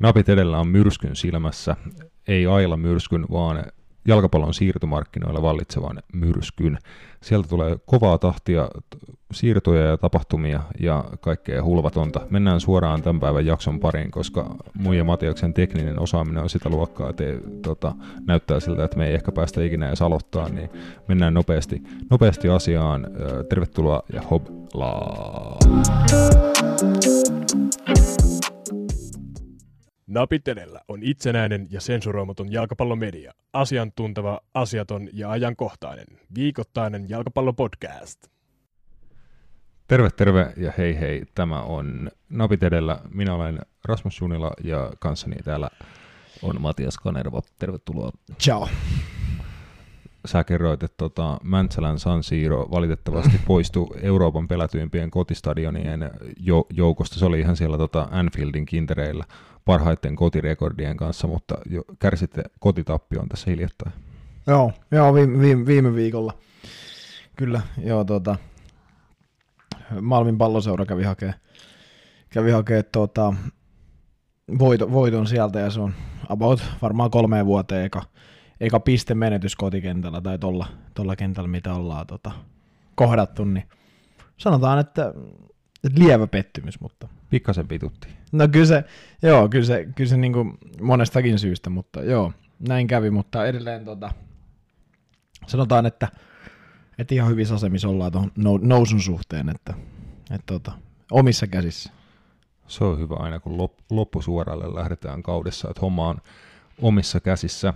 Napit edellä on myrskyn silmässä, ei aila myrskyn, vaan jalkapallon siirtomarkkinoilla vallitsevan myrskyn. Sieltä tulee kovaa tahtia, siirtoja ja tapahtumia ja kaikkea hulvatonta. Mennään suoraan tämän päivän jakson pariin, koska mun ja Matiaksen tekninen osaaminen on sitä luokkaa, että tota, näyttää siltä, että me ei ehkä päästä ikinä edes aloittaa, niin mennään nopeasti, nopeasti asiaan. Tervetuloa ja hoblaa! Napit edellä on itsenäinen ja sensuroimaton jalkapallomedia. Asiantunteva, asiaton ja ajankohtainen. Viikoittainen jalkapallopodcast. Terve, terve ja hei hei. Tämä on Napit edellä. Minä olen Rasmus Junila ja kanssani täällä on Matias Kanerva. Tervetuloa. Ciao. Sä kerroit, että tota, Mäntsälän San Siro valitettavasti poistui Euroopan pelätyimpien kotistadionien jo- joukosta. Se oli ihan siellä tota Anfieldin kintereillä parhaiten kotirekordien kanssa, mutta jo kärsitte kotitappion tässä hiljattain. Joo, joo viime, viime, viime viikolla. Kyllä, joo, tota, Malmin palloseura kävi hakee, kävi hakee tota, voiton, voiton sieltä ja se on about varmaan kolmeen vuoteen eka, eka piste menetys kotikentällä tai tuolla tolla kentällä, mitä ollaan tota, kohdattu, niin sanotaan, että, että lievä pettymys, mutta Pikkasen pitutti. No kyllä se, joo, kyllä se, kyllä se niin kuin monestakin syystä, mutta joo, näin kävi, mutta edelleen tota, sanotaan, että, että ihan hyvissä asemissa ollaan tuon nousun suhteen, että, että tota, omissa käsissä. Se on hyvä aina, kun loppusuoralle lähdetään kaudessa, että homma on omissa käsissä.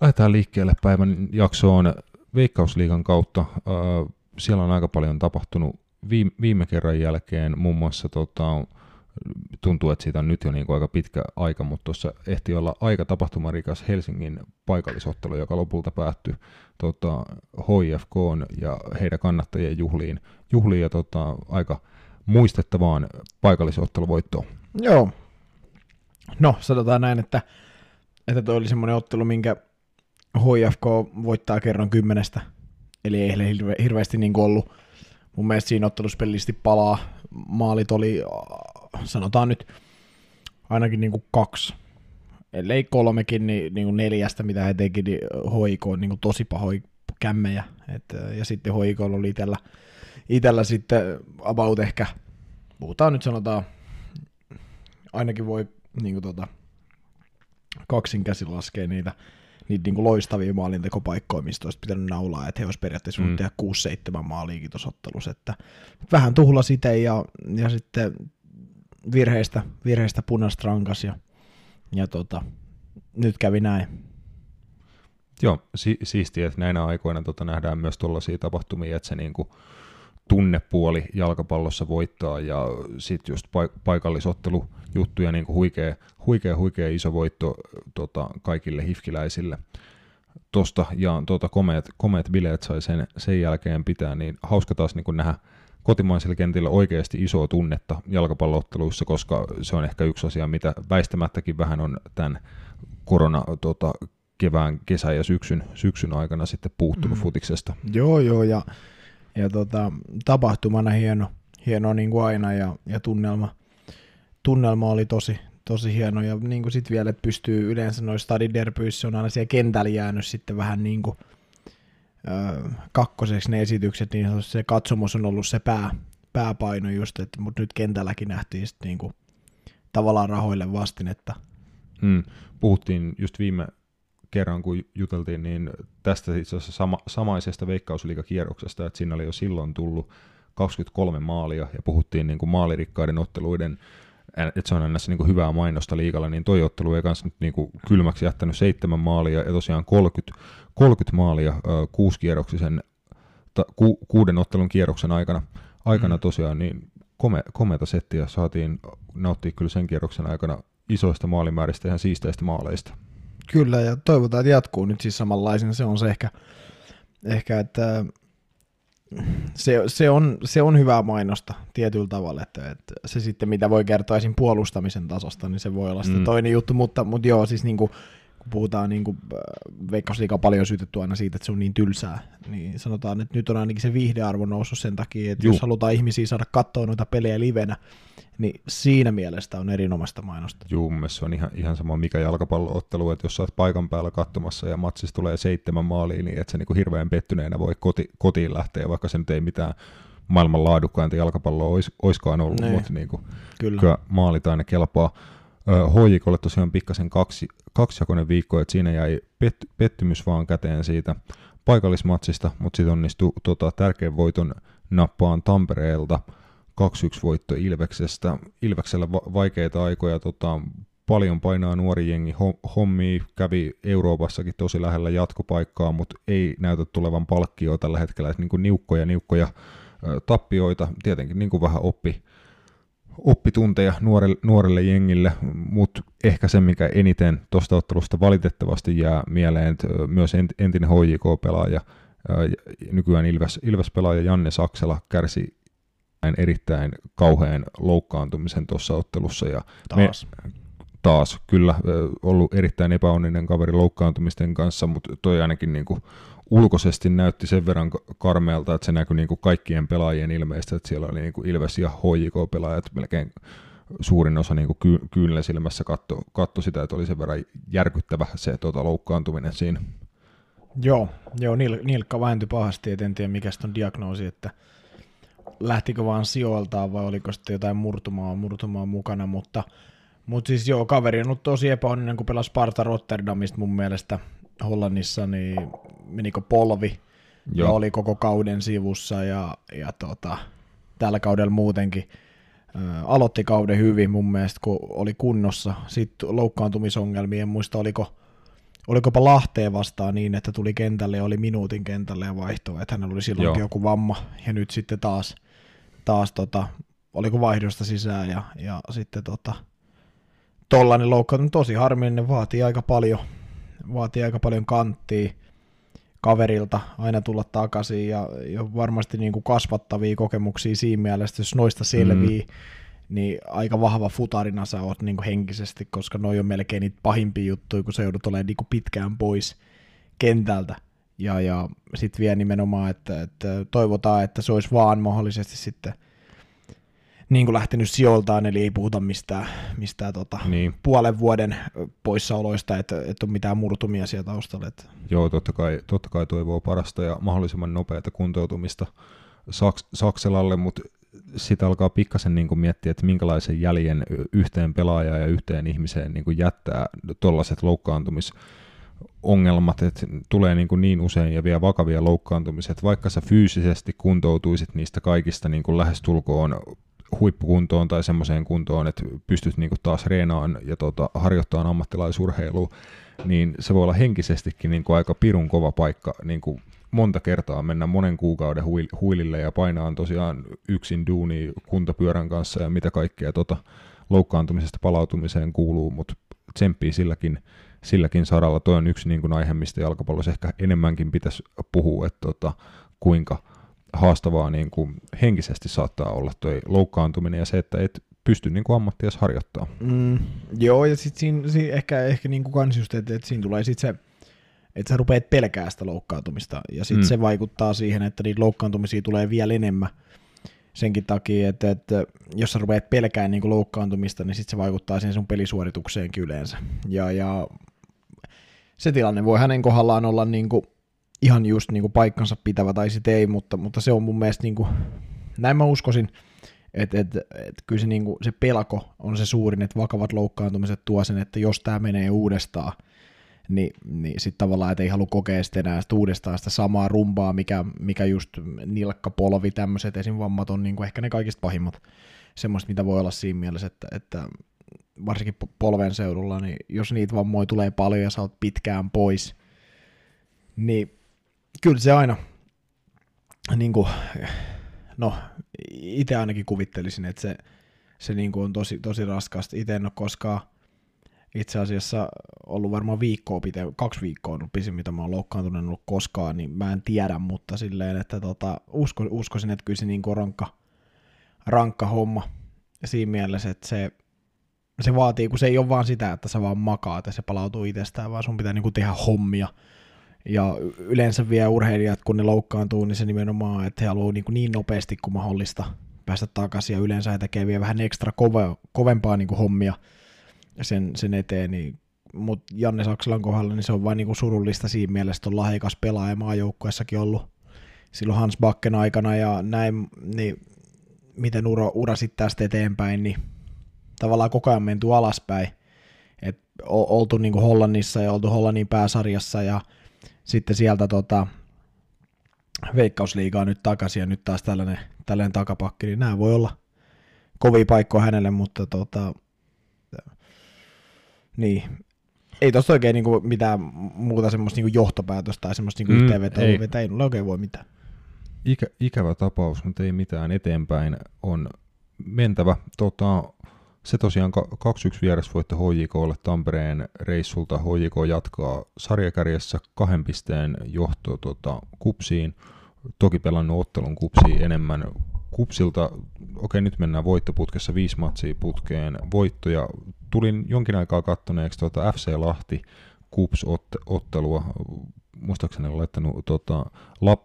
Lähdetään liikkeelle päivän jaksoon Veikkausliigan kautta. Siellä on aika paljon tapahtunut viime, kerran jälkeen muun muassa tota, tuntuu, että siitä on nyt jo niin kuin aika pitkä aika, mutta tuossa ehti olla aika tapahtumarikas Helsingin paikallisottelu, joka lopulta päättyi tota, HIFK ja heidän kannattajien juhliin, juhliin ja tota, aika muistettavaan paikallisotteluvoittoon. Joo. No, sanotaan näin, että, että toi oli semmoinen ottelu, minkä HIFK voittaa kerran kymmenestä, eli ei hirve, hirveästi niin ollut mun mielestä siinä ottelussa palaa. Maalit oli, sanotaan nyt, ainakin niin kuin kaksi. Ellei kolmekin, niin, niin kuin neljästä, mitä he teki, niin hoiko on niin kuin tosi pahoja kämmejä. Et, ja sitten hoikoilla oli itellä, itellä sitten about ehkä, puhutaan nyt sanotaan, ainakin voi niin kuin tota, kaksin käsin laskea niitä niitä niin kuin loistavia maalintekopaikkoja, mistä olisi pitänyt naulaa, että he olisi periaatteessa mm. tehdä 6-7 maaliikin tuossa ottelussa, että vähän tuhla sitä ja, ja sitten virheistä, virheistä punaista rankas ja, ja tota, nyt kävi näin. Joo, si- siistiä, että näinä aikoina tota nähdään myös tuollaisia tapahtumia, että se niinku tunnepuoli jalkapallossa voittaa ja sitten just paik- paikallisottelu juttuja, niin kuin huikea, huikea, huikea iso voitto tota, kaikille hifkiläisille tosta, ja tota, komeet, komeet bileet sai sen, sen jälkeen pitää, niin hauska taas niin nähdä kotimaisilla kentillä oikeasti isoa tunnetta jalkapallootteluissa, koska se on ehkä yksi asia, mitä väistämättäkin vähän on tämän korona tota, kevään, kesän ja syksyn, syksyn aikana sitten puuttunut mm. futiksesta. Joo, joo, ja, ja tota, tapahtumana hieno, hieno niin kuin aina, ja, ja tunnelma, tunnelma oli tosi, tosi hieno ja niin kuin sit vielä, että pystyy yleensä noissa stadiderbyissä on aina siellä kentällä jäänyt sitten vähän niin kuin, ö, kakkoseksi ne esitykset, niin se katsomus on ollut se pää, pääpaino just, että, mutta nyt kentälläkin nähtiin sitten niin kuin, tavallaan rahoille vastinetta. Hmm. Puhuttiin just viime kerran, kun juteltiin, niin tästä itse asiassa sama, samaisesta veikkausliikakierroksesta, että siinä oli jo silloin tullut 23 maalia, ja puhuttiin niin kuin maalirikkaiden otteluiden että se on aina niin hyvää mainosta liikalla, niin toi ottelu ei kanssa nyt niin kuin kylmäksi jättänyt seitsemän maalia ja tosiaan 30, 30 maalia äh, kuusikierroksisen, ta, ku, kuuden ottelun kierroksen aikana, aikana mm. tosiaan, niin kome, komeata settiä saatiin nauttia kyllä sen kierroksen aikana isoista maalimääristä ja siisteistä maaleista. Kyllä, ja toivotaan, että jatkuu nyt siis samanlaisena. Se on se ehkä, ehkä että se, se, on, se on hyvää mainosta tietyllä tavalla, että, että se sitten mitä voi kertoa esim. puolustamisen tasosta, niin se voi olla sitten mm. toinen juttu, mutta, mutta joo, siis niin kuin, kun puhutaan niin kuin, äh, Veikkausliiga paljon syytetty aina siitä, että se on niin tylsää, niin sanotaan, että nyt on ainakin se viihdearvo noussut sen takia, että Juh. jos halutaan ihmisiä saada katsoa noita pelejä livenä, niin siinä mielessä on erinomaista mainosta. Juu, se on ihan, ihan sama mikä jalkapalloottelu, että jos sä oot paikan päällä katsomassa ja matsissa tulee seitsemän maalia, niin et sä niinku hirveän pettyneenä voi koti, kotiin lähteä, vaikka se nyt ei mitään maailman laadukkainta jalkapalloa ois, oiskaan ollut, Niin. mutta niinku, Kyllä. kyllä maalit aina kelpaa. HJKlle tosiaan pikkasen kaksi, kaksijakoinen viikko, että siinä jäi pet, pettymys vaan käteen siitä paikallismatsista, mutta sitten onnistui tota, tärkeän voiton nappaan Tampereelta 2-1 voitto Ilveksestä. Ilveksellä va- vaikeita aikoja, tota, paljon painaa nuori jengi. Ho- hommia, kävi Euroopassakin tosi lähellä jatkopaikkaa, mutta ei näytä tulevan palkkioa tällä hetkellä, niin niukkoja, niukkoja ö, tappioita, tietenkin niin kuin vähän oppi, oppitunteja nuorelle, nuorelle jengille, mutta ehkä se, mikä eniten tuosta ottelusta valitettavasti jää mieleen, että myös ent- entinen HJK-pelaaja, nykyään Ilves, Ilves-pelaaja Janne Saksela kärsi erittäin kauhean loukkaantumisen tuossa ottelussa ja Taas. taas kyllä ollut erittäin epäonninen kaveri loukkaantumisten kanssa, mutta toi ainakin niin kuin ulkoisesti näytti sen verran ka- karmealta, että se näkyi niin kuin kaikkien pelaajien ilmeistä, että siellä oli niin kuin Ilves ja HJK-pelaajat melkein suurin osa niin kuin ky- kyynellä silmässä katto, katto sitä, että oli sen verran järkyttävä se tota, loukkaantuminen siinä. Joo, joo nil, nilkka vääntyi pahasti, et en tiedä mikä on diagnoosi, että lähtikö vaan sijoiltaan vai oliko sitten jotain murtumaa, murtumaa mukana, mutta, mutta siis joo, kaveri on ollut tosi epäonninen, kun pelasi Sparta Rotterdamista mun mielestä Hollannissa, niin menikö polvi joo. ja oli koko kauden sivussa ja, ja tota, tällä kaudella muutenkin ä, aloitti kauden hyvin mun mielestä, kun oli kunnossa. Sitten loukkaantumisongelmia, en muista oliko, olikopa Lahteen vastaan niin, että tuli kentälle ja oli minuutin kentälle ja vaihtoi, että hänellä oli silloinkin Joo. joku vamma ja nyt sitten taas, taas tota, oliko vaihdosta sisään ja, ja sitten tota, tollainen loukkaantuminen tosi harmillinen, vaatii aika paljon, vaatii aika paljon kanttia kaverilta aina tulla takaisin ja, ja varmasti niin kuin kasvattavia kokemuksia siinä mielessä, jos noista selvii, mm. niin aika vahva futarina sä oot niin kuin henkisesti, koska noi on melkein niitä pahimpia juttuja, kun sä joudut olemaan niin kuin pitkään pois kentältä. Ja, ja sitten vielä nimenomaan, että, että toivotaan, että se olisi vaan mahdollisesti sitten niin kuin lähtenyt sijoiltaan, eli ei puhuta mistään, mistään tota, Niin, puolen vuoden poissaoloista, että, että on mitään murtumia siellä taustalla. Että joo, totta kai, totta kai toivoo parasta ja mahdollisimman nopeata kuntoutumista Saks, Sakselalle, mutta sitten alkaa pikkasen niin kuin miettiä, että minkälaisen jäljen yhteen pelaajaan ja yhteen ihmiseen niin kuin jättää tuollaiset loukkaantumisongelmat, että tulee niin, kuin niin usein ja vielä vakavia loukkaantumisia, että vaikka sä fyysisesti kuntoutuisit niistä kaikista niin kuin lähestulkoon huippukuntoon tai semmoiseen kuntoon, että pystyt niin kuin taas reenaan ja tota, harjoittamaan ammattilaisurheilua, niin se voi olla henkisestikin niin kuin aika pirun kova paikka niin kuin monta kertaa mennä monen kuukauden huil- huilille ja painaa tosiaan yksin duuni kuntapyörän kanssa ja mitä kaikkea tota, loukkaantumisesta palautumiseen kuuluu, mutta tsemppii silläkin, silläkin saralla. Toi on yksi niin kuin aihe, mistä jalkapallossa ehkä enemmänkin pitäisi puhua, että tota, kuinka haastavaa niin kuin henkisesti saattaa olla toi loukkaantuminen ja se, että et pysty niin kuin ammattias harjoittaa. Mm, joo, ja sitten siinä, siinä ehkä, ehkä niinku kans just, että, että siinä tulee sitten se, että sä rupeat pelkää sitä loukkaantumista, ja sitten Mm. se vaikuttaa siihen, että niitä loukkaantumisia tulee vielä enemmän senkin takia, että, että jos sä rupeat pelkää niinku loukkaantumista, niin sitten se vaikuttaa siihen sun pelisuoritukseenkin yleensä. Ja, ja se tilanne voi hänen kohdallaan olla niinku ihan just niinku paikkansa pitävä tai sitten ei, mutta, mutta se on mun mielestä, niinku, näin mä uskoisin, että et, et kyllä se, niinku, se pelko on se suurin, että vakavat loukkaantumiset tuo sen, että jos tämä menee uudestaan, niin, niin sitten tavallaan, että ei halua kokea sitä enää sitä uudestaan sitä samaa rumbaa, mikä, mikä just nilkka, polvi, tämmöiset esim. vammat on niinku ehkä ne kaikista pahimmat. Semmoista, mitä voi olla siinä mielessä, että, että varsinkin po- polven seudulla, niin jos niitä vammoja tulee paljon ja sä oot pitkään pois, niin kyllä se aina, niin kuin, no itse ainakin kuvittelisin, että se, se niin kuin on tosi, tosi raskasta. Itse en ole koskaan itse asiassa ollut varmaan viikkoa pite, kaksi viikkoa on ollut pisin, mitä mä oon loukkaantunut en ollut koskaan, niin mä en tiedä, mutta silleen, että tota, usko, uskoisin, että kyllä se niin kuin rankka, rankka homma siinä mielessä, että se, se vaatii, kun se ei ole vaan sitä, että sä vaan makaat ja se palautuu itsestään, vaan sun pitää niin kuin tehdä hommia. Ja yleensä vielä urheilijat, kun ne loukkaantuu, niin se nimenomaan, että he haluaa niin, kuin niin nopeasti kuin mahdollista päästä takaisin ja yleensä he tekee vielä vähän ekstra kove, kovempaa niin kuin hommia sen, sen eteen, niin mutta Janne Saksalan kohdalla niin se on vain niin kuin surullista siinä mielessä, että on lahjakas pelaaja maajoukkuessakin ollut silloin Hans Bakken aikana ja näin, niin miten ura, ura sitten tästä eteenpäin, niin tavallaan koko ajan menty alaspäin. Et oltu niin kuin Hollannissa ja oltu Hollannin pääsarjassa ja sitten sieltä tota, veikkausliigaa nyt takaisin ja nyt taas tällainen, tällainen takapakki, niin nämä voi olla kovia paikkoja hänelle, mutta tota, niin, ei tosta oikein niinku mitään muuta semmoista niinku johtopäätöstä tai semmoista niinku mm, yhteenvetoa, ei. ei oikein voi mitään. Ikä, ikävä tapaus, mutta ei mitään eteenpäin on mentävä. Tota, se tosiaan 2-1 vierasvoitto HJKlle Tampereen reissulta. HJK jatkaa sarjakärjessä kahden pisteen johto tota, kupsiin. Toki pelannut ottelun kupsiin enemmän. Kupsilta, okei nyt mennään voittoputkessa viisi matsia putkeen. Voittoja tulin jonkin aikaa kattoneeksi tuota FC Lahti Kups-ottelua. Muistaakseni laittanut tota, lap,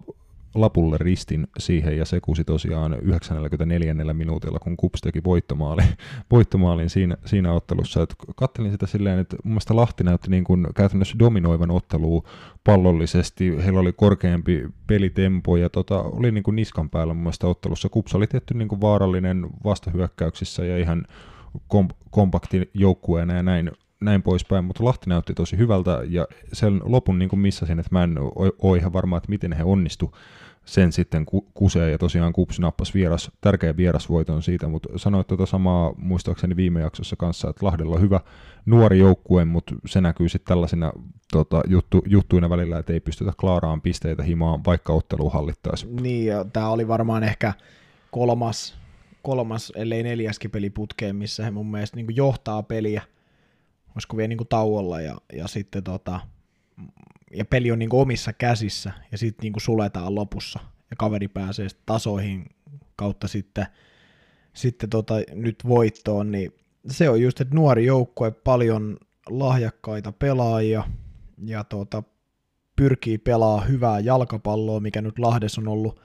lapulle ristin siihen ja se kusi tosiaan 94 minuutilla, kun Kups teki voittomaali, voittomaalin siinä, siinä ottelussa. Et kattelin sitä silleen, että mun mielestä Lahti näytti niin kuin käytännössä dominoivan ottelua pallollisesti. Heillä oli korkeampi pelitempo ja tota, oli niin kuin niskan päällä mun mielestä ottelussa. Kups oli tietty niin kuin vaarallinen vastahyökkäyksissä ja ihan kom- kompakti joukkueena ja näin, näin poispäin, mutta Lahti näytti tosi hyvältä ja sen lopun niin kuin missasin, että mä en ole ihan varma, että miten he onnistu sen sitten kusee ja tosiaan Kups nappasi vieras, tärkeä vierasvoiton siitä, mutta sanoit tuota samaa muistaakseni viime jaksossa kanssa, että Lahdella on hyvä nuori joukkue, mutta se näkyy sitten tällaisina tota, juttu, juttuina välillä, että ei pystytä klaaraan pisteitä himaan, vaikka ottelu hallittaisi. Niin, tämä oli varmaan ehkä kolmas kolmas, ellei neljäskin peli putkeen, missä he mun mielestä niin johtaa peliä, olisiko vielä niin tauolla ja, ja sitten tota, ja peli on niin omissa käsissä ja sitten niin suletaan lopussa ja kaveri pääsee tasoihin kautta sitten, sitten tota, nyt voittoon, niin se on just, että nuori joukkue, paljon lahjakkaita pelaajia ja tota, pyrkii pelaa hyvää jalkapalloa, mikä nyt Lahdessa on ollut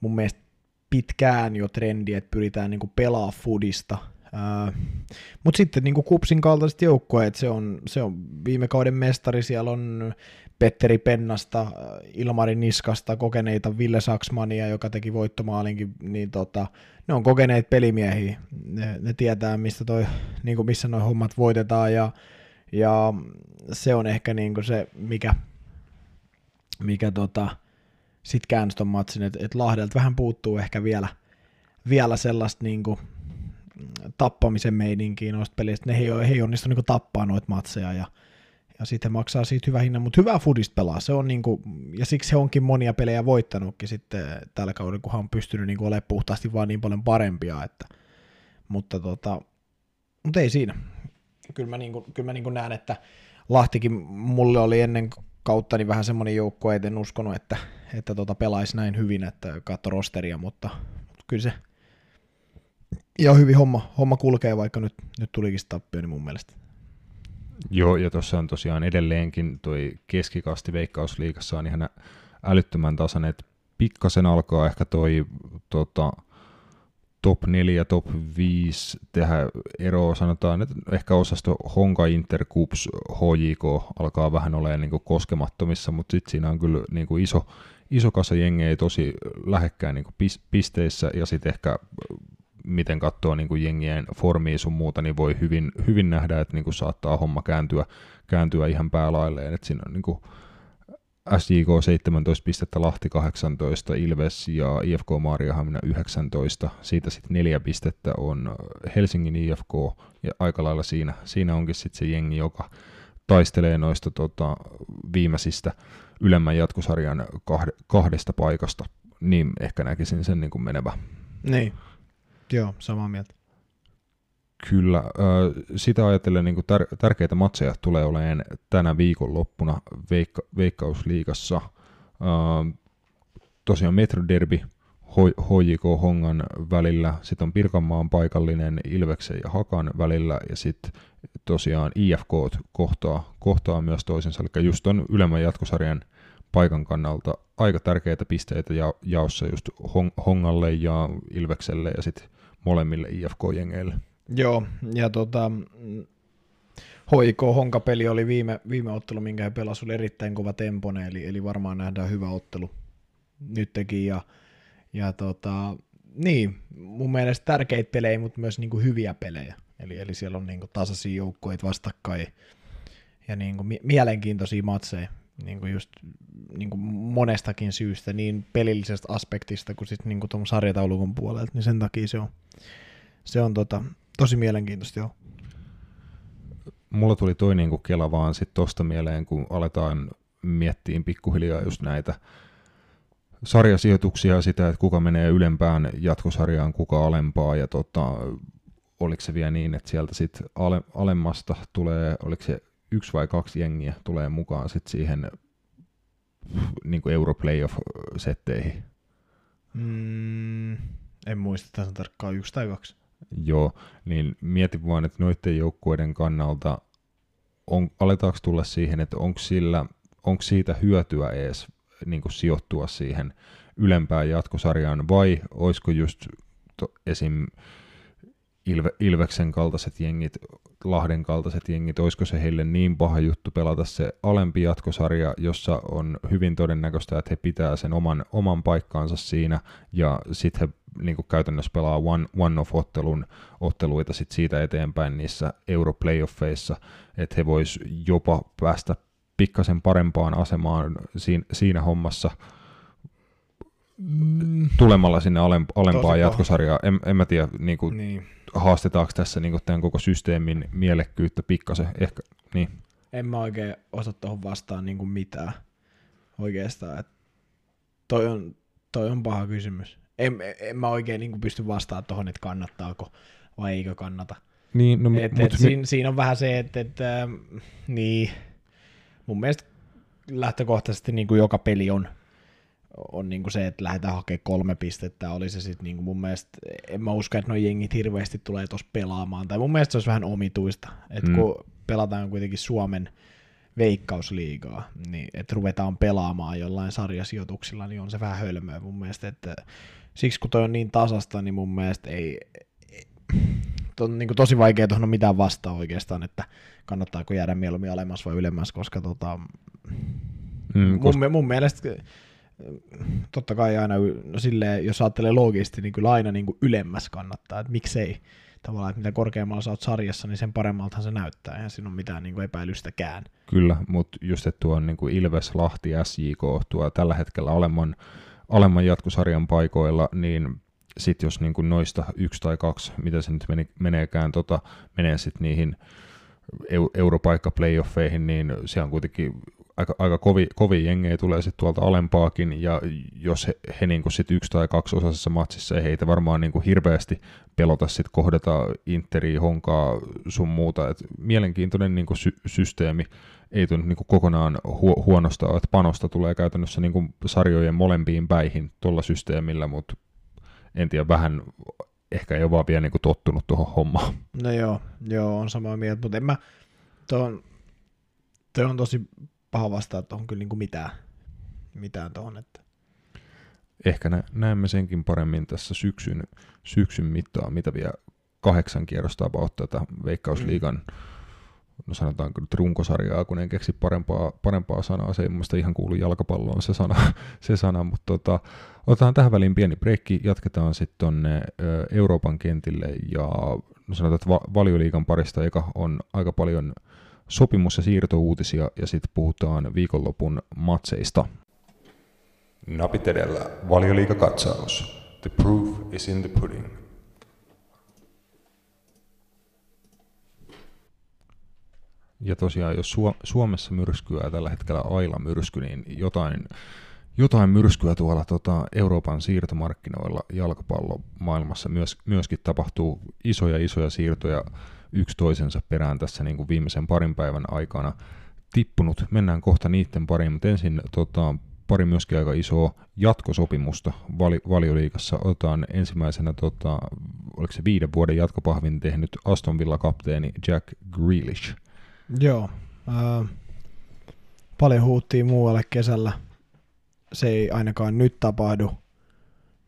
mun mielestä pitkään jo trendi, että pyritään niin pelaa fudista. Mutta sitten niin Kupsin kaltaiset joukkoja, että se on, se on viime kauden mestari, siellä on Petteri Pennasta, Ilmari Niskasta, kokeneita Ville Saksmania, joka teki voittomaalinkin, niin tota, ne on kokeneet pelimiehiä, ne, ne tietää, mistä toi, niin kuin missä nuo hommat voitetaan, ja, ja se on ehkä niin kuin se, mikä, mikä tota, sitten käänsi matsin, että et Lahdelta vähän puuttuu ehkä vielä, vielä sellaista niin kuin, tappamisen meininkiä noista peleistä. Ne ei, he ei onnistu niin tappaa noita matseja ja, ja sitten maksaa siitä hyvä hinnan, mutta hyvää fudista pelaa. Se on niin kuin, ja siksi he onkin monia pelejä voittanutkin sitten tällä kaudella, kun hän on pystynyt niin olemaan puhtaasti vaan niin paljon parempia. Että, mutta, tota, mutta ei siinä. Kyllä mä, niin kuin, kyllä mä niin kuin näen, että Lahtikin mulle oli ennen kautta niin vähän semmoinen joukko, en uskonut, että, että tota pelaisi näin hyvin, että katso rosteria, mutta, mutta kyllä se ihan hyvin homma, homma kulkee, vaikka nyt, nyt tulikin tappio, niin mun mielestä. Joo, ja tuossa on tosiaan edelleenkin toi keskikasti veikkausliikassa on ihan älyttömän tasainen, että pikkasen alkaa ehkä toi tota, top 4 top 5 tehdä eroa, sanotaan, että ehkä osasto Honka Inter Cups HJK alkaa vähän olemaan niin koskemattomissa, mutta sitten siinä on kyllä niin iso, iso kasa jengejä tosi lähekkäin niin pisteissä, ja sitten ehkä miten katsoo niin kuin jengien formia sun muuta, niin voi hyvin, hyvin nähdä, että niin kuin saattaa homma kääntyä, kääntyä ihan päälailleen, että siinä on niin kuin, SJK 17 pistettä, Lahti 18, Ilves ja IFK Maariahamina 19. Siitä sitten neljä pistettä on Helsingin IFK ja aika lailla siinä, siinä onkin sitten se jengi, joka taistelee noista tota, viimeisistä ylemmän jatkosarjan kahde, kahdesta paikasta, niin ehkä näkisin sen niin kuin menevä. Niin, joo, samaa mieltä. Kyllä, sitä ajatellen niin tär- tärkeitä matseja tulee olemaan tänä viikonloppuna veikka- Veikkausliigassa. Tosiaan Metroderby HJK Hongan välillä, sitten on Pirkanmaan paikallinen Ilveksen ja Hakan välillä, ja sitten tosiaan IFK kohtaa, kohtaa myös toisensa, eli just on ylemmän jatkosarjan paikan kannalta aika tärkeitä pisteitä ja, jaossa just Hongalle ja Ilvekselle ja sitten molemmille IFK-jengeille. Joo, ja tota, HIK Honka-peli oli viime, viime ottelu, minkä he pelasivat, oli erittäin kova tempone, eli, eli varmaan nähdään hyvä ottelu nytkin, ja, ja tota, niin, mun mielestä tärkeitä pelejä, mutta myös niin kuin hyviä pelejä, eli, eli siellä on niin kuin tasaisia joukkoja vastakkain, ja niin kuin mielenkiintoisia matseja, niin kuin just niin kuin monestakin syystä, niin pelillisestä aspektista kuin sitten niin kuin sarjataulukon puolelta, niin sen takia se on, se on tota, tosi mielenkiintoista, joo. Mulla tuli toi niin kuin kela vaan sitten tosta mieleen, kun aletaan miettiin pikkuhiljaa just näitä sarjasijoituksia sitä, että kuka menee ylempään jatkosarjaan, kuka alempaa, ja tota, oliko se vielä niin, että sieltä sitten ale, alemmasta tulee, oliko se yksi vai kaksi jengiä tulee mukaan sitten siihen niin kuin Europlayoff-setteihin? Mm, en muista tässä tarkkaan yksi tai kaksi. Joo, niin mietin vaan, että noiden joukkueiden kannalta on, aletaanko tulla siihen, että onko, sillä, onko siitä hyötyä edes niin kuin sijoittua siihen ylempään jatkosarjaan, vai olisiko just to, esim. Ilve, Ilveksen kaltaiset jengit, Lahden kaltaiset jengit, olisiko se heille niin paha juttu pelata se alempi jatkosarja, jossa on hyvin todennäköistä, että he pitää sen oman, oman paikkaansa siinä, ja sitten he niin käytännössä pelaa one, one-off-ottelun otteluita sit siitä eteenpäin niissä Europlayoffeissa, että he vois jopa päästä pikkasen parempaan asemaan siinä, siinä hommassa mm. Tulemalla sinne alempaa jatkosarjaa. En, en mä tiedä, niin kuin, niin. haastetaanko tässä niin kuin tämän koko systeemin mielekkyyttä pikkasen. Ehkä, niin. En mä oikein osaa tuohon vastaan niin kuin mitään oikeastaan. Et toi, on, toi on paha kysymys en, en mä oikein niin pysty vastaamaan tuohon, että kannattaako vai eikö kannata. Niin, no, et, et siinä, siinä on vähän se, että, että ähm, niin, mun mielestä lähtökohtaisesti niin kuin joka peli on, on niin kuin se, että lähdetään hakemaan kolme pistettä, oli se sitten niin kuin mun mielestä, en mä usko, että nuo jengit hirveästi tulee tuossa pelaamaan, tai mun mielestä se olisi vähän omituista, että mm. kun pelataan kuitenkin Suomen veikkausliigaa, niin että ruvetaan pelaamaan jollain sarjasijoituksilla, niin on se vähän hölmöä mun mielestä, että siksi kun toi on niin tasasta, niin mun mielestä ei, ei on niin kuin tosi vaikea tuohon mitään vastaa oikeastaan, että kannattaako jäädä mieluummin alemmas vai ylemmäs, koska tota, mm, koska... Mun, mun mielestä totta kai aina, no silleen, jos ajattelee loogisesti, niin kyllä aina niin kuin ylemmäs kannattaa, että miksei tavallaan, että mitä korkeammalla sä oot sarjassa, niin sen paremmaltahan se näyttää, ja siinä on mitään niin kuin epäilystäkään. Kyllä, mutta just, että tuo niin kuin Ilves, Lahti, SJK, tuo tällä hetkellä alemman alemman jatkosarjan paikoilla, niin sitten jos niin kuin noista yksi tai kaksi, mitä se nyt meni, meneekään, tota, menee sitten niihin europaikka-playoffeihin, niin se on kuitenkin aika, aika kovi, kovi jengejä tulee sitten tuolta alempaakin, ja jos he, he niin sit yksi tai kaksi osasessa matsissa, ei heitä varmaan niin kuin hirveästi pelota sitten kohdata Interi, Honkaa, sun muuta. Et mielenkiintoinen niin kuin sy- systeemi, ei tule niin kokonaan hu- huonosta, että panosta tulee käytännössä niin kuin sarjojen molempiin päihin tuolla systeemillä, mutta en tiedä, vähän ehkä ei ole vaan vielä niin tottunut tuohon hommaan. No joo, joo, on samaa mieltä, mutta en mä, on, toi on tosi paha vastaa tuohon kyllä niin kuin mitään, mitään tuohon, että ehkä nä- näemme senkin paremmin tässä syksyn, syksyn mittaan, mitä vielä kahdeksan kierrosta about tätä Veikkausliigan mm no sanotaanko nyt runkosarjaa, kun en keksi parempaa, parempaa sanaa, se ei mun ihan kuulu jalkapalloon se sana, se sana mutta tota, otetaan tähän väliin pieni breikki, jatketaan sitten tuonne Euroopan kentille ja no sanotaan, että va- valioliigan parista eka on aika paljon sopimus- ja siirtouutisia ja sitten puhutaan viikonlopun matseista. Napit edellä, valioliikakatsaus. The proof is in the pudding. Ja tosiaan, jos Suomessa myrskyää tällä hetkellä Aila-myrsky, niin jotain, jotain myrskyä tuolla tota, Euroopan siirtomarkkinoilla jalkapallomaailmassa myös, myöskin tapahtuu isoja isoja siirtoja yksi toisensa perään tässä niin kuin viimeisen parin päivän aikana tippunut. Mennään kohta niiden pariin, mutta ensin tota, pari myöskin aika isoa jatkosopimusta vali, valioliikassa. Otetaan ensimmäisenä, tota, oliko se viiden vuoden jatkopahvin tehnyt Aston Villa-kapteeni Jack Grealish – Joo. Äh, paljon huuttiin muualle kesällä, se ei ainakaan nyt tapahdu.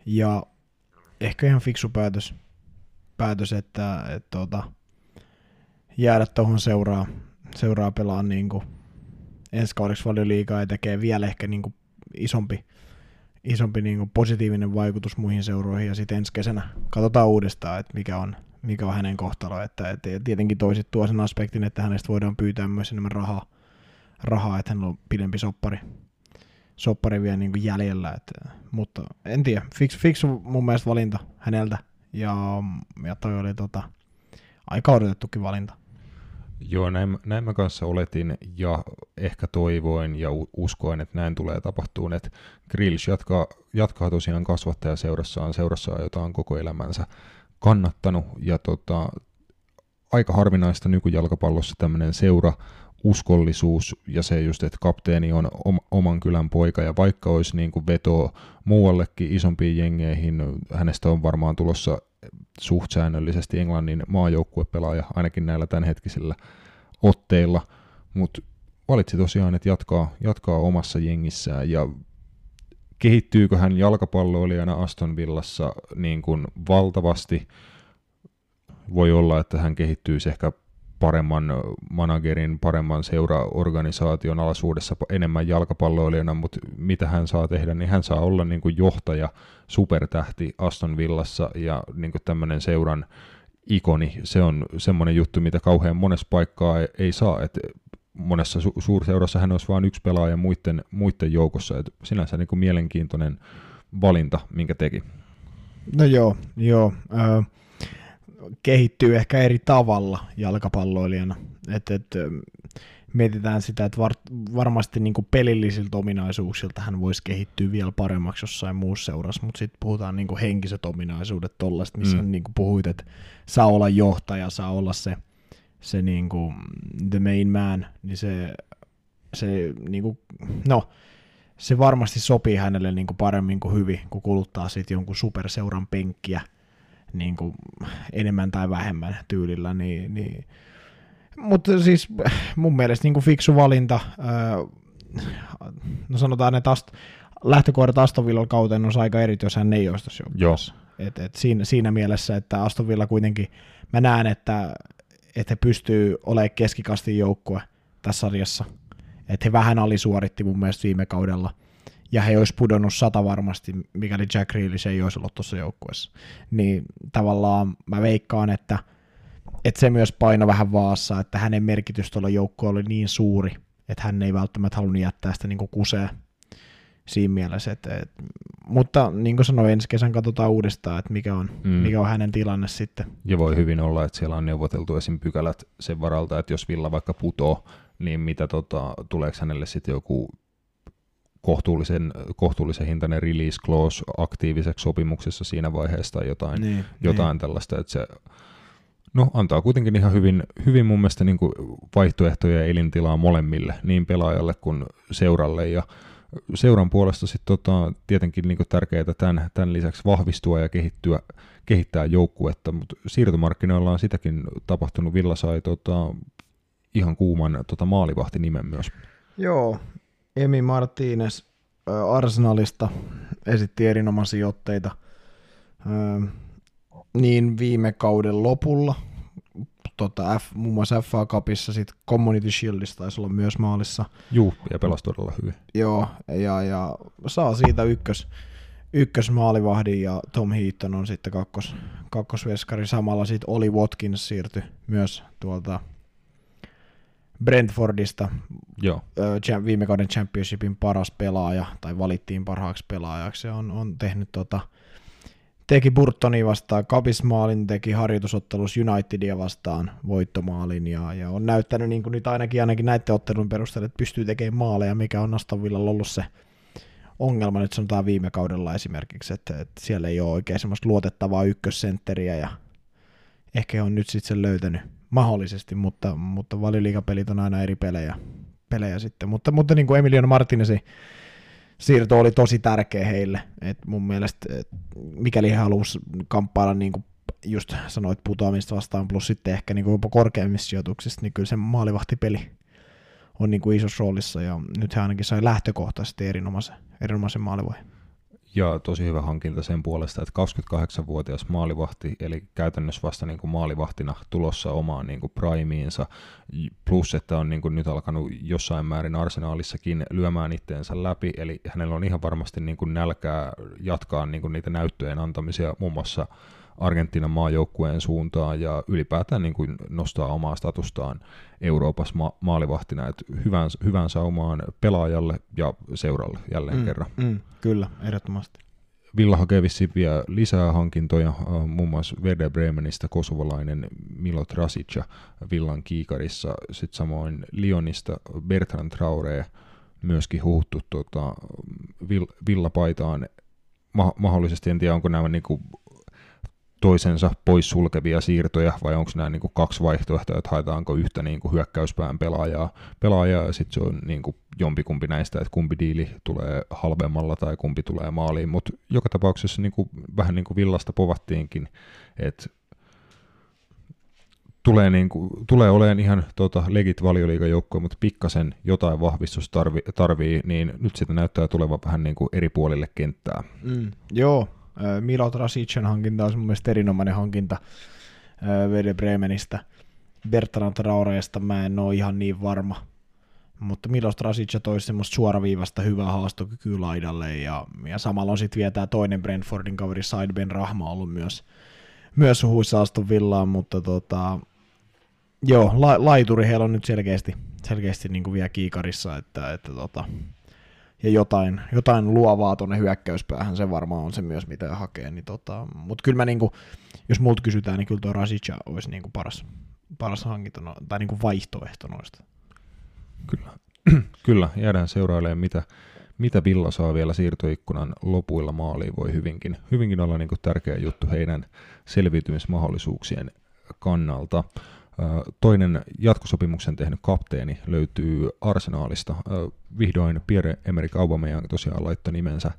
Ja ehkä ihan fiksu päätös, päätös että, että tuota, jäädä tuohon seuraa, seuraa pelaa niin kuin ensi kaudeksi liikaa ja tekee vielä ehkä niin kuin isompi, isompi niin kuin positiivinen vaikutus muihin seuroihin ja sitten ensi kesänä katsotaan uudestaan, että mikä on, mikä on hänen kohtalo. Että, että tietenkin toiset tuo sen aspektin, että hänestä voidaan pyytää myös enemmän rahaa, rahaa että hän on pidempi soppari, soppari vielä niin kuin jäljellä. Että, mutta en tiedä, fiksu, fiksu mun mielestä valinta häneltä ja, ja toi oli tota, aika odotettukin valinta. Joo, näin, näin mä kanssa oletin ja ehkä toivoin ja uskoin, että näin tulee tapahtumaan, että Grills jatkaa, jatkaa tosiaan kasvattajaseurassaan, seurassaan jota on koko elämänsä kannattanut ja tota, aika harvinaista nykyjalkapallossa tämmöinen seura uskollisuus ja se just, että kapteeni on oman kylän poika ja vaikka olisi niin kuin veto muuallekin isompiin jengeihin, hänestä on varmaan tulossa suht säännöllisesti Englannin maajoukkuepelaaja, ainakin näillä tämänhetkisillä otteilla, mutta valitsi tosiaan, että jatkaa, jatkaa omassa jengissään. Ja kehittyykö hän jalkapalloilijana Aston Villassa niin kuin valtavasti, voi olla, että hän kehittyy ehkä paremman managerin, paremman seuraorganisaation alaisuudessa enemmän jalkapalloilijana, mutta mitä hän saa tehdä, niin hän saa olla niin kuin johtaja, supertähti Aston Villassa ja niin kuin tämmöinen seuran ikoni. Se on semmoinen juttu, mitä kauhean monessa paikkaa ei, saa, että monessa su- suurseurassa hän olisi vain yksi pelaaja muiden, muiden joukossa, että sinänsä niin kuin mielenkiintoinen valinta, minkä teki. No joo, joo. Äh, kehittyy ehkä eri tavalla jalkapalloilijana. Et, et, mietitään sitä, että var, varmasti niin pelillisiltä ominaisuuksilta hän voisi kehittyä vielä paremmaksi jossain muussa seurassa, mutta sitten puhutaan niin henkiset ominaisuudet tollaista, missä mm. niin puhuit, että saa olla johtaja, saa olla se, se niin kuin the main man, niin se, se niin kuin, no, se varmasti sopii hänelle niin kuin paremmin kuin hyvin, kun kuluttaa sitten jonkun superseuran penkkiä – niin kuin enemmän tai vähemmän tyylillä, niin, niin mutta siis mun mielestä niin kuin fiksu valinta, no sanotaan, että ast, lähtökohdat Aston Villa kauteen on aika eri, jos hän ei olisi joukkueessa. Et, et siinä, siinä, mielessä, että Aston Villa kuitenkin, mä näen, että, että he pystyy olemaan keskikastin joukkue tässä sarjassa. Että he vähän alisuoritti mun mielestä viime kaudella – ja he olisi pudonnut sata varmasti, mikäli Jack Grealish ei olisi ollut tuossa joukkueessa. Niin tavallaan mä veikkaan, että, että se myös paino vähän vaassa, että hänen merkitys tuolla joukkueella oli niin suuri, että hän ei välttämättä halunnut jättää sitä niin kuseen siinä mielessä. Että, että, mutta niin kuin sanoin, ensi kesän katsotaan uudestaan, että mikä on, mm. mikä on hänen tilanne sitten. Ja voi hyvin olla, että siellä on neuvoteltu esim. pykälät sen varalta, että jos Villa vaikka putoo, niin mitä tota, tuleeko hänelle sitten joku kohtuullisen, kohtuullisen hintainen release clause aktiiviseksi sopimuksessa siinä vaiheessa tai jotain, niin, jotain niin. tällaista, että se no, antaa kuitenkin ihan hyvin, hyvin mun mielestä niin kuin vaihtoehtoja ja elintilaa molemmille, niin pelaajalle kuin seuralle ja seuran puolesta sitten tota, tietenkin niin tärkeää tämän, tämän lisäksi vahvistua ja kehittyä, kehittää joukkuetta, mutta siirtomarkkinoilla on sitäkin tapahtunut. Villa sai tota, ihan kuuman tota, nimen myös. Joo, Emi Martinez Arsenalista esitti erinomaisia otteita niin viime kauden lopulla, tota F, muun muassa FA Cupissa, sitten Community Shieldista taisi olla myös maalissa. Juu, ja pelasi todella hyvin. Joo, ja, ja saa siitä ykkös, ykkösmaalivahdin ja Tom Heaton on sitten kakkos, kakkosveskari. Samalla sitten Oli Watkins siirtyi myös tuolta Brentfordista Joo. viime kauden championshipin paras pelaaja, tai valittiin parhaaksi pelaajaksi, ja on, on tehnyt tota, teki Burtoni vastaan kapismaalin, teki harjoitusottelus Unitedia vastaan voittomaalin, ja, ja on näyttänyt niin kuin nyt ainakin, ainakin näiden ottelun perusteella, että pystyy tekemään maaleja, mikä on Aston Villalla ollut se ongelma. Nyt sanotaan viime kaudella esimerkiksi, että, että siellä ei ole oikein semmoista luotettavaa ykkössentteriä, ja ehkä on nyt sitten sen löytänyt mahdollisesti, mutta, mutta valioliikapelit on aina eri pelejä, pelejä sitten. Mutta, mutta niin kuin Emiliano Martinesi siirto oli tosi tärkeä heille. Et mun mielestä, et mikäli he haluaisi kamppailla niin kuin just sanoit putoamista vastaan, plus sitten ehkä niin kuin jopa korkeimmissa sijoituksissa, niin kyllä se maalivahtipeli on niin kuin isossa roolissa, ja nyt hän ainakin sai lähtökohtaisesti erinomaisen, erinomaisen maalivoihin. Ja tosi hyvä hankinta sen puolesta, että 28-vuotias maalivahti, eli käytännössä vasta niin kuin maalivahtina tulossa omaan niin kuin primeensa, plus että on niin kuin nyt alkanut jossain määrin arsenaalissakin lyömään itteensä läpi, eli hänellä on ihan varmasti niin kuin nälkää jatkaa niin kuin niitä näyttöjen antamisia muun muassa Argentiinan maajoukkueen suuntaan ja ylipäätään niin kuin nostaa omaa statustaan Euroopassa ma- maalivahtina, että hyvän, hyvän saumaan pelaajalle ja seuralle jälleen mm, kerran. Mm, kyllä, ehdottomasti. Villa hakee vielä lisää hankintoja, äh, muun muassa Werder Bremenistä kosovalainen Milo Trasic Villan kiikarissa, sitten samoin Lionista Bertrand Traore myöskin huhuttu tota, Villapaitaan ma- mahdollisesti, en tiedä onko nämä niinku toisensa pois sulkevia siirtoja, vai onko nämä niin kuin kaksi vaihtoehtoa, että haetaanko yhtä niin kuin hyökkäyspään pelaajaa, pelaajaa ja sitten se on niin kuin jompikumpi näistä, että kumpi diili tulee halvemmalla tai kumpi tulee maaliin, mutta joka tapauksessa niin kuin, vähän niin kuin villasta povattiinkin, että tulee, niin kuin, tulee olemaan ihan tota, legit valioliigajoukkoja, mutta pikkasen jotain vahvistus tarvii, tarvii, niin nyt sitä näyttää tulevan vähän niin kuin eri puolille kenttää. Mm, joo, Milot Rasicen hankinta on mun mielestä erinomainen hankinta Vede Bremenistä. Bertrand Traoreesta mä en ole ihan niin varma, mutta Milos Rasic toisi semmoista suoraviivasta hyvää haastokykyä laidalle, ja, ja samalla on sitten vielä tämä toinen Brentfordin kaveri Side Ben Rahma ollut myös, myös huhuissa Aston Villaan, mutta tota, joo, la, laituri heillä on nyt selkeästi, selkeästi niin kuin vielä kiikarissa, että, että tota, ja jotain, jotain luovaa tuonne hyökkäyspäähän, se varmaan on se myös, mitä hakee. Niin tota, Mutta kyllä mä niinku, jos multa kysytään, niin kyllä tuo Rasica olisi niinku paras, paras hankinto, no, tai niinku vaihtoehto noista. Kyllä, kyllä jäädään seurailemaan, mitä, mitä Villa saa vielä siirtoikkunan lopuilla maaliin, voi hyvinkin, hyvinkin olla niinku tärkeä juttu heidän selviytymismahdollisuuksien kannalta. Toinen jatkosopimuksen tehnyt kapteeni löytyy Arsenaalista. Vihdoin Pierre-Emerick Aubameyang tosiaan laittoi nimensä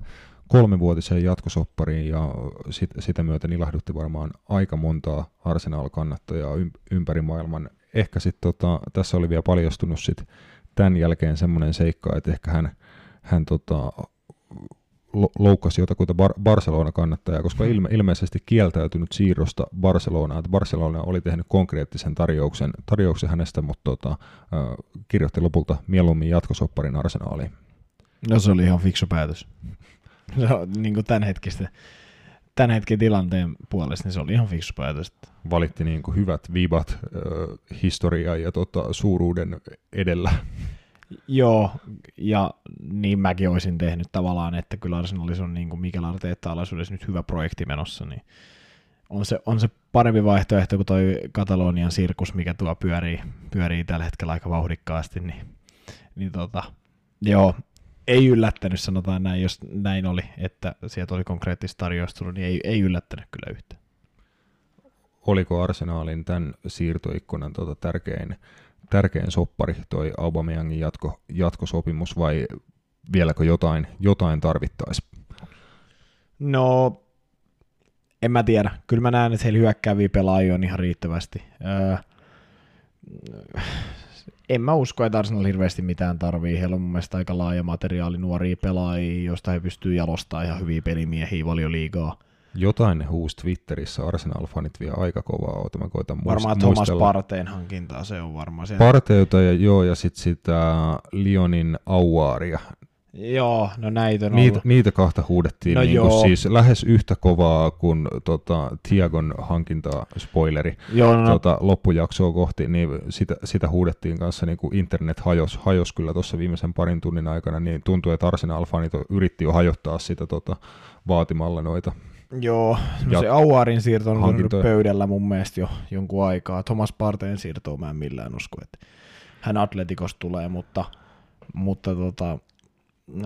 kolmevuotiseen jatkosoppariin ja sit, sitä myötä ilahdutti varmaan aika montaa Arsenal-kannattajaa ympäri maailman. Ehkä sitten tota, tässä oli vielä paljastunut sit tämän jälkeen semmoinen seikka, että ehkä hän, hän tota, loukkasi jotakuta Bar- Barcelona-kannattajaa, koska hmm. ilme- ilmeisesti kieltäytynyt siirrosta Barcelonaan. Barcelona oli tehnyt konkreettisen tarjouksen, tarjouksen hänestä, mutta tota, äh, kirjoitti lopulta mieluummin jatkosopparin arsenaaliin. No se oli ihan fiksu päätös. No, niin kuin tämän hetkistä tämän hetken tilanteen puolesta, niin se oli ihan fiksu päätös. Valitti niin kuin hyvät vibat äh, historiaa ja tota, suuruuden edellä. Joo, ja niin mäkin olisin tehnyt tavallaan, että kyllä Arsenalissa on niin kuin Mikel Arteetta alaisuudessa nyt hyvä projekti menossa, niin on se, on se parempi vaihtoehto kuin toi Katalonian sirkus, mikä tuo pyörii, pyörii tällä hetkellä aika vauhdikkaasti, niin, niin tota, joo, ei yllättänyt, sanotaan näin, jos näin oli, että sieltä oli konkreettista tarjousta niin ei, ei yllättänyt kyllä yhtään. Oliko Arsenaalin tämän siirtoikkunan tota tärkein tärkein soppari toi Aubameyangin jatko, jatkosopimus vai vieläkö jotain, jotain tarvittaisi? No, en mä tiedä. Kyllä mä näen, että heillä hyökkääviä pelaajia on ihan riittävästi. Öö, en mä usko, että Arsenal hirveästi mitään tarvii. Heillä on mun mielestä aika laaja materiaali nuoria pelaajia, joista he pystyy jalostamaan ihan hyviä pelimiehiä valioliigaa. Jotain ne huusi Twitterissä, Arsenal-fanit vie aika kovaa oota, mä koitan muist- Varmaan Thomas Parteen hankintaa, se on varmaan siellä. Parteuta ja joo, ja sitten sitä Lionin Auaaria. Joo, no näitä on niitä, niitä kahta huudettiin no niin kuin siis lähes yhtä kovaa kuin tota, Tiagon hankintaa, spoileri, joo, no, tota, loppujaksoa kohti, niin sitä, sitä huudettiin kanssa, niin kuin internet hajos, hajos kyllä tuossa viimeisen parin tunnin aikana, niin tuntui, että Arsenal-fanit yritti jo hajottaa sitä tota, vaatimalla noita Joo, no se Auarin siirto on hankintoja. pöydällä mun mielestä jo jonkun aikaa. Thomas Parteen siirtoa mä en millään usko, että hän Atletikos tulee, mutta, mutta tota,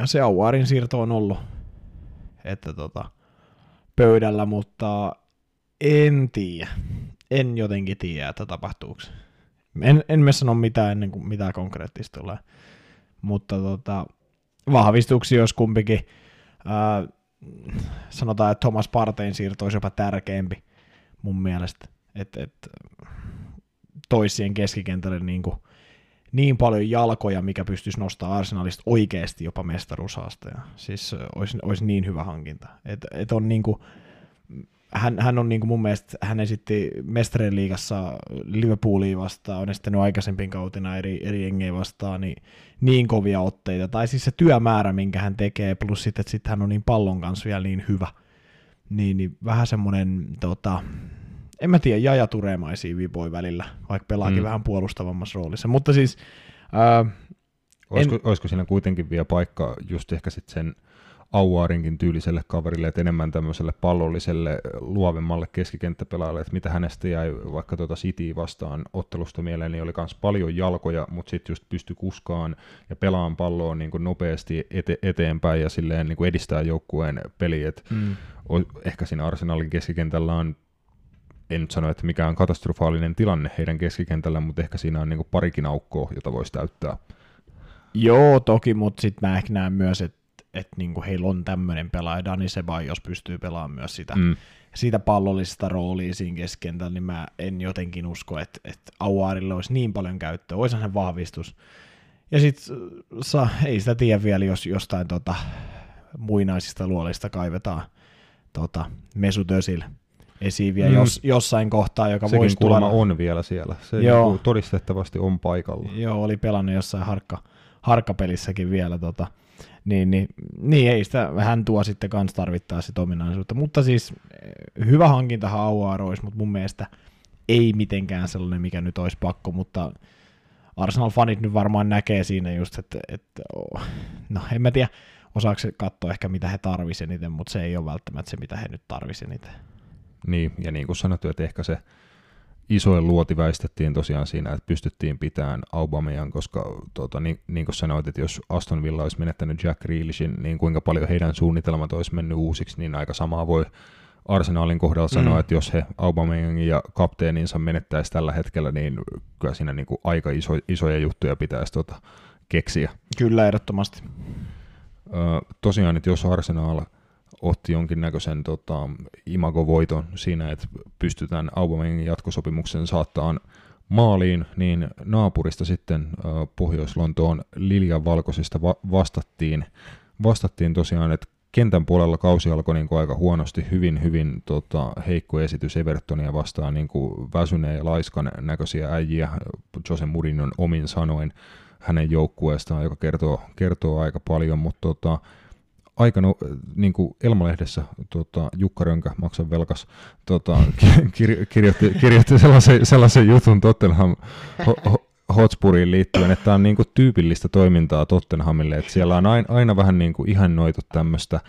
se Auarin siirto on ollut että tota, pöydällä, mutta en tiedä. En jotenkin tiedä, että tapahtuuko. En, en me sano mitään ennen kuin mitään konkreettista tulee. Mutta tota, vahvistuksia jos kumpikin. Ää, sanotaan, että Thomas Partein siirto olisi jopa tärkeämpi mun mielestä, että et, toisien keskikentälle niin kuin niin paljon jalkoja, mikä pystyisi nostaa Arsenalista oikeasti jopa mestaruushaastaja. Siis olisi, olisi niin hyvä hankinta. Et, et on niin kuin, hän, hän on niin kuin mun mielestä, hän esitti mestarien liigassa Liverpoolia vastaan, on esittänyt aikaisempiin kautena eri, eri jengejä vastaan, niin, niin kovia otteita. Tai siis se työmäärä, minkä hän tekee, plus sitten, että sit hän on niin pallon kanssa vielä niin hyvä. Niin, niin vähän semmoinen, tota, en mä tiedä, Jaja Turemaisia vipoi välillä, vaikka pelaakin mm. vähän puolustavammassa roolissa. Mutta siis... Ää, olisiko, en... olisiko siinä kuitenkin vielä paikka just ehkä sitten sen Auaarinkin tyyliselle kaverille, että enemmän tämmöiselle pallolliselle luovemmalle keskikenttäpelaajalle, että mitä hänestä jäi vaikka tuota City vastaan ottelusta mieleen, niin oli myös paljon jalkoja, mutta sitten just pystyi kuskaan ja pelaan palloa niin kuin nopeasti ete- eteenpäin ja silleen niin kuin edistää joukkueen peliä. Mm. Ehkä siinä Arsenalin keskikentällä on en nyt sano, että mikään katastrofaalinen tilanne heidän keskikentällä, mutta ehkä siinä on niin parikin aukkoa, jota voisi täyttää. Joo, toki, mutta sitten mä ehkä näen myös, että että niinku heillä on tämmöinen pelaaja, Dani jos pystyy pelaamaan myös sitä, mm. sitä pallollista roolia siinä keskentällä, niin mä en jotenkin usko, että, että Auarille olisi niin paljon käyttöä, olisi se vahvistus. Ja sitten ei sitä tiedä vielä, jos jostain tota, muinaisista luolista kaivetaan tota, Mesut Özil esiin vielä mm. jos, jossain kohtaa, joka Sekin voisi tulla. on vielä siellä. Se Joo. Niinku todistettavasti on paikalla. Joo, oli pelannut jossain harkka, harkkapelissäkin vielä tota, niin, niin, niin ei sitä, hän tuo sitten kans tarvittaa sitä ominaisuutta, mutta siis eh, hyvä hankinta Hauaar olisi, mutta mun mielestä ei mitenkään sellainen, mikä nyt olisi pakko, mutta Arsenal-fanit nyt varmaan näkee siinä just, että, että oh, no en mä tiedä, osaako katsoa ehkä mitä he tarvisivat eniten, mutta se ei ole välttämättä se, mitä he nyt tarvisivat eniten. Niin, ja niin kuin sanottu, että ehkä se isoin luoti väistettiin tosiaan siinä, että pystyttiin pitämään Aubameyan, koska tuota, niin, niin kuin sanoit, että jos Aston Villa olisi menettänyt Jack Grealishin, niin kuinka paljon heidän suunnitelmat olisi mennyt uusiksi, niin aika samaa voi Arsenalin kohdalla mm. sanoa, että jos he Aubameyang ja kapteeninsa menettäisi tällä hetkellä, niin kyllä siinä niin kuin aika iso, isoja juttuja pitäisi tuota keksiä. Kyllä, ehdottomasti. Ö, tosiaan, että jos Arsenal – otti jonkinnäköisen tota, imagovoiton siinä, että pystytään Aubameyangin jatkosopimuksen saattaan maaliin, niin naapurista sitten Pohjois-Lontoon Lilian valkoisista va- vastattiin, vastattiin tosiaan, että kentän puolella kausi alkoi niin kuin aika huonosti, hyvin, hyvin tota, heikko esitys Evertonia vastaan niin kuin väsyneen ja laiskan näköisiä äijiä. Jose Mourinhon omin sanoin hänen joukkueestaan, joka kertoo, kertoo aika paljon, mutta tota, aika no, niin kuin Elmalehdessä tota, Jukka Rönkä, maksan velkas, tota, kir, kirjoitti, kirjoitti sellaisen, sellaisen jutun Tottenham ho, ho, Hotspuriin liittyen, että tämä on niin kuin tyypillistä toimintaa Tottenhamille, että siellä on aina, aina vähän niin kuin ihannoitu tämmöistä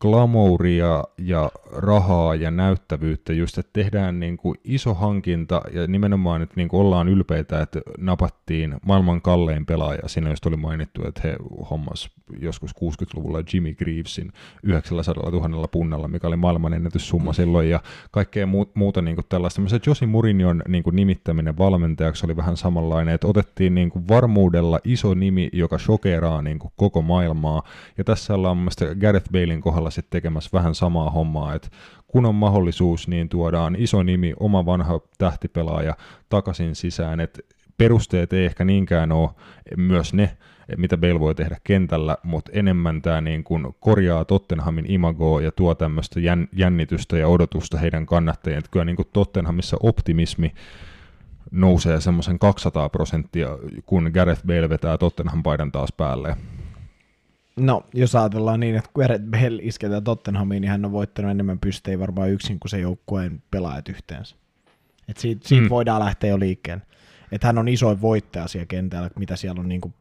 glamouria ja rahaa ja näyttävyyttä, just että tehdään niin kuin iso hankinta ja nimenomaan, että niin kuin ollaan ylpeitä, että napattiin maailman kallein pelaaja. Siinä just oli mainittu, että he hommas joskus 60-luvulla Jimmy Greavesin 900 000 punnalla, mikä oli maailman ennätyssumma silloin ja kaikkea muuta niin kuin tällaista. Myös Josi Murinion niin kuin nimittäminen valmentajaksi oli vähän samanlainen, että otettiin niin kuin varmuudella iso nimi, joka shokeraa niin kuin koko maailmaa ja tässä ollaan mun mielestä Gareth Balein kohdalla sitten tekemässä vähän samaa hommaa, että kun on mahdollisuus, niin tuodaan iso nimi, oma vanha tähtipelaaja takaisin sisään, että perusteet ei ehkä niinkään ole myös ne, mitä Bale voi tehdä kentällä, mutta enemmän tämä niin kuin korjaa Tottenhamin imagoa ja tuo tämmöistä jännitystä ja odotusta heidän kannattajien. Että kyllä niin kuin Tottenhamissa optimismi nousee semmoisen 200 prosenttia, kun Gareth Bale vetää Tottenham paidan taas päälle. No, jos ajatellaan niin, että Gareth Bale isketään Tottenhamiin, niin hän on voittanut enemmän pystejä varmaan yksin kuin se joukkueen pelaajat yhteensä. Et siitä, siitä mm. voidaan lähteä jo liikkeelle. Että hän on isoin voittaja siellä kentällä, mitä siellä on niin kuin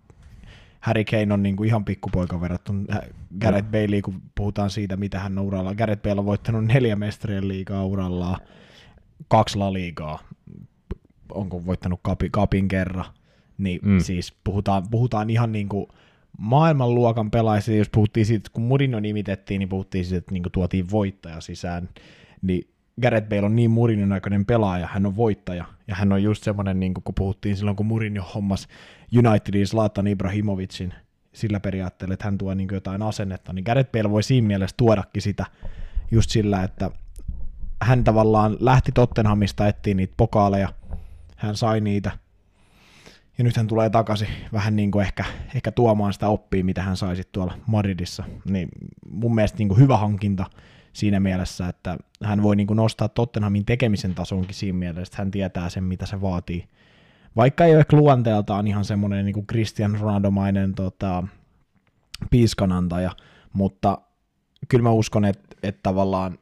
Harry Kane on niin kuin ihan pikkupoika verrattuna Gareth Bale, kun puhutaan siitä, mitä hän on uralla. Gareth Bale on voittanut neljä mestarien liigaa urallaan, kaksi La Liigaa, onko voittanut kapi, kapin kerran, niin mm. siis puhutaan, puhutaan ihan niin kuin maailmanluokan pelaajista, jos puhuttiin siitä, kun Mourinho nimitettiin, niin puhuttiin siitä, että niin tuotiin voittaja sisään, niin Gareth Bale on niin Mourinhon aikainen pelaaja, hän on voittaja, ja hän on just semmoinen, niin kun puhuttiin silloin, kun Mourinho hommas Unitedin Zlatan Ibrahimovicin sillä periaatteella, että hän tuo niin jotain asennetta, niin Gareth Bale voi siinä mielessä tuodakin sitä just sillä, että hän tavallaan lähti Tottenhamista etsiä niitä pokaaleja, hän sai niitä, ja nyt hän tulee takaisin vähän niin kuin ehkä, ehkä tuomaan sitä oppia, mitä hän sai tuolla Madridissa. Niin mun mielestä niin kuin hyvä hankinta siinä mielessä, että hän voi niin kuin nostaa Tottenhamin tekemisen tasonkin siinä mielessä, että hän tietää sen, mitä se vaatii. Vaikka ei ole ehkä luonteeltaan ihan semmoinen niin kuin Christian Ronaldomainen tota, piiskanantaja, mutta kyllä mä uskon, että, että tavallaan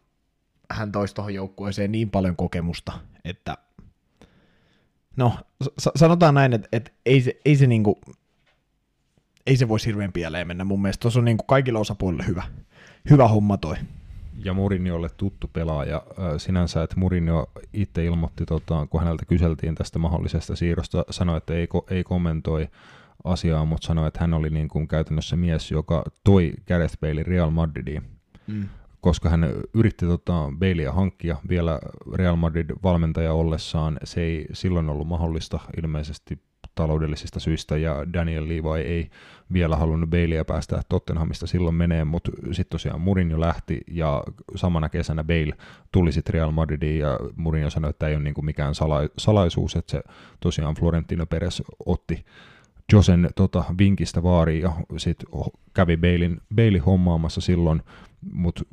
hän toisi tuohon joukkueeseen niin paljon kokemusta, että no sanotaan näin, että, että ei se, ei se niinku, ei se voisi hirveän pieleen mennä mun mielestä. Tuossa on niinku kaikilla osapuolille hyvä, hyvä homma toi. Ja Muriniolle tuttu pelaaja. Sinänsä, että Murinio itse ilmoitti, tota, kun häneltä kyseltiin tästä mahdollisesta siirrosta, sanoi, että ei, ei kommentoi asiaa, mutta sanoi, että hän oli niin kuin käytännössä mies, joka toi Bale Real Madridiin. Mm koska hän yritti tota Baileya hankkia vielä Real Madrid valmentaja ollessaan. Se ei silloin ollut mahdollista ilmeisesti taloudellisista syistä, ja Daniel Levi ei vielä halunnut Baileya päästä Tottenhamista silloin menee, mutta sitten tosiaan Mourinho lähti, ja samana kesänä Bale tuli sitten Real Madridiin, ja Mourinho sanoi, että ei ole niinku mikään sala- salaisuus, että se tosiaan Florentino Perez otti Josen tota, vinkistä vaariin, ja sitten kävi Bailin, Bailin hommaamassa silloin, mutta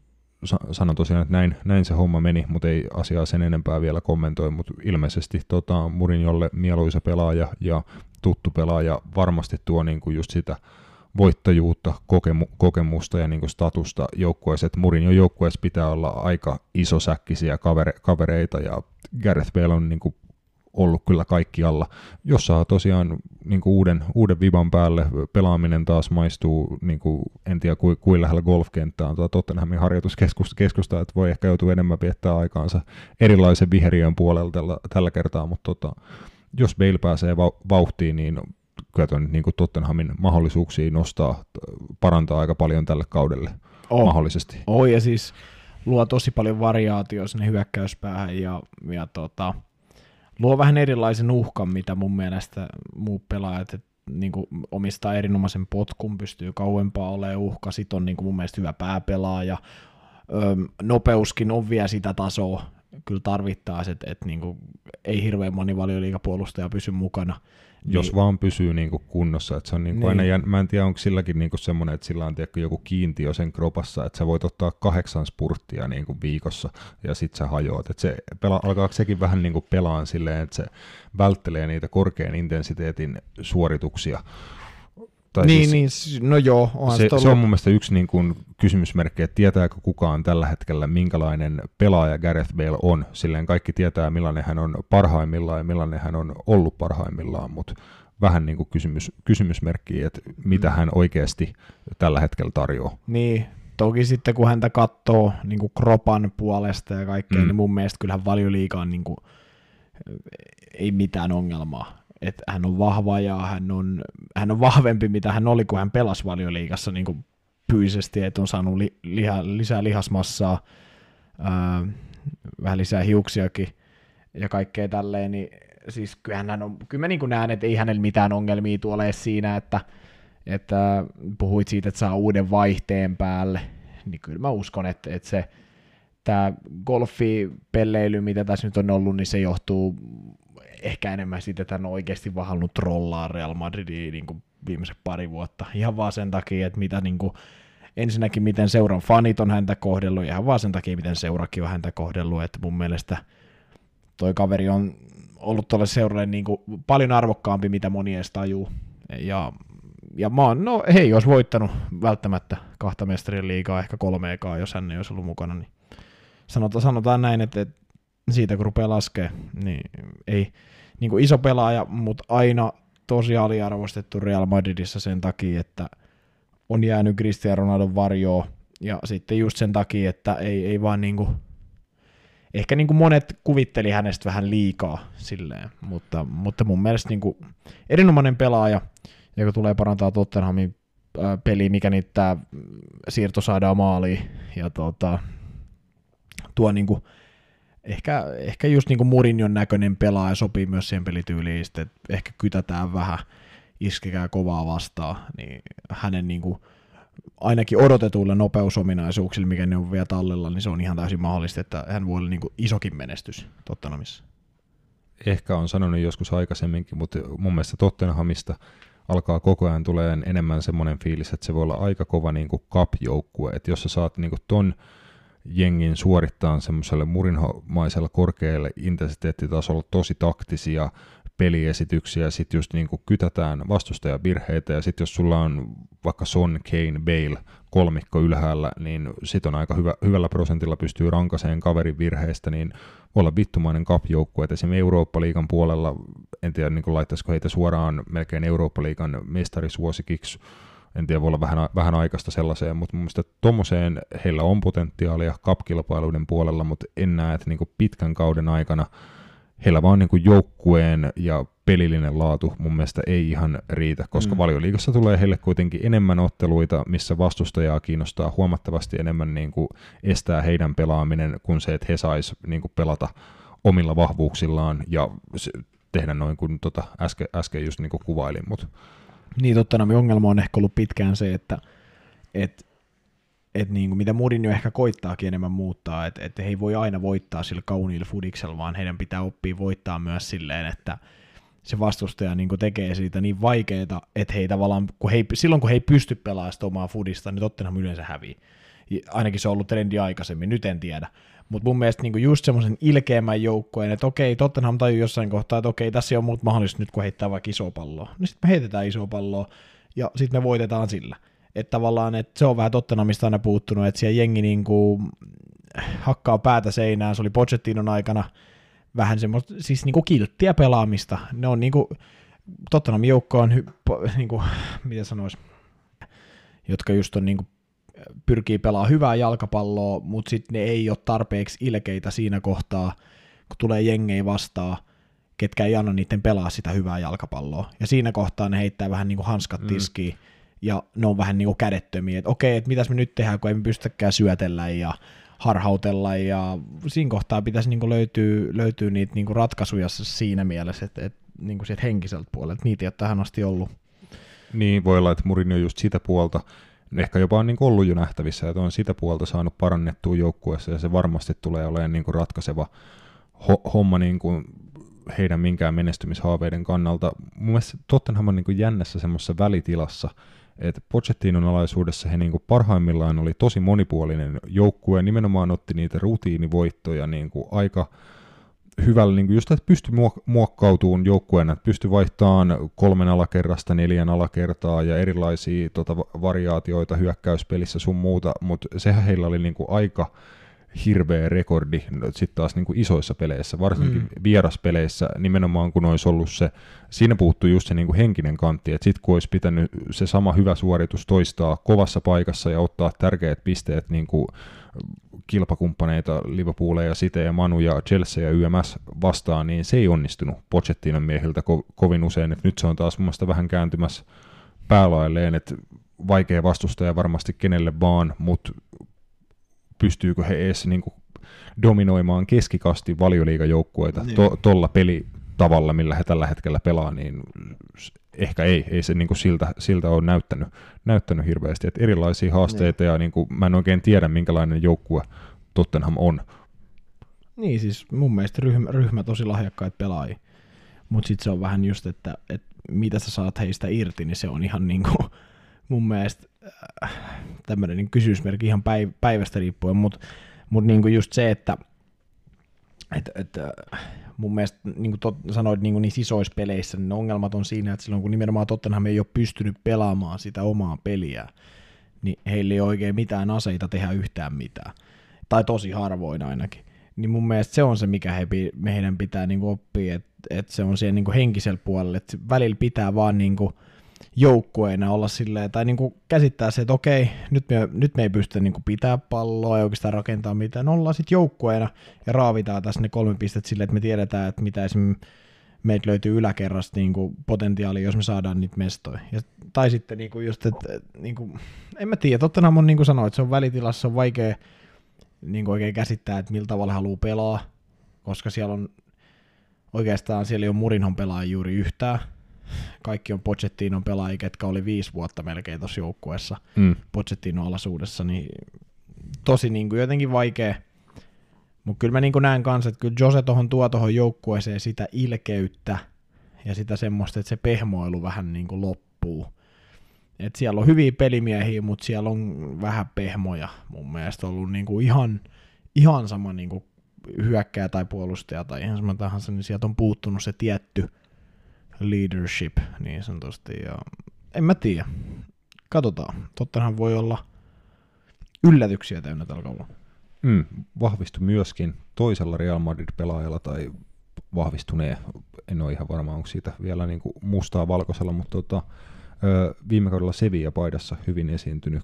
sanon tosiaan, että näin, näin se homma meni, mutta ei asiaa sen enempää vielä kommentoi, mutta ilmeisesti tota, Murinjolle mieluisa pelaaja ja tuttu pelaaja varmasti tuo niin kuin just sitä voittajuutta, kokemu, kokemusta ja niin kuin statusta joukkueessa, että Murinjon joukkueessa pitää olla aika isosäkkisiä kavere, kavereita ja Gareth Bale on niin kuin ollut kyllä kaikkialla. Jos saa tosiaan niin kuin uuden, uuden viban päälle, pelaaminen taas maistuu, niin kuin, en tiedä kuin, kuin lähellä golfkenttää on tuota Tottenhamin harjoituskeskusta, että voi ehkä joutua enemmän viettää aikaansa erilaisen viheriön puolella tällä, tällä kertaa, mutta tota, jos Bale pääsee vauhtiin, niin kyllä tuon niin kuin Tottenhamin mahdollisuuksia nostaa, parantaa aika paljon tälle kaudelle oh. mahdollisesti. Oh, ja siis luo tosi paljon variaatioa sinne hyökkäyspäähän ja, ja tota, luo vähän erilaisen uhkan, mitä mun mielestä muut pelaajat, että niin kuin omistaa erinomaisen potkun, pystyy kauempaa olemaan uhka, sit on niin kuin mun mielestä hyvä pääpelaaja, öö, nopeuskin on vielä sitä tasoa, kyllä tarvittaisiin, että, että niin kuin, ei hirveän moni valioliikapuolustaja pysy mukana, jos niin. vaan pysyy niin kuin kunnossa. Että se on niin kuin niin. aina, mä en tiedä, onko silläkin niin kuin semmoinen, että sillä on tiedätkö, joku kiintiö sen kropassa, että sä voit ottaa kahdeksan spurttia niin kuin viikossa ja sit sä hajoat. Että se pela, alkaako sekin vähän niin kuin pelaan silleen, että se välttelee niitä korkean intensiteetin suorituksia tai niin, siis, niin, no joo. Se, se on mun mielestä yksi niin kuin, kysymysmerkki, että tietääkö kukaan tällä hetkellä, minkälainen pelaaja Gareth Bale on. Silleen kaikki tietää, millainen hän on parhaimmillaan ja millainen hän on ollut parhaimmillaan, mutta vähän niin kuin kysymys, kysymysmerkki, että mitä mm. hän oikeasti tällä hetkellä tarjoaa. Niin, toki sitten kun häntä katsoo niin kuin kropan puolesta ja kaikkea, mm. niin mun mielestä kyllähän valioliiga on niin kuin, ei mitään ongelmaa että hän on vahva ja hän on, hän on vahvempi, mitä hän oli, kun hän pelasi valioliigassa niin kuin pyisesti, että on saanut li, liha, lisää lihasmassaa, ää, vähän lisää hiuksiakin ja kaikkea tälleen, niin siis kyllähän hän on, kyllä mä niin näen, että ei hänellä mitään ongelmia tuolla siinä, että, että puhuit siitä, että saa uuden vaihteen päälle, niin kyllä mä uskon, että, että se tämä golfipelleily, mitä tässä nyt on ollut, niin se johtuu ehkä enemmän siitä, että hän on oikeasti vaan halunnut trollaa Real Madridia niin kuin viimeiset pari vuotta. Ihan vaan sen takia, että mitä niin kuin, ensinnäkin miten seuran fanit on häntä kohdellut, ja ihan vaan sen takia, miten seurakin on häntä kohdellut, että mun mielestä toi kaveri on ollut tuolle seuralle niin kuin paljon arvokkaampi, mitä moni edes tajuu. Ja, ja mä oon, no hei, jos voittanut välttämättä kahta mestarin liigaa, ehkä kolmeekaan, jos hän ei olisi ollut mukana, niin sanotaan, sanotaan näin, että, että siitä kun rupeaa laskee, niin ei niin kuin iso pelaaja, mutta aina tosi aliarvostettu Real Madridissa sen takia, että on jäänyt Cristiano Ronaldon varjoon. Ja sitten just sen takia, että ei, ei vaan niin kuin, ehkä niin kuin monet kuvitteli hänestä vähän liikaa silleen, mutta, mutta mun mielestä niin kuin erinomainen pelaaja, joka tulee parantaa Tottenhamin peli, mikä niitä siirto saadaan maaliin. Ja tuota, tuo niin kuin ehkä, ehkä just niin kuin Mourinhon näköinen pelaaja sopii myös siihen pelityyliin, että ehkä kytätään vähän, iskekää kovaa vastaan, niin hänen niin kuin, ainakin odotetuilla nopeusominaisuuksilla, mikä ne on vielä tallella, niin se on ihan täysin mahdollista, että hän voi olla niin kuin isokin menestys Tottenhamissa. ehkä on sanonut joskus aikaisemminkin, mutta mun mielestä Tottenhamista alkaa koko ajan tulee enemmän semmoinen fiilis, että se voi olla aika kova niin cup-joukkue, että jos sä saat niin kuin ton jengin suorittaa semmoiselle murinhomaisella korkealle intensiteettitasolla tosi taktisia peliesityksiä, sitten just niin kuin kytätään vastustajavirheitä, ja sitten jos sulla on vaikka Son, Kane, Bale kolmikko ylhäällä, niin sit on aika hyvä, hyvällä prosentilla pystyy rankaseen kaverin virheistä, niin voi olla vittumainen cup-joukkue, että esimerkiksi Eurooppa-liigan puolella, en tiedä niin laittaisiko heitä suoraan melkein Eurooppa-liigan mestarisuosikiksi, en tiedä, voi olla vähän, vähän aikaista sellaiseen, mutta mun mielestä tuommoiseen heillä on potentiaalia kapkilpailuiden puolella, mutta en näe, että niin pitkän kauden aikana heillä vaan niin joukkueen ja pelillinen laatu mun mielestä ei ihan riitä, koska mm. valioliigassa tulee heille kuitenkin enemmän otteluita, missä vastustajaa kiinnostaa huomattavasti enemmän niin kuin estää heidän pelaaminen kuin se, että he sais niin kuin pelata omilla vahvuuksillaan ja tehdä noin kuin tota äsken, äsken just niin kuin kuvailin. Mutta niin Tottenhamin ongelma on ehkä ollut pitkään se, että et, et niin kuin mitä Mourinho ehkä koittaakin enemmän muuttaa, että et he ei voi aina voittaa sillä kauniilla fudiksella, vaan heidän pitää oppia voittaa myös silleen, että se vastustaja niin tekee siitä niin vaikeaa, että he tavallaan, kun he, silloin kun he ei pysty pelaamaan sitä omaa fudista, niin Tottenham yleensä hävii. Ainakin se on ollut trendi aikaisemmin, nyt en tiedä. Mutta mun mielestä niinku just semmoisen ilkeämmän joukkueen, että okei, Tottenham tajuu jossain kohtaa, että okei, tässä ole muut mahdollista nyt, kun heittää vaikka iso palloa. No sitten me heitetään iso palloa, ja sitten me voitetaan sillä. Että tavallaan, että se on vähän Tottenhamista aina puuttunut, että siellä jengi niinku hakkaa päätä seinään, se oli Pochettinon aikana vähän semmoista, siis niinku kilttiä pelaamista. Ne on niinku, Tottenhamin joukko on, hy, niinku, miten sanois, jotka just on niinku pyrkii pelaamaan hyvää jalkapalloa, mutta sitten ne ei ole tarpeeksi ilkeitä siinä kohtaa, kun tulee jengei vastaan, ketkä ei anna niiden pelaa sitä hyvää jalkapalloa. Ja siinä kohtaa ne heittää vähän niin kuin hanskat mm. tiskiin, ja ne on vähän niin kuin kädettömiä, että okei, että mitäs me nyt tehdään, kun ei me pystytäkään syötellä ja harhautella, ja siinä kohtaa pitäisi niin kuin löytyä, löytyä niitä niin kuin ratkaisuja siinä mielessä, että, että niin kuin sieltä henkiseltä puolelta, niitä ei ole tähän asti ollut. Niin, voi olla, että Murin on just sitä puolta, ehkä jopa on niin ollut jo nähtävissä, että on sitä puolta saanut parannettua joukkueessa ja se varmasti tulee olemaan niin kuin ratkaiseva ho- homma niin kuin heidän minkään menestymishaaveiden kannalta. Mun mielestä Tottenham on niin kuin jännässä semmoisessa välitilassa, että Pochettinon alaisuudessa he niin kuin parhaimmillaan oli tosi monipuolinen joukkue, nimenomaan otti niitä rutiinivoittoja niin kuin aika hyvällä, niin just, että pysty muokkautumaan joukkueena, että pysty vaihtamaan kolmen alakerrasta neljän alakertaa ja erilaisia tota, variaatioita hyökkäyspelissä sun muuta, mutta sehän heillä oli niin kuin aika hirveä rekordi sitten taas niin kuin isoissa peleissä, varsinkin mm. vieraspeleissä, nimenomaan kun olisi ollut se, siinä puuttuu just se niin kuin henkinen kantti, että sitten kun olisi pitänyt se sama hyvä suoritus toistaa kovassa paikassa ja ottaa tärkeät pisteet niin kuin kilpakumppaneita Liverpoolia, City ja Manu ja Chelsea ja YMS vastaan, niin se ei onnistunut Pochettinon miehiltä ko- kovin usein, että nyt se on taas mun mielestä vähän kääntymässä päälailleen, että vaikea vastustaja varmasti kenelle vaan, mutta pystyykö he edes niin kuin dominoimaan keskikasti valioliigajoukkueita niin. to, tolla pelitavalla, millä he tällä hetkellä pelaa, niin ehkä ei, ei se niin kuin siltä, siltä ole näyttänyt, näyttänyt hirveästi. Et erilaisia haasteita niin. ja niin kuin, mä en oikein tiedä, minkälainen joukkue Tottenham on. Niin, siis mun mielestä ryhmä, ryhmä tosi lahjakkaita pelaajia. Mutta sitten se on vähän just, että, että mitä sä saat heistä irti, niin se on ihan niin kuin, mun mielestä äh, tämmöinen niin kysymysmerkki ihan päivästä riippuen, mutta mut niin kuin just se, että et, et, mun mielestä, niin kuin tot, sanoit, niin kuin niissä isoissa peleissä, niin ongelmat on siinä, että silloin kun nimenomaan Tottenham ei ole pystynyt pelaamaan sitä omaa peliä, niin heillä ei ole oikein mitään aseita tehdä yhtään mitään. Tai tosi harvoin ainakin. Niin mun mielestä se on se, mikä he, meidän pitää niin kuin oppia, että, että se on siellä niin kuin henkisellä puolella, että välillä pitää vaan niin kuin, joukkueena olla silleen, tai niin kuin käsittää se, että okei, nyt me, nyt me ei pystytä niin kuin pitää palloa ja oikeastaan rakentaa mitään, no ollaan sitten joukkueena ja raavitaan tässä ne kolme pistettä silleen, että me tiedetään, että mitä esimerkiksi meitä löytyy yläkerrasta niin kuin potentiaali, jos me saadaan niitä mestoja. Ja, tai sitten niin kuin just, että niin kuin, en mä tiedä, Tottenham on niin kuin sanoin, että se on välitilassa, on vaikea niin kuin oikein käsittää, että millä tavalla haluaa pelaa, koska siellä on oikeastaan siellä ei ole Murinhon pelaajia juuri yhtään, kaikki on Pochettinon pelaajia, ketkä oli viisi vuotta melkein tuossa joukkueessa mm. Pochettinon alaisuudessa, niin tosi niin kuin jotenkin vaikea, Mutta kyllä mä niin näen kanssa, että kyllä Jose tuohon tuo tuohon joukkueeseen sitä ilkeyttä ja sitä semmoista, että se pehmoilu vähän niin kuin loppuu. Et siellä on hyviä pelimiehiä, mutta siellä on vähän pehmoja mun mielestä ollut niin kuin ihan, ihan sama niin kuin hyökkää tai puolustaja tai ihan sama tahansa, niin sieltä on puuttunut se tietty leadership niin sanotusti. Ja en mä tiedä. Katsotaan. Tottahan voi olla yllätyksiä täynnä tällä kaudella. Mm, vahvistui myöskin toisella Real Madrid-pelaajalla tai vahvistuneen, en ole ihan varma, onko siitä vielä niin kuin mustaa valkoisella, mutta tota, viime kaudella Sevilla-paidassa hyvin esiintynyt,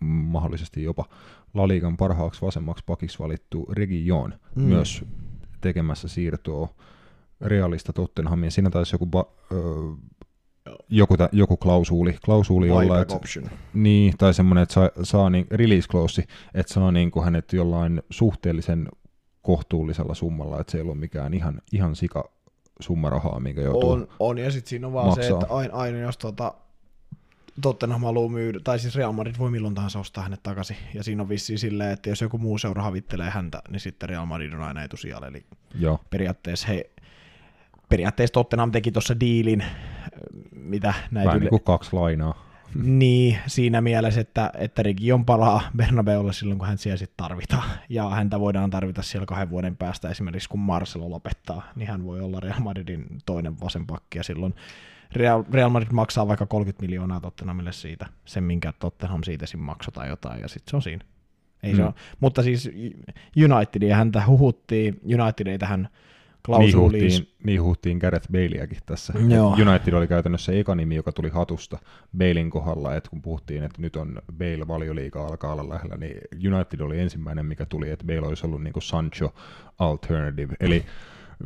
mahdollisesti jopa La Ligan parhaaksi vasemmaksi pakiksi valittu Region mm. myös tekemässä siirtoa Realista Tottenhamiin. Siinä taisi joku, ba, ö, joku, ta, joku klausuuli, klausuuli olla, että. Niin, tai semmoinen, että saa, saa niin, release clause, että saa niin kuin hänet jollain suhteellisen kohtuullisella summalla, että se ei ole mikään ihan, ihan sika summarahaa, minkä joutuu On, on ja sitten siinä on vaan maksaa. se, että aina, aina jos tota, Tottenham haluaa myydä, tai siis Real Madrid voi milloin tahansa ostaa hänet takaisin. Ja siinä on vissiin silleen, että jos joku muu seura havittelee häntä, niin sitten Real Madrid on aina etusijalle. Eli Joo. periaatteessa he, periaatteessa Tottenham teki tuossa diilin, mitä näitä... Vähän niin kuin kaksi lainaa. Niin, siinä mielessä, että, että Region palaa Bernabeulle silloin, kun hän siellä sitten tarvitaan. Ja häntä voidaan tarvita siellä kahden vuoden päästä, esimerkiksi kun Marcelo lopettaa, niin hän voi olla Real Madridin toinen vasenpakki, ja silloin Real, Real Madrid maksaa vaikka 30 miljoonaa Tottenhamille siitä, sen minkä Tottenham siitä siinä maksoi tai jotain, ja sitten se on siinä. Ei mm. se ole. Mutta siis Unitedia häntä huhuttiin, United ei tähän Niin huhtiin, niin huhtiin Gareth Baleäkin tässä. Joo. United oli käytännössä eka nimi, joka tuli hatusta Balein kohdalla, että kun puhuttiin, että nyt on Bale valioliiga alkaa olla lähellä, niin United oli ensimmäinen, mikä tuli, että Bale olisi ollut niin kuin Sancho alternative. Eli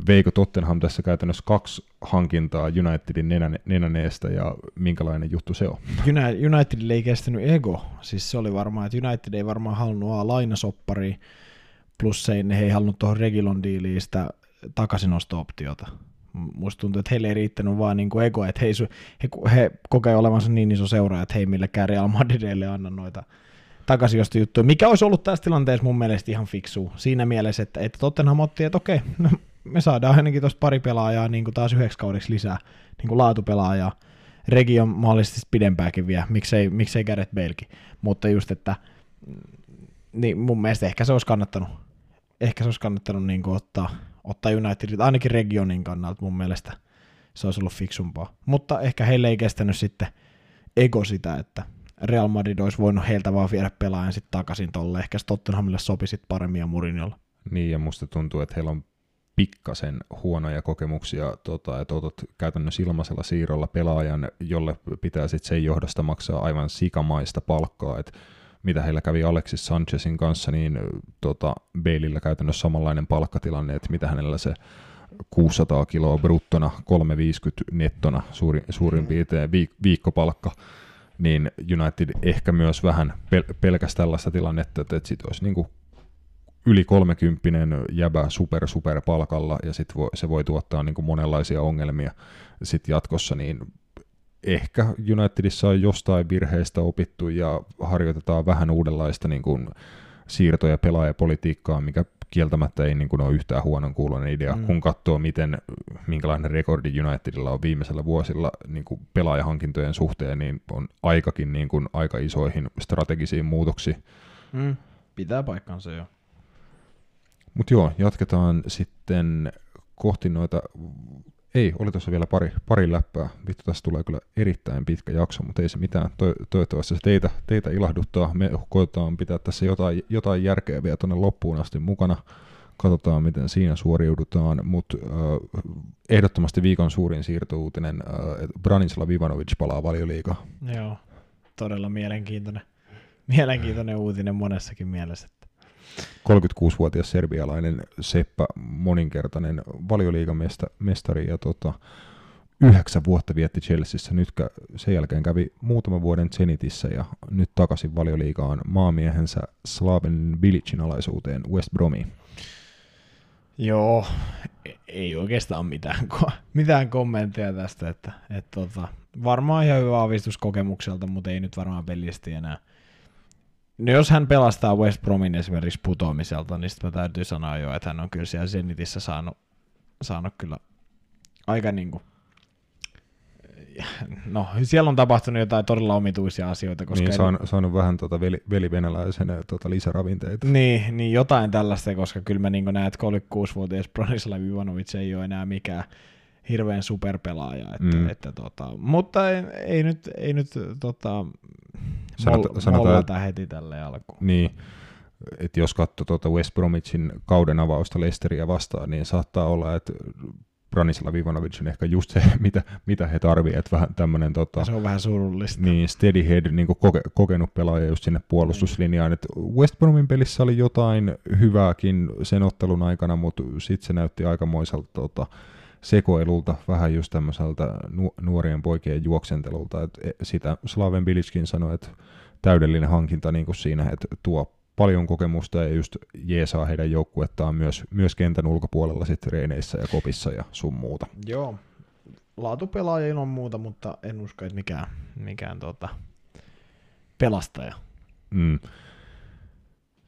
veikö Tottenham tässä käytännössä kaksi hankintaa Unitedin nenän, nenäneestä ja minkälainen juttu se on? United ei kestänyt ego, siis se oli varmaan, että United ei varmaan halunnut lainasoppari, plus se, he ei halunnut tuohon Regilon diiliin sitä takaisinosto-optiota. Musta tuntuu, että heille ei riittänyt vaan niin kuin ego, että he, he, he kokee olevansa niin iso seura, että he ei millekään Real Madridille anna noita juttuja, mikä olisi ollut tässä tilanteessa mun mielestä ihan fiksu. Siinä mielessä, että, että Tottenham otti, että okei, no, me saadaan ainakin tuosta pari pelaajaa niin kuin taas yhdeksi kaudeksi lisää, niin kuin laatupelaajaa. Regi on mahdollisesti pidempääkin vielä, miksei, miksei Gareth Balekin. Mutta just, että mm, niin mun mielestä ehkä se olisi kannattanut, ehkä se olisi kannattanut niin kuin ottaa, ottaa Unitedit, ainakin regionin kannalta mun mielestä se olisi ollut fiksumpaa. Mutta ehkä heille ei kestänyt sitten ego sitä, että Real Madrid olisi voinut heiltä vaan viedä pelaajan sitten takaisin tolle. Ehkä Tottenhamille sopi sitten paremmin ja Murinjolla. Niin, ja musta tuntuu, että heillä on pikkasen huonoja kokemuksia, tota, että otat käytännössä ilmaisella siirrolla pelaajan, jolle pitää sitten sen johdosta maksaa aivan sikamaista palkkaa, että mitä heillä kävi Alexis Sanchezin kanssa, niin tota, Baleillä käytännössä samanlainen palkkatilanne, että mitä hänellä se 600 kiloa bruttona, 350 nettona suurin, suurin piirtein viik- viikkopalkka, niin United ehkä myös vähän pel- pelkästään tällaista tilannetta, että, että sit olisi niin kuin yli 30 jäbä super super palkalla ja sit voi, se voi tuottaa niin kuin monenlaisia ongelmia sit jatkossa, niin ehkä Unitedissa on jostain virheistä opittu ja harjoitetaan vähän uudenlaista niin kuin siirto- ja pelaajapolitiikkaa, mikä kieltämättä ei niin kuin ole yhtään huonon kuulonen idea, mm. kun katsoo, miten, minkälainen rekordi Unitedilla on viimeisellä vuosilla niin kuin pelaajahankintojen suhteen, niin on aikakin niin kuin aika isoihin strategisiin muutoksiin. Mm. Pitää paikkansa jo. Mutta joo, jatketaan sitten kohti noita ei, oli tuossa vielä pari, pari läppää. Vittu, tässä tulee kyllä erittäin pitkä jakso, mutta ei se mitään. To, toivottavasti se teitä, teitä ilahduttaa. Me koetaan pitää tässä jotain, jotain järkeä vielä tuonne loppuun asti mukana. Katsotaan, miten siinä suoriudutaan, mutta äh, ehdottomasti viikon suurin siirtouutinen, äh, että Branislav Ivanovic palaa valioliigaan. Joo, todella mielenkiintoinen, mielenkiintoinen uutinen monessakin mielessä. 36-vuotias serbialainen Seppä, moninkertainen valioliigamestari ja tota, yhdeksän vuotta vietti Chelseassa. Nyt sen jälkeen kävi muutaman vuoden Zenitissä ja nyt takaisin valioliigaan maamiehensä Slaven Bilicin alaisuuteen West Bromiin. Joo, ei oikeastaan mitään, mitään kommentteja tästä, että, että tota, varmaan ihan hyvä aavistus kokemukselta, mutta ei nyt varmaan pelisti enää – No jos hän pelastaa West Bromin esimerkiksi putoamiselta, niin sitten mä täytyy sanoa jo, että hän on kyllä siellä Zenitissä saanut, saanut kyllä aika niin kuin, no siellä on tapahtunut jotain todella omituisia asioita. Koska niin, saanut, saanut vähän tota veli, velivenäläisen tota lisäravinteita. Niin, niin, jotain tällaista, koska kyllä mä niin näen, että 36-vuotias Bronislav Ivanovic ei ole enää mikään hirveän superpelaaja. Että, mm. että, tota, mutta ei, ei, nyt, ei nyt tota, Sanota, mol, sanotaan, heti tälle alkuun. Niin, että jos katsoo tuota West Bromwichin kauden avausta Lesteriä vastaan, niin saattaa olla, että Branislav Ivanovic on ehkä just se, mitä, mitä he tarvitsevat, että vähän tämmöinen tota, se on vähän surullista. Niin, steady head, niin koke, kokenut pelaaja just sinne puolustuslinjaan, että West Bromin pelissä oli jotain hyvääkin sen ottelun aikana, mutta sitten se näytti aikamoiselta tota, sekoilulta, vähän just tämmöiseltä nuorien poikien juoksentelulta, että e, sitä Slaven Biliskin sanoi, että täydellinen hankinta niin kuin siinä, että tuo paljon kokemusta ja just jeesaa heidän joukkuettaan myös, myös kentän ulkopuolella sitten reineissä ja kopissa ja sun muuta. Joo, laatupelaaja ilman muuta, mutta en usko, että mikään, mikään tota, pelastaja. Mm.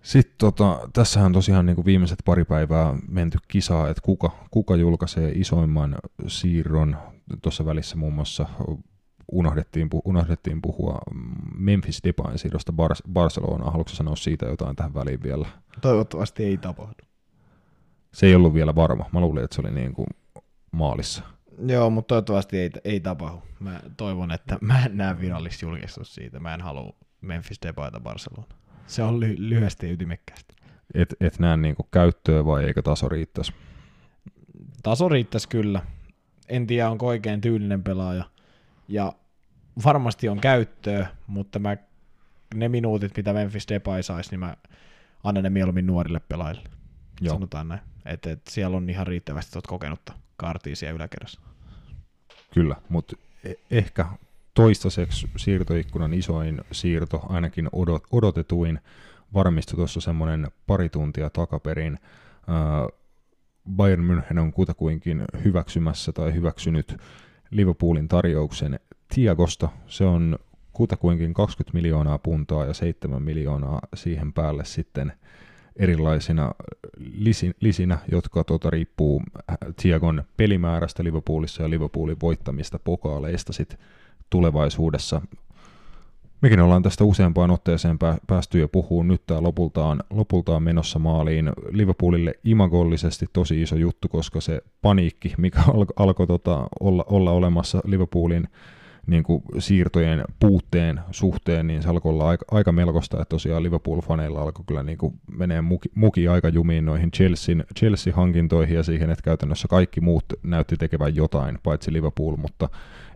Sitten tota, tässähän tosiaan niin kuin viimeiset pari päivää menty kisaa, että kuka, kuka julkaisee isoimman siirron. Tuossa välissä muun muassa unohdettiin, unohdettiin puhua Memphis Depain siirrosta Bar- Barcelonaan. Haluatko sanoa siitä jotain tähän väliin vielä? Toivottavasti ei tapahdu. Se ei ollut vielä varma. Mä luulin, että se oli niin kuin maalissa. Joo, mutta toivottavasti ei, ei tapahdu. Mä toivon, että mä en näe virallista julkistus siitä. Mä en halua Memphis Depaita Barcelona. Se on ly- lyhyesti ytimekkäästi. Et, et näe niin kuin käyttöä vai eikö taso riittäisi? Taso riittäisi kyllä. En tiedä, onko oikein tyylinen pelaaja – ja varmasti on käyttöä, mutta mä, ne minuutit, mitä Memphis Depay saisi, niin mä annan ne mieluummin nuorille pelaajille. Joo. Sanotaan näin. Että et siellä on ihan riittävästi tuot kokenutta kaartia siellä yläkerrassa. Kyllä, mutta e- ehkä toistaiseksi siirtoikkunan isoin siirto, ainakin odot, odotetuin, varmistui tuossa semmoinen pari tuntia takaperin. Bayern München on kutakuinkin hyväksymässä tai hyväksynyt Liverpoolin tarjouksen Tiagosta. Se on kutakuinkin 20 miljoonaa puntaa ja 7 miljoonaa siihen päälle sitten erilaisina lisinä, jotka tuota, riippuu Tiagon pelimäärästä Liverpoolissa ja Liverpoolin voittamista pokaaleista sit tulevaisuudessa. Mekin ollaan tästä useampaan otteeseen päästy jo puhumaan. Nyt tämä lopultaan, lopultaan menossa maaliin. Liverpoolille imagollisesti tosi iso juttu, koska se paniikki, mikä alkoi alko, tota, olla, olla olemassa Liverpoolin niin kuin siirtojen puutteen suhteen, niin se alkoi olla aika, aika melkoista, että tosiaan Liverpool-faneilla alkoi kyllä niin kuin menee muki, muki aika jumiin noihin Chelsea, Chelsea-hankintoihin ja siihen, että käytännössä kaikki muut näytti tekevän jotain, paitsi Liverpool, mutta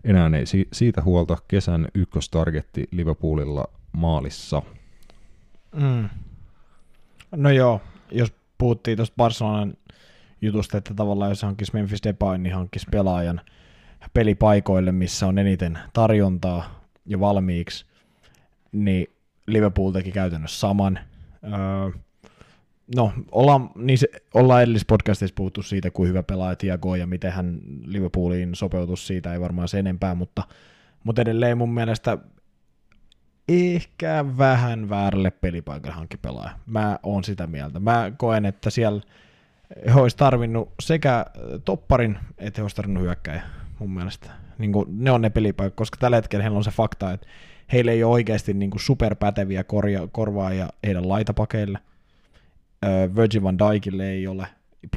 enää ei si- siitä huolta kesän ykköstargetti Liverpoolilla maalissa. Mm. No joo, jos puhuttiin tuosta Barcelonan jutusta, että tavallaan jos hankkisi Memphis Depay, niin hankkisi pelaajan pelipaikoille, missä on eniten tarjontaa jo valmiiksi, niin Liverpool teki käytännössä saman. Öö, no, ollaan, niin se, ollaan edellisessä podcastissa puhuttu siitä, kuin hyvä pelaaja Tiago ja miten hän Liverpooliin sopeutus siitä, ei varmaan sen enempää, mutta, mutta edelleen mun mielestä ehkä vähän väärälle pelipaikalle hankki pelaaja. Mä oon sitä mieltä. Mä koen, että siellä he olisi tarvinnut sekä topparin, että he olisi tarvinnut hyökkäjä mun mielestä. Niin kuin, ne on ne pelipaikat, koska tällä hetkellä heillä on se fakta, että heillä ei ole oikeasti niin kuin superpäteviä korja, korvaajia heidän laitapakeille. Virgin van Dijkille ei ole,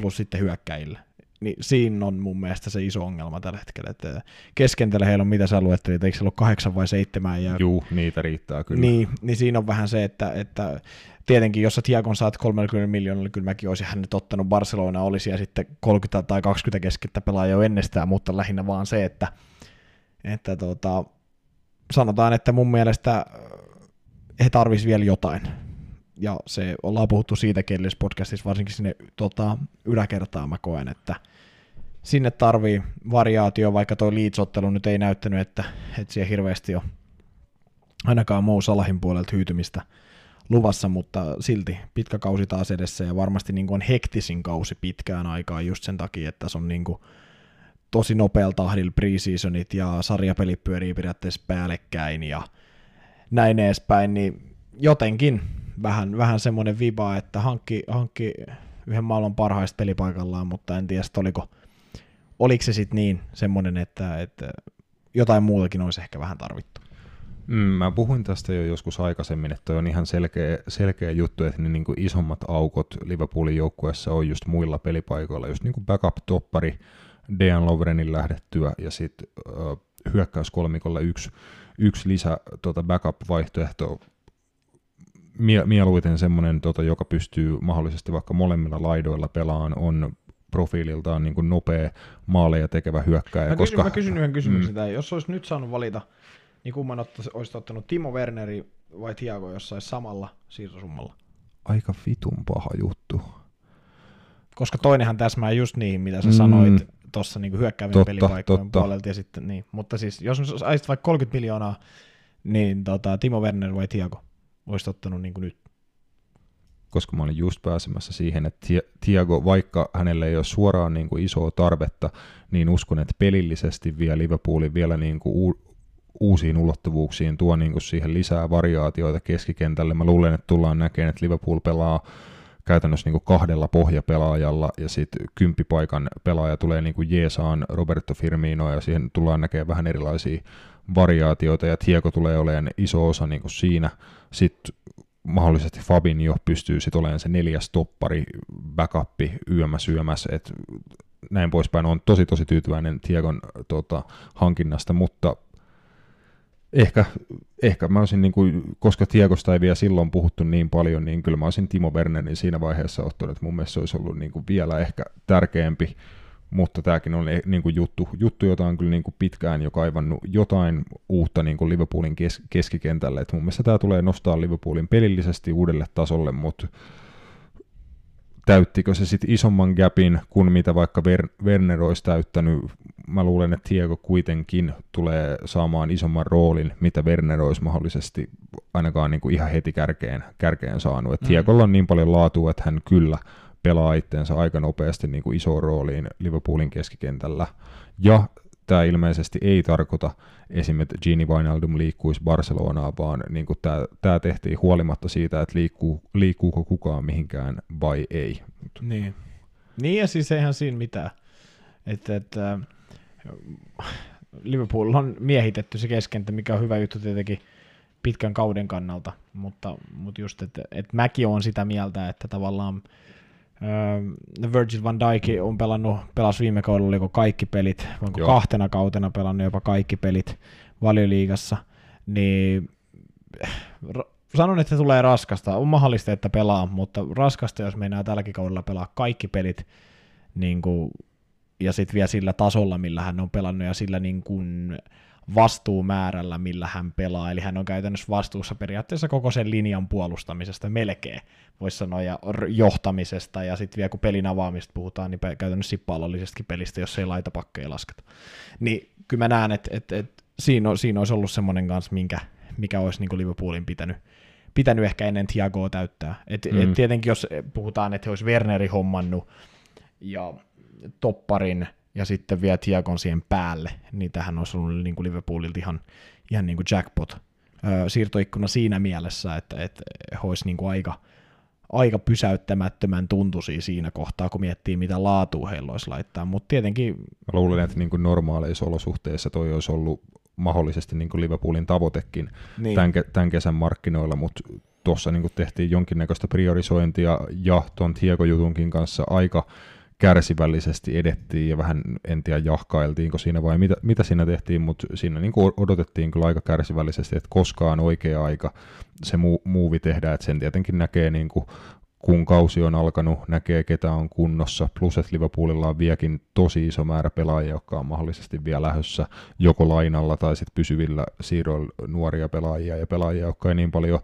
plus sitten hyökkäjille. Niin siinä on mun mielestä se iso ongelma tällä hetkellä, että keskentällä heillä on mitä sä luettelit, eikö siellä ole kahdeksan vai seitsemän? Ja... Juu, niitä riittää kyllä. Niin, niin siinä on vähän se, että, että tietenkin jos sä Tiagon saat 30 miljoonalla, kyllä mäkin olisin hänet ottanut Barcelona, olisi ja sitten 30 tai 20 keskettä pelaa jo ennestään, mutta lähinnä vaan se, että, että tota, sanotaan, että mun mielestä he tarvisivat vielä jotain ja se ollaan puhuttu siitä edellisessä podcastissa, varsinkin sinne tota, yläkertaan mä koen, että sinne tarvii variaatio, vaikka toi Leeds-ottelu nyt ei näyttänyt, että, että siellä hirveästi on ainakaan muu Salahin puolelta hyytymistä luvassa, mutta silti pitkä kausi taas edessä ja varmasti niin kuin on hektisin kausi pitkään aikaan just sen takia, että se on niin kuin tosi nopealla tahdilla preseasonit ja sarjapelit pyörii periaatteessa päällekkäin ja näin edespäin, niin jotenkin vähän, vähän semmoinen viba, että hankki, hankki yhden maailman parhaista pelipaikallaan, mutta en tiedä, oliko, oliko se sitten niin semmoinen, että, että jotain muutakin olisi ehkä vähän tarvittu. Mm, mä puhuin tästä jo joskus aikaisemmin, että on ihan selkeä, selkeä juttu, että ne niin kuin isommat aukot Liverpoolin joukkueessa on just muilla pelipaikoilla, just niin kuin backup-toppari Dean Lovrenin lähdettyä ja sitten uh, hyökkäyskolmikolla yksi, yksi lisä tota backup-vaihtoehto, mieluiten semmoinen, tota, joka pystyy mahdollisesti vaikka molemmilla laidoilla pelaan, on profiililtaan niin kuin nopea maaleja tekevä hyökkäjä. Mä, koska, kysyn, mä kysyn yhden kysymyksen mm. jos olisi nyt saanut valita, niin kumman ottais, olisit ottanut Timo Werneri vai Tiago jossain samalla siirtosummalla? Aika vitun paha juttu. Koska toinenhan täsmää just niihin, mitä sä mm. sanoit tuossa niin hyökkäävien pelipaikkojen puolelta. Ja sitten, niin. Mutta siis, jos saisit vaikka 30 miljoonaa, niin tota, Timo Werner vai Tiago olisit ottanut niin kuin nyt? koska mä olin just pääsemässä siihen, että Tiago, vaikka hänelle ei ole suoraan niin kuin isoa tarvetta, niin uskon, että pelillisesti vie Liverpoolin vielä niin kuin u- uusiin ulottuvuuksiin, tuo niin kuin siihen lisää variaatioita keskikentälle. Mä luulen, että tullaan näkemään, että Liverpool pelaa käytännössä niin kuin kahdella pohjapelaajalla ja sitten kymppipaikan pelaaja tulee niin kuin Jeesaan Roberto Firmino ja siihen tullaan näkemään vähän erilaisia variaatioita ja Tieko tulee olemaan iso osa niin kuin siinä. Sitten mahdollisesti Fabinho pystyy sitten olemaan se neljäs toppari, backupi, yömäs yömäs, että näin poispäin. On tosi tosi tyytyväinen Tiegon tota, hankinnasta, mutta ehkä, ehkä mä olisin, niin kuin, koska Tiegosta ei vielä silloin puhuttu niin paljon, niin kyllä mä olisin Timo Wernerin siinä vaiheessa ottanut, että mun mielestä se olisi ollut niin kuin vielä ehkä tärkeämpi mutta tämäkin on eh, niin kuin juttu, juttu, jota on kyllä niin kuin pitkään jo kaivannut jotain uutta niin kuin Liverpoolin kes, keskikentälle. Et mun mielestä tämä tulee nostaa Liverpoolin pelillisesti uudelle tasolle, mutta täyttikö se sitten isomman gapin kuin mitä vaikka Ver- Werner olisi täyttänyt. Mä luulen, että Diego kuitenkin tulee saamaan isomman roolin, mitä Werner olisi mahdollisesti ainakaan niin kuin ihan heti kärkeen, kärkeen saanut. Et mm. Diegolla on niin paljon laatua, että hän kyllä – pelaa itteensä aika nopeasti niin kuin isoon rooliin Liverpoolin keskikentällä. Ja tämä ilmeisesti ei tarkoita esim. että Gini Wijnaldum liikkuisi Barcelonaan, vaan niin kuin tämä, tämä tehtiin huolimatta siitä, että liikkuu, liikkuuko kukaan mihinkään vai ei. Niin. Niin ja siis eihän siinä mitään. Että, että Liverpool on miehitetty se keskentä, mikä on hyvä juttu tietenkin pitkän kauden kannalta, mutta, mutta just, että, että mäkin on sitä mieltä, että tavallaan Virgil van Dijk on pelannut, pelasi viime kaudella oliko kaikki pelit, onko Joo. kahtena kautena pelannut jopa kaikki pelit valioliigassa, niin sanon, että se tulee raskasta. On mahdollista, että pelaa, mutta raskasta, jos meinaa tälläkin kaudella pelaa kaikki pelit, niin kuin, ja sitten vielä sillä tasolla, millä hän on pelannut, ja sillä niin kuin, vastuumäärällä, millä hän pelaa, eli hän on käytännössä vastuussa periaatteessa koko sen linjan puolustamisesta melkein, voisi sanoa, ja johtamisesta, ja sitten vielä kun pelin avaamista puhutaan, niin käytännössä pallollisestakin pelistä, jos ei laita pakkeja lasketa. Niin kyllä mä näen, että, että, että siinä, on, siinä olisi ollut semmoinen kanssa, minkä, mikä olisi niin Liverpoolin pitänyt, pitänyt ehkä ennen Thiagoa täyttää. Et, mm. et tietenkin jos puhutaan, että he olisi Werneri hommannut ja topparin ja sitten vielä Tiagon siihen päälle, niin tähän olisi ollut niin kuin Liverpoolilta ihan, ihan niin kuin jackpot siirtoikkuna siinä mielessä, että, että he olisi niin kuin aika, aika pysäyttämättömän tuntuisia siinä kohtaa, kun miettii, mitä laatua heillä olisi laittaa, mutta tietenkin... Mä luulen, että niin kuin normaaleissa olosuhteissa toi olisi ollut mahdollisesti niin kuin Liverpoolin tavoitekin niin. tämän, tämän kesän markkinoilla, mutta tuossa niin tehtiin jonkinnäköistä priorisointia ja tuon Tiago-jutunkin kanssa aika kärsivällisesti edettiin ja vähän en tiedä jahkailtiinko siinä vai mitä, mitä siinä tehtiin, mutta siinä niin kuin odotettiin kyllä aika kärsivällisesti, että koskaan oikea aika se mu- muuvi tehdään, että sen tietenkin näkee niin kuin kun kausi on alkanut, näkee ketä on kunnossa, plus että Liverpoolilla on vieläkin tosi iso määrä pelaajia, jotka on mahdollisesti vielä lähdössä joko lainalla tai sitten pysyvillä siirroilla nuoria pelaajia. Ja pelaajia, jotka ei niin paljon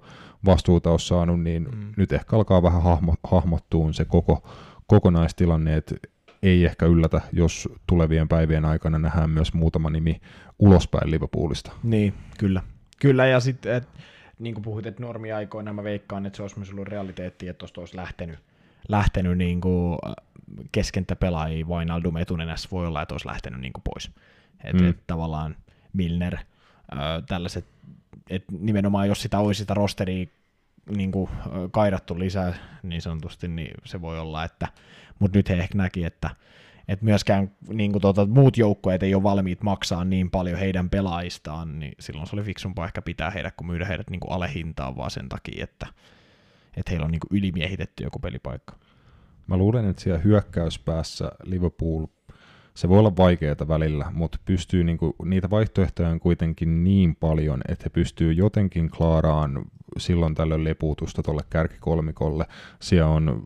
vastuuta ole saanut, niin mm. nyt ehkä alkaa vähän hahmo, hahmottua se koko kokonaistilanne, että ei ehkä yllätä, jos tulevien päivien aikana nähdään myös muutama nimi ulospäin Liverpoolista. Niin, kyllä. Kyllä, ja sitten, niin kuin puhuit, että normiaikoina mä veikkaan, että se olisi myös ollut realiteetti, että tuosta olisi lähtenyt, lähtenyt niin kuin äh, keskentäpelaajia Wijnaldum etunenässä voi olla, että olisi lähtenyt niin kuin pois. Että mm. et, tavallaan Milner, äh, tällaiset, että nimenomaan jos sitä olisi sitä rosteria niin kuin, kairattu lisää niin sanotusti, niin se voi olla, että, mutta nyt he ehkä näki, että, että myöskään niin kuin, tuota, muut joukkueet ei ole valmiit maksaa niin paljon heidän pelaajistaan, niin silloin se oli fiksumpaa ehkä pitää heidät, kun myydä heidät niin kuin alehintaan vaan sen takia, että, että heillä on niin kuin ylimiehitetty joku pelipaikka. Mä luulen, että siellä hyökkäyspäässä Liverpool se voi olla vaikeaa välillä, mutta pystyy niinku, niitä vaihtoehtoja on kuitenkin niin paljon, että he pystyy jotenkin klaaraan silloin tällöin lepuutusta tuolle kärkikolmikolle. Siellä on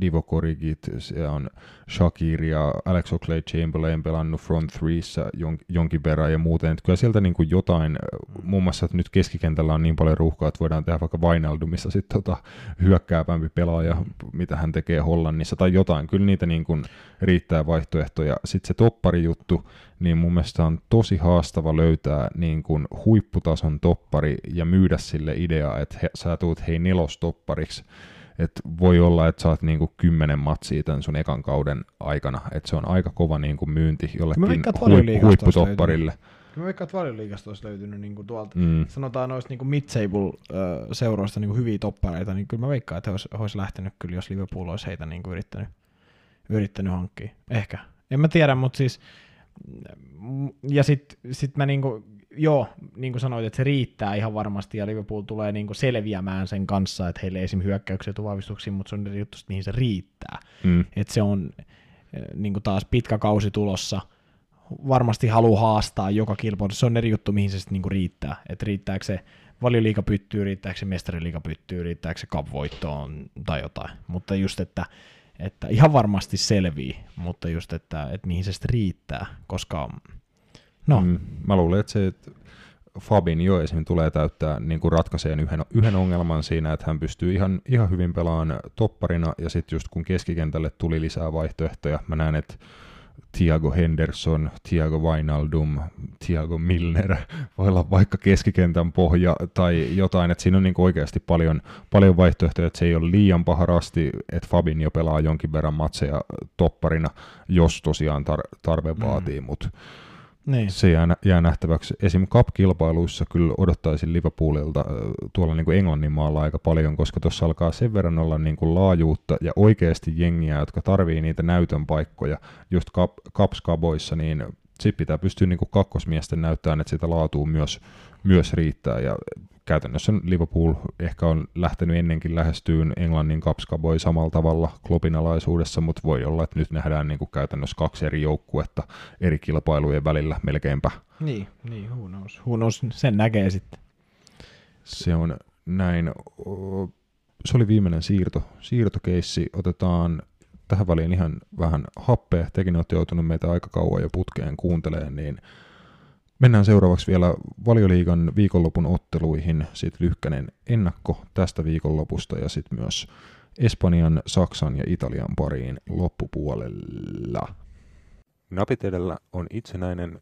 Divo Korigit, se on Shakir ja Alex Oxlade-Chamberlain pelannut front threeissä jon, jonkin verran ja muuten. Että kyllä sieltä niin kuin jotain, muun muassa että nyt keskikentällä on niin paljon ruuhkaa, että voidaan tehdä vaikka Vainaldumissa sitten tota hyökkäävämpi pelaaja, mitä hän tekee Hollannissa tai jotain. Kyllä niitä niin kuin riittää vaihtoehtoja. Sitten se topparijuttu, niin mun mielestä on tosi haastava löytää niin kuin huipputason toppari ja myydä sille idea, että he, sä tuut hei nelostoppariksi et voi olla, että saat niinku kymmenen matsia tämän sun ekan kauden aikana, että se on aika kova niinku myynti jollekin hui, huipputopparille. Mä veikkaan, että valioliigasta olisi löytynyt niin kuin tuolta, mm. sanotaan noista niin mid-table-seuroista niin hyviä toppareita, niin kyllä mä veikkaan, että he olisi, olisi lähtenyt kyllä, jos Liverpool olisi heitä niin kuin yrittänyt, yrittänyt hankkia. Ehkä. En mä tiedä, mutta siis ja sitten sit mä niinku, joo, niin kuin sanoit, että se riittää ihan varmasti, ja Liverpool tulee niin kuin selviämään sen kanssa, että heille esim. hyökkäyksiä vahvistuksia, mutta se on eri juttu, mihin se riittää. Mm. Että se on eh, niin kuin taas pitkä kausi tulossa, varmasti haluaa haastaa joka kilpailu, se on eri juttu, mihin se sitten niin kuin riittää. Että riittääkö se valioliiga pyttyy, riittääkö se mestariliiga pyttyy, riittääkö se cup-voittoon tai jotain. Mutta just, että, että ihan varmasti selvii, mutta just, että, että mihin se sitten riittää, koska No. Mm, mä luulen, että se että jo esimerkiksi tulee täyttää niin kuin ratkaiseen yhden, yhden ongelman siinä, että hän pystyy ihan, ihan hyvin pelaamaan topparina, ja sitten just kun keskikentälle tuli lisää vaihtoehtoja, mä näen, että Thiago Henderson, Thiago Wijnaldum, Thiago Milner, voi olla vaikka keskikentän pohja tai jotain, että siinä on niin oikeasti paljon, paljon vaihtoehtoja, että se ei ole liian paha rasti, että jo pelaa jonkin verran matseja topparina, jos tosiaan tar- tarve mm. vaatii, mutta niin. Se jää, jää nähtäväksi. Esim. Cup-kilpailuissa kyllä odottaisin Liverpoolilta tuolla niin kuin Englannin maalla aika paljon, koska tuossa alkaa sen verran olla niin kuin laajuutta ja oikeasti jengiä, jotka tarvii niitä näytön paikkoja just Cups-kaboissa, niin sitten pitää pystyä niin kuin kakkosmiesten näyttämään, että sitä laatuu myös, myös riittää. Ja käytännössä Liverpool ehkä on lähtenyt ennenkin lähestyyn Englannin kapskaboi samalla tavalla Kloppin alaisuudessa, mutta voi olla, että nyt nähdään niin kuin käytännössä kaksi eri joukkuetta eri kilpailujen välillä melkeinpä. Niin, niin who knows. Who knows, sen näkee sitten. Se on näin. Se oli viimeinen siirto, siirtokeissi. Otetaan tähän väliin ihan vähän happea. Tekin olette joutunut meitä aika kauan jo putkeen kuuntelemaan, niin Mennään seuraavaksi vielä valioliigan viikonlopun otteluihin, sitten lyhkänen ennakko tästä viikonlopusta ja sitten myös Espanjan, Saksan ja Italian pariin loppupuolella. Napit edellä on itsenäinen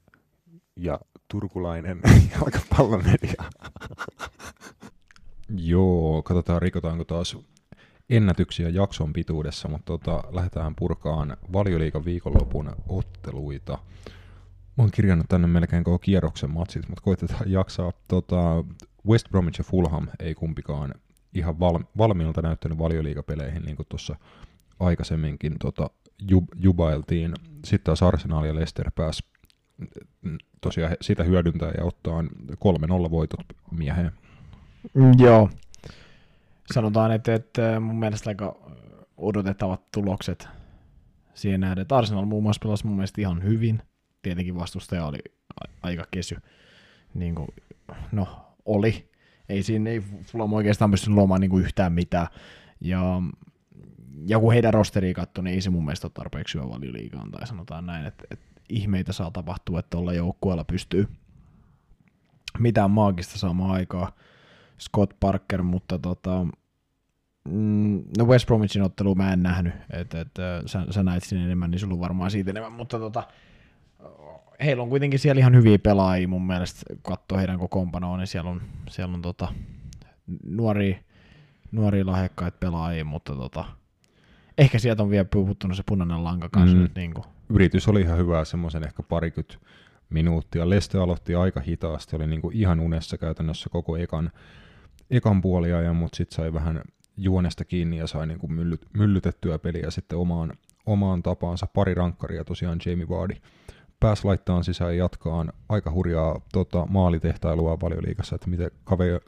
ja turkulainen jalkapallomedia. Joo, katsotaan rikotaanko taas ennätyksiä jakson pituudessa, mutta tota, lähdetään purkaan valioliigan viikonlopun otteluita. Mä oon kirjannut tänne melkein koko kierroksen matsit, mutta koitetaan jaksaa. Tota, West Bromwich ja Fulham ei kumpikaan ihan val, valmiilta näyttänyt valioliikapeleihin, niin kuin tuossa aikaisemminkin tota, jub, jubailtiin. Sitten taas Arsenal ja Leicester pääsi tosiaan sitä hyödyntää ja ottaa 3-0 voitot mieheen. Mm, joo. Sanotaan, että, että mun mielestä aika odotettavat tulokset siihen nähden, että Arsenal muun muassa pelasi mun mielestä ihan hyvin – tietenkin vastustaja oli aika kesy. Niin kuin, no, oli. Ei siinä ei Fulham oikeastaan pystynyt luomaan niin kuin yhtään mitään. Ja, ja kun heidän rosteriin katsoi, niin ei se mun mielestä ole tarpeeksi hyvä valioliigaan, tai sanotaan näin, että, että ihmeitä saa tapahtua, että tuolla joukkueella pystyy mitään maagista saamaan aikaa Scott Parker, mutta tota, mm, no West Bromwichin ottelu mä en nähnyt, että et, sä, sä näit sinne enemmän, niin sulla on varmaan siitä enemmän, mutta tota, heillä on kuitenkin siellä ihan hyviä pelaajia mun mielestä, katsoo heidän kokoonpanoa, niin siellä on, siellä on tota, nuoria, nuoria lahjakkaita pelaajia, mutta tota, ehkä sieltä on vielä puhuttunut se punainen lanka kanssa mm. nyt. Niin kuin. Yritys oli ihan hyvä, semmoisen ehkä parikymmentä minuuttia. Leste aloitti aika hitaasti, oli niin kuin ihan unessa käytännössä koko ekan, ekan puoliajan, mutta sitten sai vähän juonesta kiinni ja sai niin kuin myllyt, myllytettyä peliä sitten omaan, omaan tapaansa. Pari rankkaria tosiaan Jamie Vardy pääsi laittaa sisään jatkaan aika hurjaa tota, maalitehtailua valioliikassa, että miten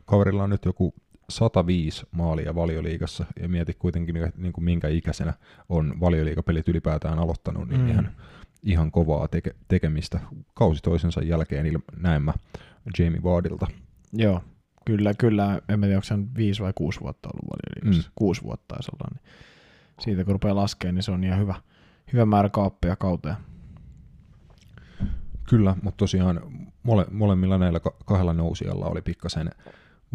kaverilla on nyt joku 105 maalia valioliigassa ja mieti kuitenkin niin kuin minkä ikäisenä on valioliikapelit ylipäätään aloittanut, niin mm. ihan, ihan kovaa teke, tekemistä kausi toisensa jälkeen il- näin mä Jamie Wardilta. Joo, kyllä, kyllä. En tiedä, onko se on viisi vai kuusi vuotta ollut valioliigassa. Mm. Kuusi vuotta taisi olla. Niin siitä kun rupeaa laskemaan, niin se on ihan hyvä, hyvä määrä kaappeja kauteen. Kyllä, mutta tosiaan mole, molemmilla näillä kahdella nousijalla oli pikkasen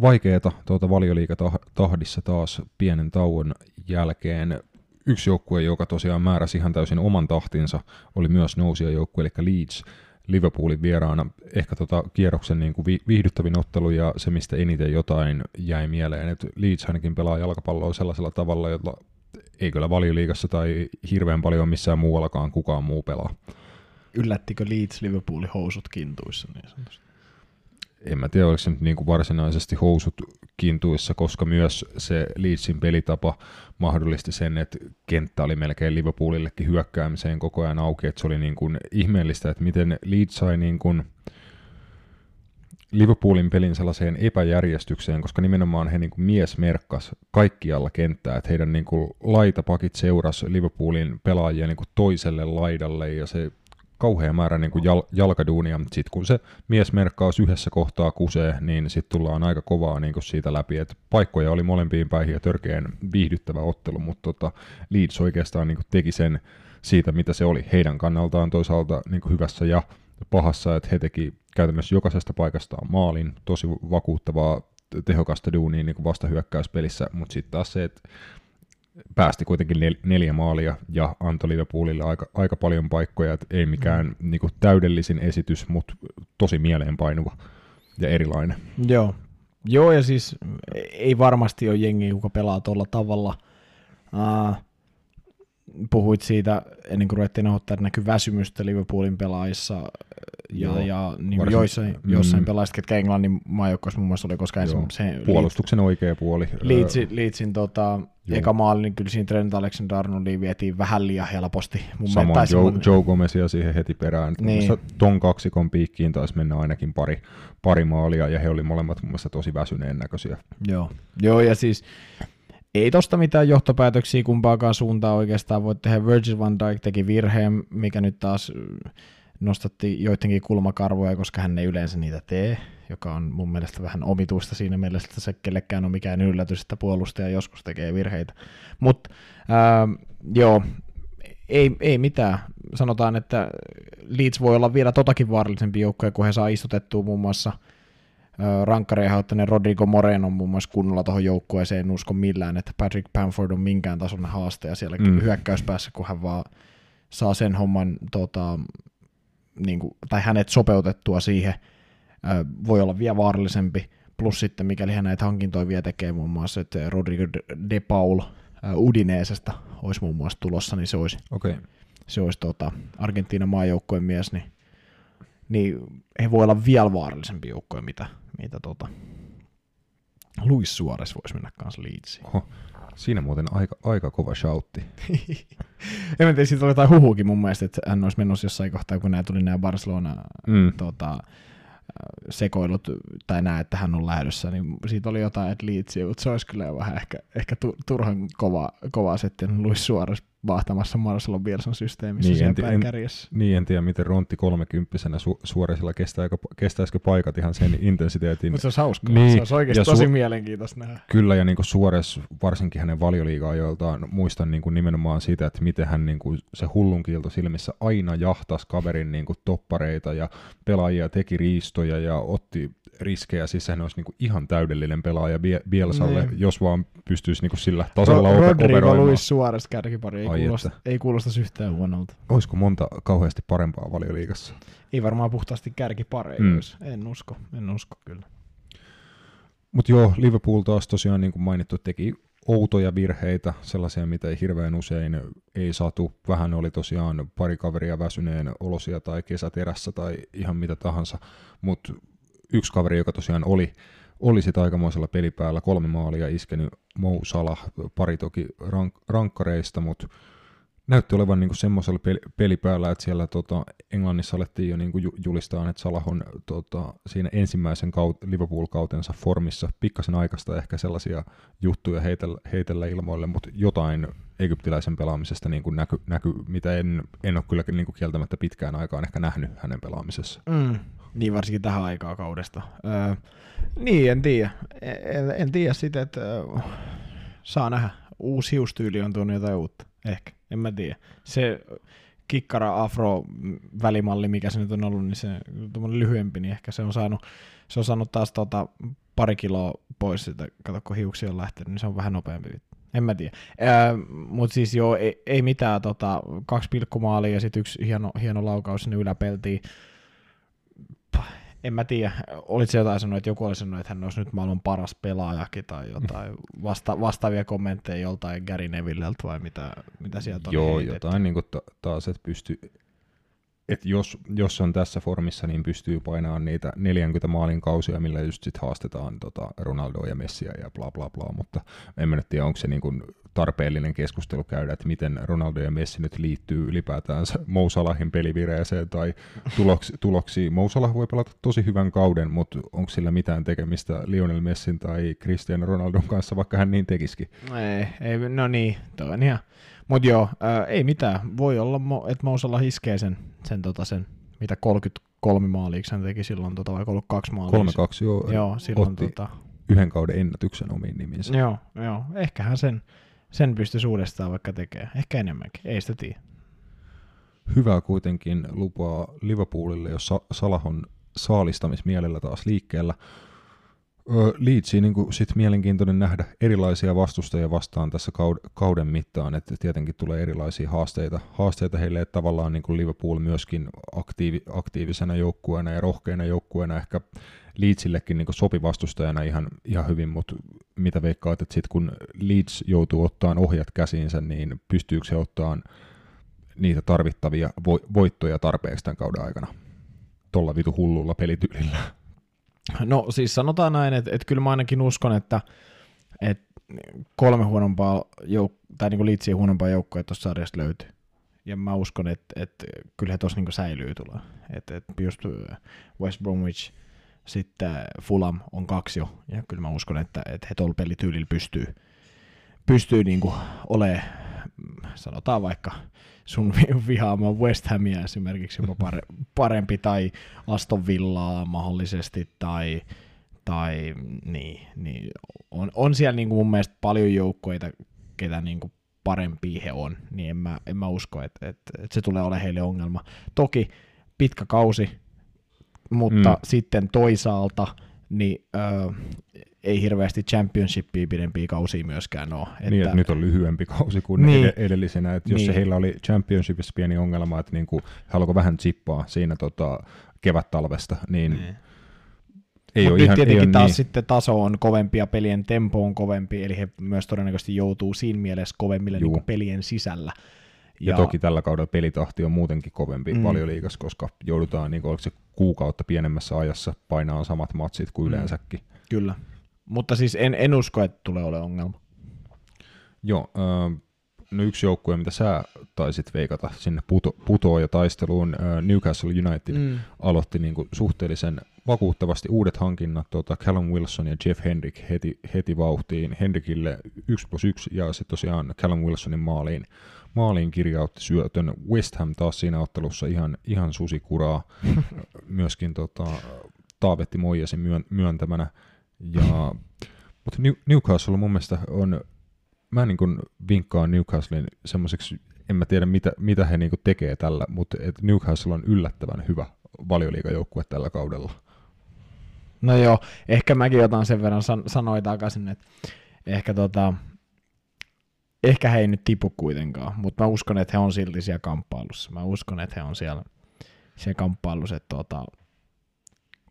vaikeeta tuota valioliikatahdissa taas pienen tauon jälkeen. Yksi joukkue, joka tosiaan määräsi ihan täysin oman tahtinsa, oli myös nousijajoukkue, eli Leeds Liverpoolin vieraana. Ehkä tota kierroksen niin kuin viihdyttävin ottelu ja se, mistä eniten jotain jäi mieleen, että Leeds ainakin pelaa jalkapalloa sellaisella tavalla, jolla ei kyllä valioliigassa tai hirveän paljon missään muuallakaan kukaan muu pelaa. Yllättikö Leeds Liverpoolin housut kintuissa niin sanotusti? En mä tiedä, oliko se nyt niin kuin varsinaisesti housut kintuissa, koska myös se Leedsin pelitapa mahdollisti sen, että kenttä oli melkein Liverpoolillekin hyökkäämiseen koko ajan auki, että se oli niin kuin ihmeellistä, että miten Leeds sai niin kuin Liverpoolin pelin sellaiseen epäjärjestykseen, koska nimenomaan he niin kuin mies merkkas kaikkialla kenttää, että heidän niin kuin laitapakit seurasi Liverpoolin pelaajia niin kuin toiselle laidalle ja se kauhea määrä niin kuin jal- jalkaduunia, mutta sitten kun se miesmerkkaus yhdessä kohtaa kusee, niin sitten tullaan aika kovaa niin kuin siitä läpi, että paikkoja oli molempiin päihin ja törkeän viihdyttävä ottelu, mutta tota, Leeds oikeastaan niin kuin teki sen siitä, mitä se oli heidän kannaltaan toisaalta niin kuin hyvässä ja pahassa, että he teki käytännössä jokaisesta paikastaan maalin, tosi vakuuttavaa tehokasta duunia niin kuin vastahyökkäyspelissä, mutta sitten taas se, että päästi kuitenkin nel, neljä maalia ja antoi Liverpoolille aika, aika paljon paikkoja, että ei mikään mm. niin kuin, täydellisin esitys, mutta tosi mieleenpainuva ja erilainen. Joo. Joo, ja siis ei varmasti ole jengi, joka pelaa tuolla tavalla. Uh, puhuit siitä, ennen kuin ruvettiin nauhoittaa, että näkyy väsymystä Liverpoolin pelaajissa ja, Joo, ja niin varsin, joissain, mm. jossain pelaajista, ketkä Englannin maajoukkoissa muun muassa oli, koska ensin se... Puolustuksen Leeds, oikea puoli. Leedsin, Leedsin tota, eka maali, niin kyllä siinä Trent Alexander-Arnoldia vietiin vähän liian helposti. Mun Samoin Joe, semmoinen... Joe Gomezia siihen heti perään. Niin. Ton kaksikon piikkiin taisi mennä ainakin pari, pari maalia, ja he oli molemmat mun mielestä tosi väsyneen näköisiä. Joo, Joo ja siis ei tosta mitään johtopäätöksiä kumpaakaan suuntaan oikeastaan voi tehdä. Virgil van Dijk teki virheen, mikä nyt taas nostatti joidenkin kulmakarvoja, koska hän ei yleensä niitä tee, joka on mun mielestä vähän omituista siinä mielessä, että se kellekään on mikään yllätys, että puolustaja joskus tekee virheitä. Mutta joo, ei, ei mitään. Sanotaan, että Leeds voi olla vielä totakin vaarallisempi joukkoja, kun he saa istutettua muun muassa – rankkareja ottaneen Rodrigo Moreno muun muassa kunnolla tuohon joukkueeseen, en usko millään, että Patrick Bamford on minkään tasoinen haastaja siellä mm. hyökkäyspäässä, kun hän vaan saa sen homman, tota, niin kuin, tai hänet sopeutettua siihen, voi olla vielä vaarallisempi, plus sitten mikäli hän näitä hankintoja vielä tekee muun muassa, että Rodrigo De Paul Udineesesta olisi muun muassa tulossa, niin se olisi, okay. se olisi tota, Argentiinan maajoukkojen mies, niin, niin he voi olla vielä vaarallisempi joukkoja, mitä, mitä tota, Luis Suarez voisi mennä kanssa Leedsiin. Oho, siinä muuten aika, aika kova shoutti. en tiedä, siitä oli jotain huhukin mun mielestä, että hän olisi menossa jossain kohtaa, kun nämä tuli nämä Barcelona mm. tota, sekoilut tai nämä, että hän on lähdössä, niin siitä oli jotain, että liitsiä, mutta se olisi kyllä vähän ehkä, ehkä turhan kova, kova setti, Luis Suarez vaahtamassa Marcelo Bielsan systeemissä niin, en, kärjessä. Niin, en tiedä, miten Rontti kolmekymppisenä su- suorisella kestääkö, kestäisikö paikat ihan sen intensiteetin. Mutta se olisi hauskaa, niin, se olisi oikeasti tosi su- mielenkiintoista nähdä. Kyllä, ja niin kuin Suores, varsinkin hänen valioliiga-ajoiltaan, muistan niin kuin nimenomaan sitä, että miten hän niin kuin se hullunkiilto silmissä aina jahtasi kaverin niin kuin toppareita ja pelaajia, teki riistoja ja otti riskejä, siis hän olisi niin kuin ihan täydellinen pelaaja Bielsalle, niin. jos vaan pystyisi niin kuin sillä tasolla Ro- Rodrigo Luis Suores kärkipari, ei, kuulosta, ei kuulosta yhtään huonolta. Olisiko monta kauheasti parempaa valioliigassa? Ei varmaan puhtaasti kärkipareja, mm. en usko, en usko kyllä. Mutta joo, Liverpool taas tosiaan niin kuin mainittu teki outoja virheitä, sellaisia, mitä ei hirveän usein ei saatu. Vähän oli tosiaan pari kaveria väsyneen olosia tai kesäterässä tai ihan mitä tahansa, mutta yksi kaveri, joka tosiaan oli olisit aikamoisella pelipäällä, kolme maalia iskenyt Mo Salah, pari toki rank, rankkareista, mutta näytti olevan niin semmoisella pelipäällä, että siellä tota, Englannissa alettiin jo niin julistaa, että Salah on tota, siinä ensimmäisen kaut, Liverpool-kautensa formissa pikkasen aikaista ehkä sellaisia juttuja heitellä, heitellä ilmoille, mutta jotain egyptiläisen pelaamisesta niin kuin näky, mitä en, en ole kyllä niin kuin kieltämättä pitkään aikaan ehkä nähnyt hänen pelaamisessa. Mm, niin varsinkin tähän aikaa kaudesta. Öö, niin, en tiedä. En, en tiedä sitä, että äh, saa nähdä. Uusi hiustyyli on tuonut jotain uutta. Ehkä, en mä tiedä. Se kikkara afro välimalli, mikä se nyt on ollut, niin se on lyhyempi, niin ehkä se on saanut, se on saanut taas tota pari kiloa pois sitä, kato kun hiuksia on lähtenyt, niin se on vähän nopeampi. En mä tiedä. Mutta siis joo, ei, ei mitään, tota, kaksi pilkkumaalia ja sitten yksi hieno, hieno laukaus sinne yläpeltiin en mä tiedä, olit se jotain sanonut, että joku oli sanonut, että hän olisi nyt maailman paras pelaajakin tai jotain vasta, vastaavia kommentteja joltain Gary Nevilleltä vai mitä, mitä sieltä on Joo, heitetty. jotain niin kuin taas, että pystyy, että jos, jos on tässä formissa, niin pystyy painamaan niitä 40 maalin kausia, millä just sit haastetaan tota Ronaldoa ja Messiä ja bla bla bla, mutta en mä nyt tiedä, onko se niin kuin tarpeellinen keskustelu käydä, että miten Ronaldo ja Messi nyt liittyy ylipäätään Mousalahin pelivireeseen tai tuloksi, tuloksiin. Mousalah voi pelata tosi hyvän kauden, mutta onko sillä mitään tekemistä Lionel Messin tai Cristiano Ronaldon kanssa, vaikka hän niin tekisikin? Ei, ei no niin, toi on ihan. Mutta joo, ää, ei mitään. Voi olla, että Mousala iskee sen, sen, tota, sen mitä 33 maalia hän teki silloin, tota, vai 32 maalia? 32, joo. Joo, silloin otti tota... yhden kauden ennätyksen omiin nimiinsä. Joo, joo. Ehkähän sen, sen pystyisi uudestaan vaikka tekemään. Ehkä enemmänkin, ei sitä tiedä. Hyvää kuitenkin lupaa Liverpoolille, jos Salah on saalistamismielellä taas liikkeellä. Leedsiin niin sit mielenkiintoinen nähdä erilaisia vastustajia vastaan tässä kauden mittaan, että tietenkin tulee erilaisia haasteita, haasteita heille, että tavallaan niin kuin Liverpool myöskin aktiivi, aktiivisena joukkueena ja rohkeana joukkueena ehkä Leedsillekin niin sopi vastustajana ihan, ihan hyvin, mutta mitä veikkaat, että sitten kun Leeds joutuu ottaan ohjat käsiinsä, niin pystyykö se ottaan niitä tarvittavia vo- voittoja tarpeeksi tämän kauden aikana? Tuolla vitu hullulla pelityylillä. No siis sanotaan näin, että, että kyllä mä ainakin uskon, että, että kolme huonompaa jouk- tai niin Leedsiä huonompaa joukkoa tuossa sarjasta löytyy. Ja mä uskon, että, että kyllä he tuossa niin säilyy tulla. Että, että just West Bromwich – sitten Fulham on kaksi jo, ja kyllä mä uskon, että, että he tuolla pelityylillä pystyy, pystyy niin olemaan, sanotaan vaikka sun vihaama West Hamia esimerkiksi jopa parempi, tai Aston Villaa mahdollisesti, tai, tai niin, niin on, on siellä niin mun mielestä paljon joukkoita, ketä niin kuin parempia he on, niin en mä, en mä usko, että, että, että se tulee olemaan heille ongelma. Toki pitkä kausi, mutta mm. sitten toisaalta niin ö, ei hirveästi championshipia pidempiä kausia myöskään ole. Että... Niin, että nyt on lyhyempi kausi kuin niin. edellisenä, että jos niin. se heillä oli championshipissa pieni ongelma, että niin kuin, he alkoi vähän chippaa siinä tota, kevät-talvesta, niin, niin. Ei Mutta nyt ihan, tietenkin taas niin. sitten taso on kovempi ja pelien tempo on kovempi, eli he myös todennäköisesti joutuu siinä mielessä kovemmille niin pelien sisällä. Ja, ja toki tällä kaudella pelitahti on muutenkin kovempi mm. liikas, koska joudutaan, niin kuin, se kuukautta pienemmässä ajassa painaa samat matsit kuin mm. yleensäkin. Kyllä, mutta siis en, en usko, että tulee olemaan ongelma. Joo, äh, no yksi joukkue, mitä sä taisit veikata sinne puto, putoon ja taisteluun, äh, Newcastle United mm. aloitti niin kuin suhteellisen vakuuttavasti uudet hankinnat, tuota Callum Wilson ja Jeff Hendrick heti, heti vauhtiin. Hendrickille 1 plus 1 ja sitten tosiaan Callum Wilsonin maaliin maaliin kirjautti syötön. West Ham taas siinä ottelussa ihan, ihan susikuraa, myöskin tota, Taavetti Moijasin myön, myöntämänä. Ja, mutta Newcastle mun mielestä on, mä niin kuin vinkkaan Newcastlein semmoiseksi, en mä tiedä mitä, mitä he niin kuin tekee tällä, mutta et Newcastle on yllättävän hyvä valioliikajoukkue tällä kaudella. No joo, ehkä mäkin otan sen verran san- sanoin takaisin, että ehkä tota, ehkä he ei nyt tipu kuitenkaan, mutta mä uskon, että he on silti siellä kamppailussa. Mä uskon, että he on siellä, siellä kamppailussa, että tuota,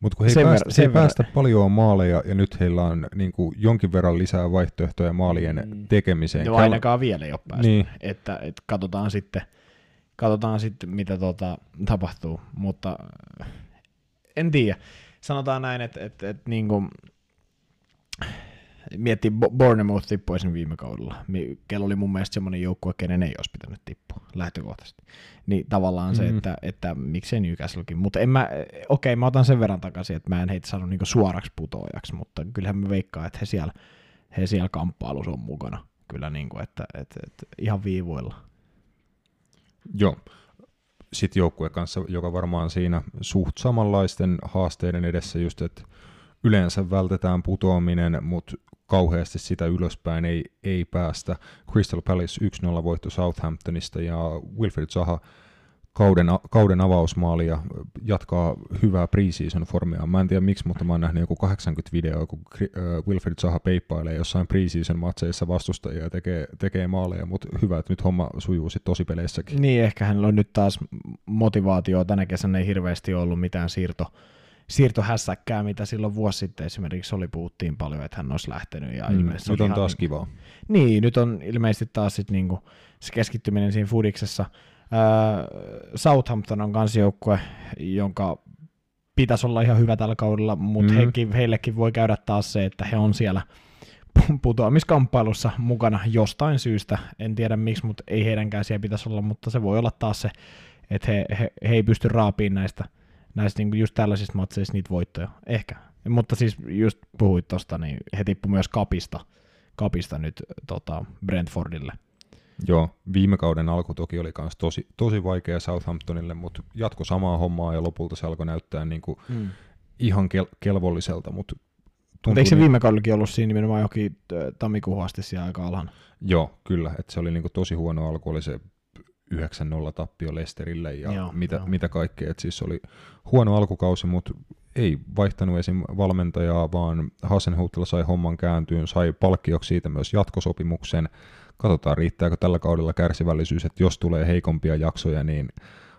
mutta kun he ei päästä, he päästä paljon maaleja ja nyt heillä on niin kuin jonkin verran lisää vaihtoehtoja maalien mm. tekemiseen. No ainakaan vielä ei ole päästä. Niin. Että, että katsotaan sitten, katsotaan sitten mitä tuota, tapahtuu, mutta en tiedä. Sanotaan näin, että, että, että niin kuin, miettii Bo- Bournemouth tippui sen viime kaudella, kello oli mun mielestä semmoinen joukkue, kenen ei olisi pitänyt tippua lähtökohtaisesti. Niin tavallaan se, Mhm. että, että miksei Newcastlekin. Mutta en mä, okei, mä otan sen verran takaisin, että mä en heitä sano niinku suoraksi putoajaksi, mutta kyllähän mä veikkaan, että he siellä, he siellä kamppailussa on mukana. Kyllä niinku, että, että, että ihan viivoilla. Joo. Sitten joukkue kanssa, joka varmaan siinä suht samanlaisten haasteiden edessä just, että yleensä vältetään putoaminen, mutta kauheasti sitä ylöspäin ei, ei päästä. Crystal Palace 1-0 voitto Southamptonista ja Wilfred Zaha kauden, kauden avausmaali ja jatkaa hyvää preseason formia. Mä en tiedä miksi, mutta mä oon nähnyt joku 80 videoa, kun Wilfred Zaha peippailee jossain preseason matseissa vastustajia ja tekee, tekee maaleja, mutta hyvä, että nyt homma sujuu sitten tosipeleissäkin. Niin, ehkä hänellä on nyt taas motivaatio. Tänä kesänä ei hirveästi ollut mitään siirto, siirtohässäkkää, mitä silloin vuosi sitten esimerkiksi oli, puhuttiin paljon, että hän olisi lähtenyt. Ja Mm, nyt on ihan taas niin- kivaa. Niin, nyt on ilmeisesti taas sit niinku se keskittyminen siinä Fudiksessa. Ää, Southampton on kans joukkue, jonka pitäisi olla ihan hyvä tällä kaudella, mutta Mm. heillekin voi käydä taas se, että he on siellä pu- putoamiskamppailussa mukana jostain syystä. En tiedä miksi, mutta ei heidänkään siellä pitäisi olla, mutta se voi olla taas se, että he, he, he ei pysty raapiin näistä, näistä niinku just tällaisista matseista niitä voittoja. Ehkä. Mutta siis just puhuit tosta, niin he tippu myös kapista, kapista nyt tota Brentfordille. Joo, viime kauden alku toki oli myös tosi, tosi vaikea Southamptonille, mutta jatko samaa hommaa ja lopulta se alkoi näyttää niin kuin Mm. ihan kel- kelvolliselta, mutta Mutta eikö se niin- viime kaudellakin ollut siinä nimenomaan johonkin tammikuuhun asti siellä aika alhaalla? Joo, kyllä, että se oli niin kuin tosi huono alku, oli se 9-0 tappio Lesterille ja Joo, mitä, joo. mitä kaikkea, että siis oli huono alkukausi, mutta ei vaihtanut esim. valmentajaa, vaan Hasenhutel sai homman kääntyyn, sai palkkioksi siitä myös jatkosopimuksen. Katsotaan, riittääkö tällä kaudella kärsivällisyys, että jos tulee heikompia jaksoja, niin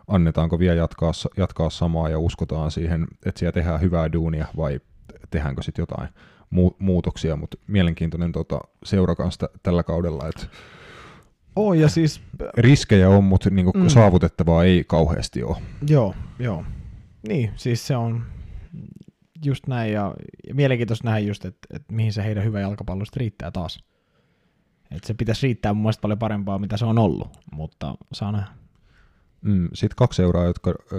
annetaanko vielä jatkaa, jatkaa samaa ja uskotaan siihen, että siellä tehdään hyvää duunia vai tehdäänkö sitten jotain muu- muutoksia, mutta mielenkiintoinen tota, seura kanssa tä- tällä kaudella, että Oh, ja siis, riskejä on, mutta niinku Mm. saavutettavaa ei kauheasti ole. joo, joo. Niin, siis se on just näin, ja, ja mielenkiintoista nähdä just, että, että mihin se heidän hyvä jalkapallo riittää taas. Että se pitäisi riittää mun mielestä paljon parempaa, mitä se on ollut, mutta saa nähdä. Mm, Sitten kaksi seuraa, jotka ö,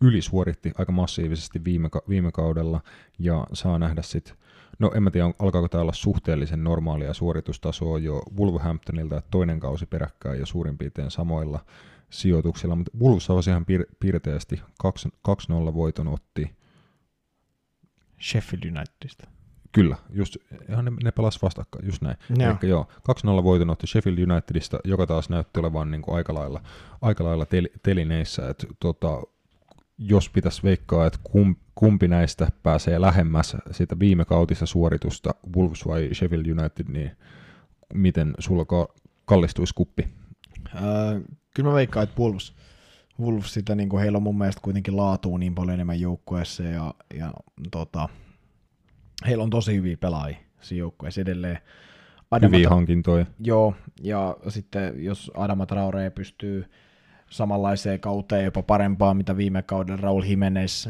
ylisuoritti aika massiivisesti viime, viime kaudella ja saa nähdä sitten, no en mä tiedä, on- alkaako tämä olla suhteellisen normaalia suoritustasoa jo Wolverhamptonilta, että toinen kausi peräkkäin jo suurin piirtein samoilla sijoituksilla, mutta Wolves avasi ihan piir- piirteästi 2 2-0 voiton otti, Sheffield Unitedista. Kyllä, just, ihan ne, ne pelas vastakkain, just näin. Joo. Eli joo, 2-0 voiton otti Sheffield Unitedista, joka taas näytti olevan niin kuin aika lailla, aika lailla tel, telineissä. Et, tota, jos pitäisi veikkaa, että kum, kumpi näistä pääsee lähemmäs sitä viime kautista suoritusta, Wolves vai Sheffield United, niin miten sulla ka- kallistuisi kuppi? Öö, kyllä mä veikkaan, että Wolves, Wolves sitä, niin kuin heillä on mun mielestä kuitenkin laatua niin paljon enemmän joukkueessa ja, ja tota, heillä on tosi hyviä pelaajia siinä joukkueessa edelleen. Adama, Hyviä hankintoja. joo, ja sitten jos Adama Traore pystyy samanlaiseen kauteen jopa parempaa, mitä viime kauden Raul Jimenez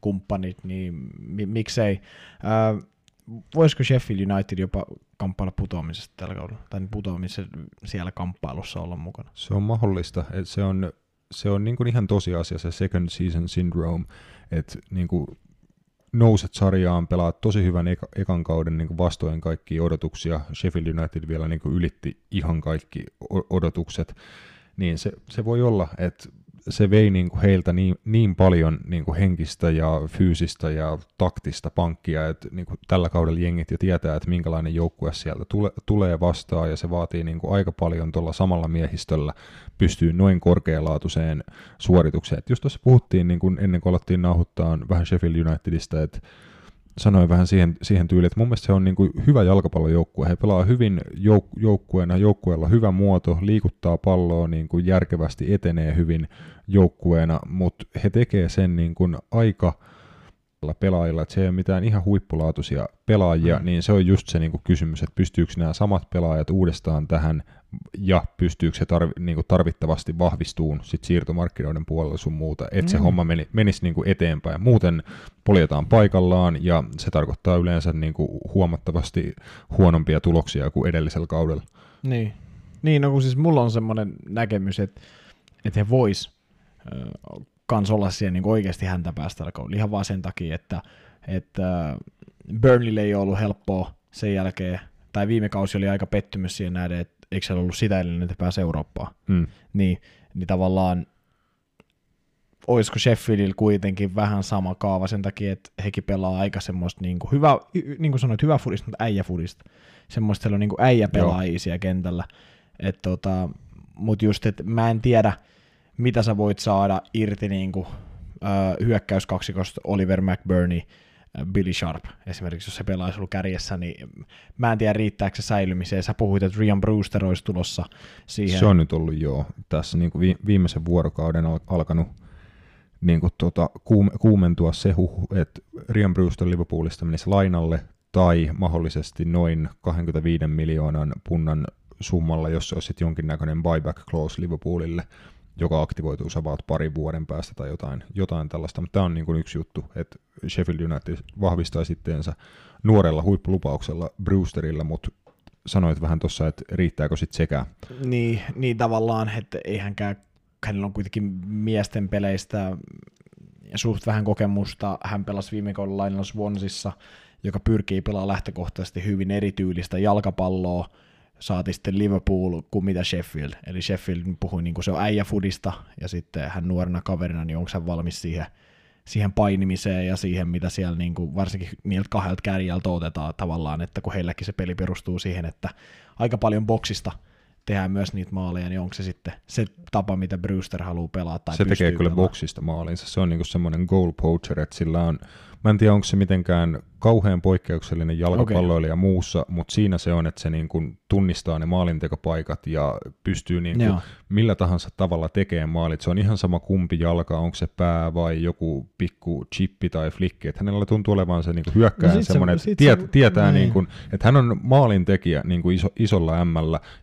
kumppanit, niin mi- miksei. Ää, voisiko Sheffield United jopa kamppailla putoamisesta tällä kaudella, tai putoamisen siellä kamppailussa olla mukana? Se on mahdollista. Et se on, se on niin ihan tosiasia se second season syndrome, että niin kuin nouset sarjaan, pelaat tosi hyvän eka, ekan kauden niin kuin vastoin kaikkia odotuksia. Sheffield United vielä niin kuin ylitti ihan kaikki odotukset. Niin se, se voi olla, että se vei niin kuin heiltä niin, niin paljon niin kuin henkistä ja fyysistä ja taktista pankkia, että niin kuin tällä kaudella jengit jo tietää, että minkälainen joukkue sieltä tule, tulee vastaan, ja se vaatii niin kuin aika paljon tuolla samalla miehistöllä pystyy noin korkealaatuiseen suoritukseen. Et just tuossa puhuttiin niin kuin ennen kuin alettiin nauhoittaa vähän Sheffield Unitedista, että sanoin vähän siihen, siihen tyyliin, että mun mielestä se on niin kuin hyvä jalkapallojoukkue. He pelaa hyvin jouk- joukkueena, joukkueella hyvä muoto, liikuttaa palloa niin kuin järkevästi, etenee hyvin joukkueena, mutta he tekee sen niin kuin aika pelaajilla, että se ei ole mitään ihan huippulaatuisia pelaajia, mm. niin se on just se niin kuin kysymys, että pystyykö nämä samat pelaajat uudestaan tähän ja pystyykö se tarvi, niin kuin tarvittavasti vahvistuun sit siirtomarkkinoiden puolella sun muuta, että mm. se homma meni, menisi niin kuin eteenpäin. Muuten poljetaan paikallaan ja se tarkoittaa yleensä niin kuin huomattavasti huonompia tuloksia kuin edellisellä kaudella. Niin, niin no kun siis mulla on semmoinen näkemys, että, että he vois äh, kans olla siellä niin oikeasti häntä päästä kaudella ihan vaan sen takia, että, että Burnleylle ei ollut helppoa sen jälkeen, tai viime kausi oli aika pettymys siihen nähden, että eikö se ollut sitä edellinen, että pääsi Eurooppaan. Mm. Niin, niin tavallaan olisiko Sheffieldillä kuitenkin vähän sama kaava sen takia, että hekin pelaa aika semmoista niin kuin hyvä, niin kuin sanoit, hyvä fudista, mutta äijäfudista. Semmoista siellä on niin kuin äijäpelaajia siellä kentällä. Et tota, mutta just, että mä en tiedä, mitä sä voit saada irti niin kuin, äh, hyökkäyskaksikosta Oliver McBurney, Billy Sharp esimerkiksi, jos se pelaisi ollut kärjessä, niin mä en tiedä riittääkö se säilymiseen. Sä puhuit, että Rian Brewster olisi tulossa siihen. Se on nyt ollut joo, tässä niin kuin viimeisen vuorokauden alkanut niin kuin tuota, kuumentua se huhu, että Rian Brewster Liverpoolista menisi lainalle tai mahdollisesti noin 25 miljoonan punnan summalla, jos se olisi jonkinnäköinen buyback clause Liverpoolille, joka aktivoituu about parin vuoden päästä tai jotain, jotain tällaista. Mutta tämä on niin kuin yksi juttu, että Sheffield United vahvistaa sitteensä nuorella huippulupauksella Brewsterilla, mutta sanoit vähän tuossa, että riittääkö sitten sekä. Niin, niin tavallaan, että eihän käy, hänellä on kuitenkin miesten peleistä suht vähän kokemusta. Hän pelasi viime kaudella lainalla Swansissa, joka pyrkii pelaamaan lähtökohtaisesti hyvin erityylistä jalkapalloa, saati sitten Liverpool kuin mitä Sheffield. Eli Sheffield puhui niin kuin se on äijäfudista, ja sitten hän nuorena kaverina, niin onko hän valmis siihen, siihen painimiseen ja siihen, mitä siellä niin kuin, varsinkin niiltä kahdelta kärjältä otetaan tavallaan, että kun heilläkin se peli perustuu siihen, että aika paljon boksista tehdään myös niitä maaleja, niin onko se sitten se tapa, mitä Brewster haluaa pelaa tai Se tekee kyllä boksista maalinsa. Se on niin semmoinen goal poacher, että sillä on Mä en tiedä, onko se mitenkään kauhean poikkeuksellinen jalkapalloilija okay. muussa, mutta siinä se on, että se niin kuin tunnistaa ne maalintekopaikat ja pystyy niin kuin millä tahansa tavalla tekemään maalit. Se on ihan sama kumpi jalka, onko se pää vai joku pikku chippi tai flikki, että hänellä tuntuu olevan se niin kuin hyökkää no semmoinen, että tiet, se, tietää, niin kuin, että hän on maalintekijä niin kuin iso, isolla M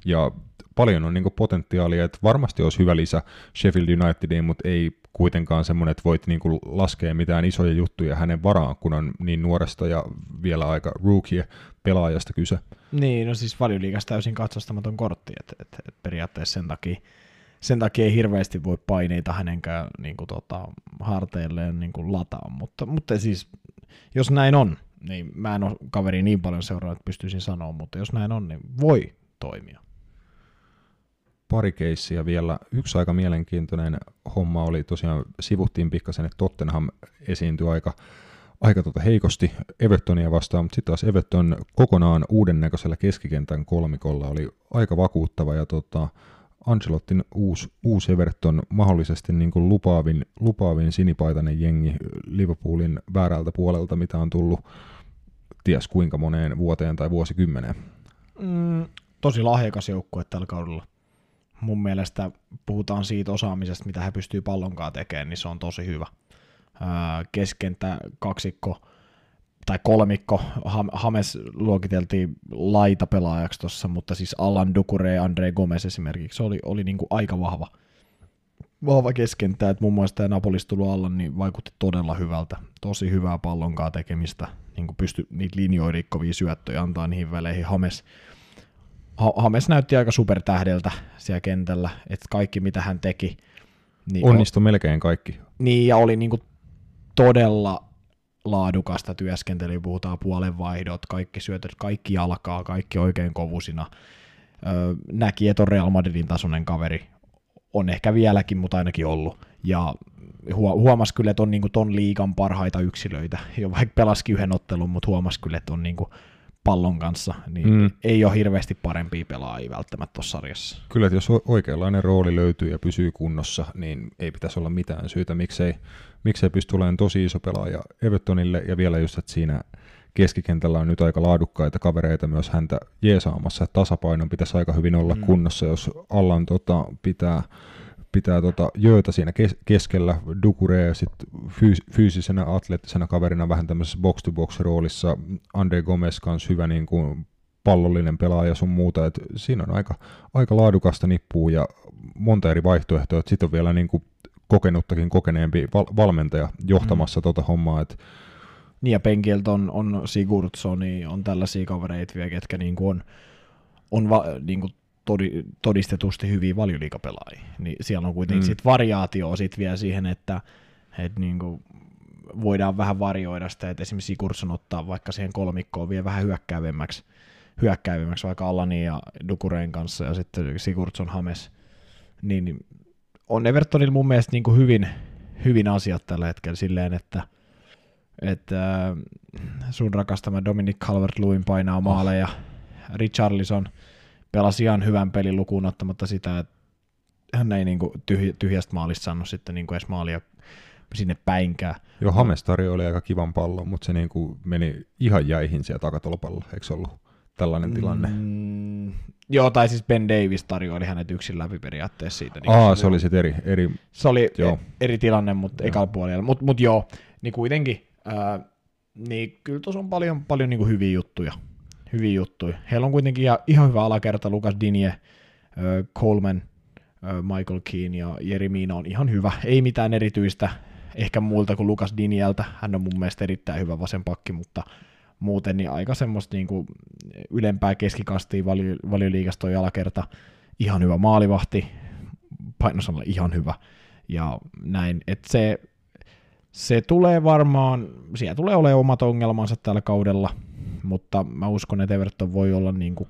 ja paljon on niin potentiaalia, että varmasti olisi hyvä lisä Sheffield Unitediin, mutta ei kuitenkaan semmoinen, että voit niin kuin laskea mitään isoja juttuja hänen varaan, kun on niin nuoresta ja vielä aika rookie pelaajasta kyse. Niin, no siis valioliigassa täysin katsostamaton kortti, että, että, että periaatteessa sen takia, sen takia ei hirveästi voi paineita hänenkään niin kuin, tota, harteilleen niin kuin lataa, mutta, mutta siis jos näin on, niin mä en ole kaveri niin paljon seuraa, että pystyisin sanoa, mutta jos näin on, niin voi toimia pari keissiä vielä. Yksi aika mielenkiintoinen homma oli tosiaan, sivuttiin pikkasen, että Tottenham esiintyi aika, aika tuota heikosti Evertonia vastaan, mutta sitten taas Everton kokonaan uuden näköisellä keskikentän kolmikolla oli aika vakuuttava ja tota, Ancelottin uusi, uusi Everton mahdollisesti niin kuin lupaavin, lupaavin sinipaitainen jengi Liverpoolin väärältä puolelta, mitä on tullut ties kuinka moneen vuoteen tai vuosikymmeneen. Mm, tosi lahjakas joukkue tällä kaudella mun mielestä puhutaan siitä osaamisesta, mitä he pystyy pallonkaan tekemään, niin se on tosi hyvä. Keskentä kaksikko tai kolmikko, Hames luokiteltiin laitapelaajaksi tuossa, mutta siis Alan Dukure ja Andre Gomez esimerkiksi oli, oli niin kuin aika vahva, vahva keskenttä, että muun muassa tämä Napolista tullut Allan niin vaikutti todella hyvältä, tosi hyvää pallonkaa tekemistä, niin kuin pystyi niitä linjoja rikkovia syöttöjä antaa niihin väleihin. Hames Hames näytti aika supertähdeltä siellä kentällä, että kaikki mitä hän teki. Niin Onnistui melkein kaikki. Niin, ja oli niin kuin todella laadukasta työskentelyä, puhutaan puolenvaihdot, kaikki syötöt, kaikki jalkaa, kaikki oikein kovusina. Öö, näki, että on Real Madridin tasoinen kaveri. On ehkä vieläkin, mutta ainakin ollut. Ja huomasi kyllä, että on niin kuin ton liigan parhaita yksilöitä. Jo vaikka pelasikin yhden ottelun, mutta huomasi kyllä, että on niin kuin pallon kanssa, niin mm. ei ole hirveästi parempia pelaajia välttämättä tuossa sarjassa. Kyllä, että jos oikeanlainen rooli löytyy ja pysyy kunnossa, niin ei pitäisi olla mitään syytä, miksei, miksei pysty olemaan tosi iso pelaaja Evertonille, ja vielä just, että siinä keskikentällä on nyt aika laadukkaita kavereita myös häntä jeesaamassa, että tasapainon pitäisi aika hyvin olla mm. kunnossa, jos Allan tota, pitää pitää tota Jöötä siinä kes- keskellä, Dukure sitten fyys- fyysisenä, atleettisena kaverina vähän tämmöisessä box-to-box roolissa, Andre Gomez kanssa hyvä niin kuin pallollinen pelaaja sun muuta, et siinä on aika, aika laadukasta nippua ja monta eri vaihtoehtoa, sitten on vielä niin kuin kokenuttakin kokeneempi val- valmentaja johtamassa mm. tota hommaa, että niin ja penkiltä on, on Sigurdssoni, on tällaisia kavereita vielä, ketkä niin kuin on, on va, niin kuin todi, todistetusti hyviä valioliikapelaajia. Niin siellä on kuitenkin mm. sit variaatio sit vielä siihen, että, että niin kuin voidaan vähän varjoida sitä, että esimerkiksi Sigurdsson ottaa vaikka siihen kolmikkoon vielä vähän hyökkäävemmäksi, hyökkäävemmäksi vaikka Allani ja Dukureen kanssa ja sitten Sigurdsson Hames, niin on Evertonilla mun mielestä niin kuin hyvin, hyvin asiat tällä hetkellä silleen, että – että äh, sun rakastama Dominic Calvert-Lewin painaa maaleja. Oh. Richarlison pelasi ihan hyvän pelin lukuun ottamatta sitä, että hän ei niinku tyhj- tyhjästä maalista saanut sitten niinku edes maalia sinne päinkään. Joo, Hamestari oli aika kivan pallo, mutta se niinku meni ihan jäihin siellä takatolpalla, eikö ollut tällainen tilanne? Mm, joo, tai siis Ben Davis tarjoili hänet yksin läpi periaatteessa siitä. Niin Aa, se, se oli sitten eri, eri... Se oli joo. eri tilanne, mutta ekalla puolella. Mutta mut joo, niin kuitenkin Ää, niin kyllä tuossa on paljon, paljon niin kuin hyviä juttuja. Hyviä juttuja. Heillä on kuitenkin ihan hyvä alakerta, Lukas Dinje, Coleman, Michael Keane ja Jeremina on ihan hyvä. Ei mitään erityistä ehkä muulta kuin Lukas Dinjeltä. Hän on mun mielestä erittäin hyvä vasen pakki, mutta muuten niin aika semmoista niin kuin ylempää keskikastia valio, valioliikasta toi alakerta. Ihan hyvä maalivahti, painosalla ihan hyvä. Ja näin, että se se tulee varmaan, siellä tulee olemaan omat ongelmansa tällä kaudella, mutta mä uskon, että Everton voi olla niin kuin,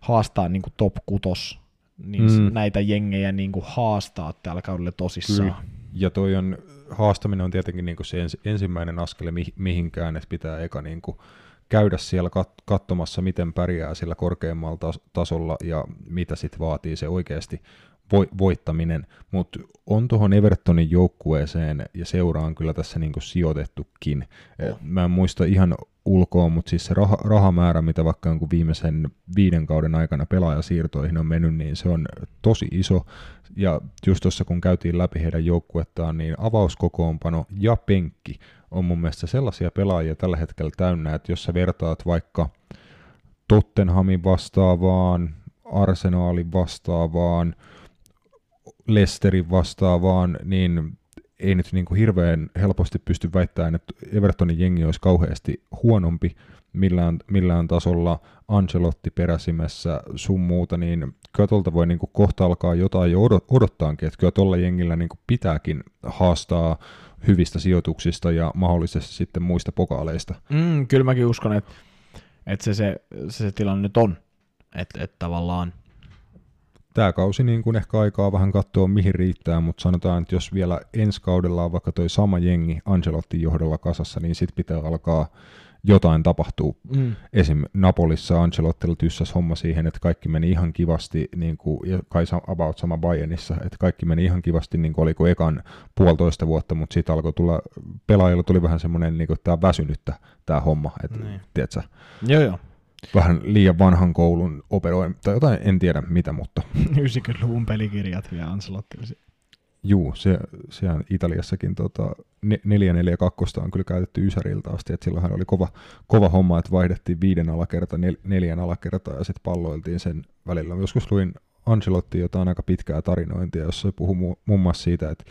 haastaa niin kuin top kutos, niin mm. näitä jengejä niin kuin haastaa tällä kaudella tosissaan. Kyllä. Ja toi on, haastaminen on tietenkin niin kuin se ens, ensimmäinen askel mihinkään, että pitää eka niin kuin käydä siellä kat- katsomassa, miten pärjää sillä korkeammalla tas- tasolla ja mitä sitten vaatii se oikeasti vo- voittaminen, mutta on tuohon Evertonin joukkueeseen ja seuraan kyllä tässä niinku sijoitettukin. Oh. Mä en muista ihan ulkoa, mutta siis se rah- rahamäärä, mitä vaikka jonkun viimeisen viiden kauden aikana pelaajasiirtoihin on mennyt, niin se on tosi iso. Ja just tuossa kun käytiin läpi heidän joukkuettaan, niin avauskokoonpano ja penkki on mun mielestä sellaisia pelaajia tällä hetkellä täynnä, että jos sä vertaat vaikka Tottenhamin vastaavaan, Arsenaalin vastaavaan, Lesterin vastaavaan, niin ei nyt niin kuin hirveän helposti pysty väittämään, että Evertonin jengi olisi kauheasti huonompi millään, millään tasolla Ancelotti peräsimessä sun muuta, niin kyllä tuolta voi niin kuin kohta alkaa jotain jo odottaankin, että kyllä tuolla jengillä niin kuin pitääkin haastaa hyvistä sijoituksista ja mahdollisesti sitten muista pokaaleista. Mm, kyllä mäkin uskon, että, että se, se, se, se tilanne nyt on, että, että tavallaan – tämä kausi niin kuin ehkä aikaa vähän katsoa mihin riittää, mutta sanotaan, että jos vielä ensi kaudella on vaikka toi sama jengi Angelottin johdolla kasassa, niin sitten pitää alkaa jotain tapahtuu. Mm. Esim. Napolissa Ancelottilla tyssäs homma siihen, että kaikki meni ihan kivasti, niin kuin, ja kai about sama Bayernissa, että kaikki meni ihan kivasti, niin kuin oliko ekan puolitoista vuotta, mutta sitten alkoi tulla, pelaajilla tuli vähän semmoinen, niin kuin, että tämä väsynyttä tämä homma, että niin. tiedätkö? Joo, joo vähän liian vanhan koulun operoin, tai jotain, en tiedä mitä, mutta... 90-luvun pelikirjat vielä Ancelotti. Juu, se, sehän Italiassakin tota, 442 on kyllä käytetty Ysäriltä asti, että silloinhan oli kova, kova homma, että vaihdettiin viiden alakerta nel, neljän alakertaa ja sitten palloiltiin sen välillä. Joskus luin Ancelotti jotain aika pitkää tarinointia, jossa puhui muun muassa siitä, että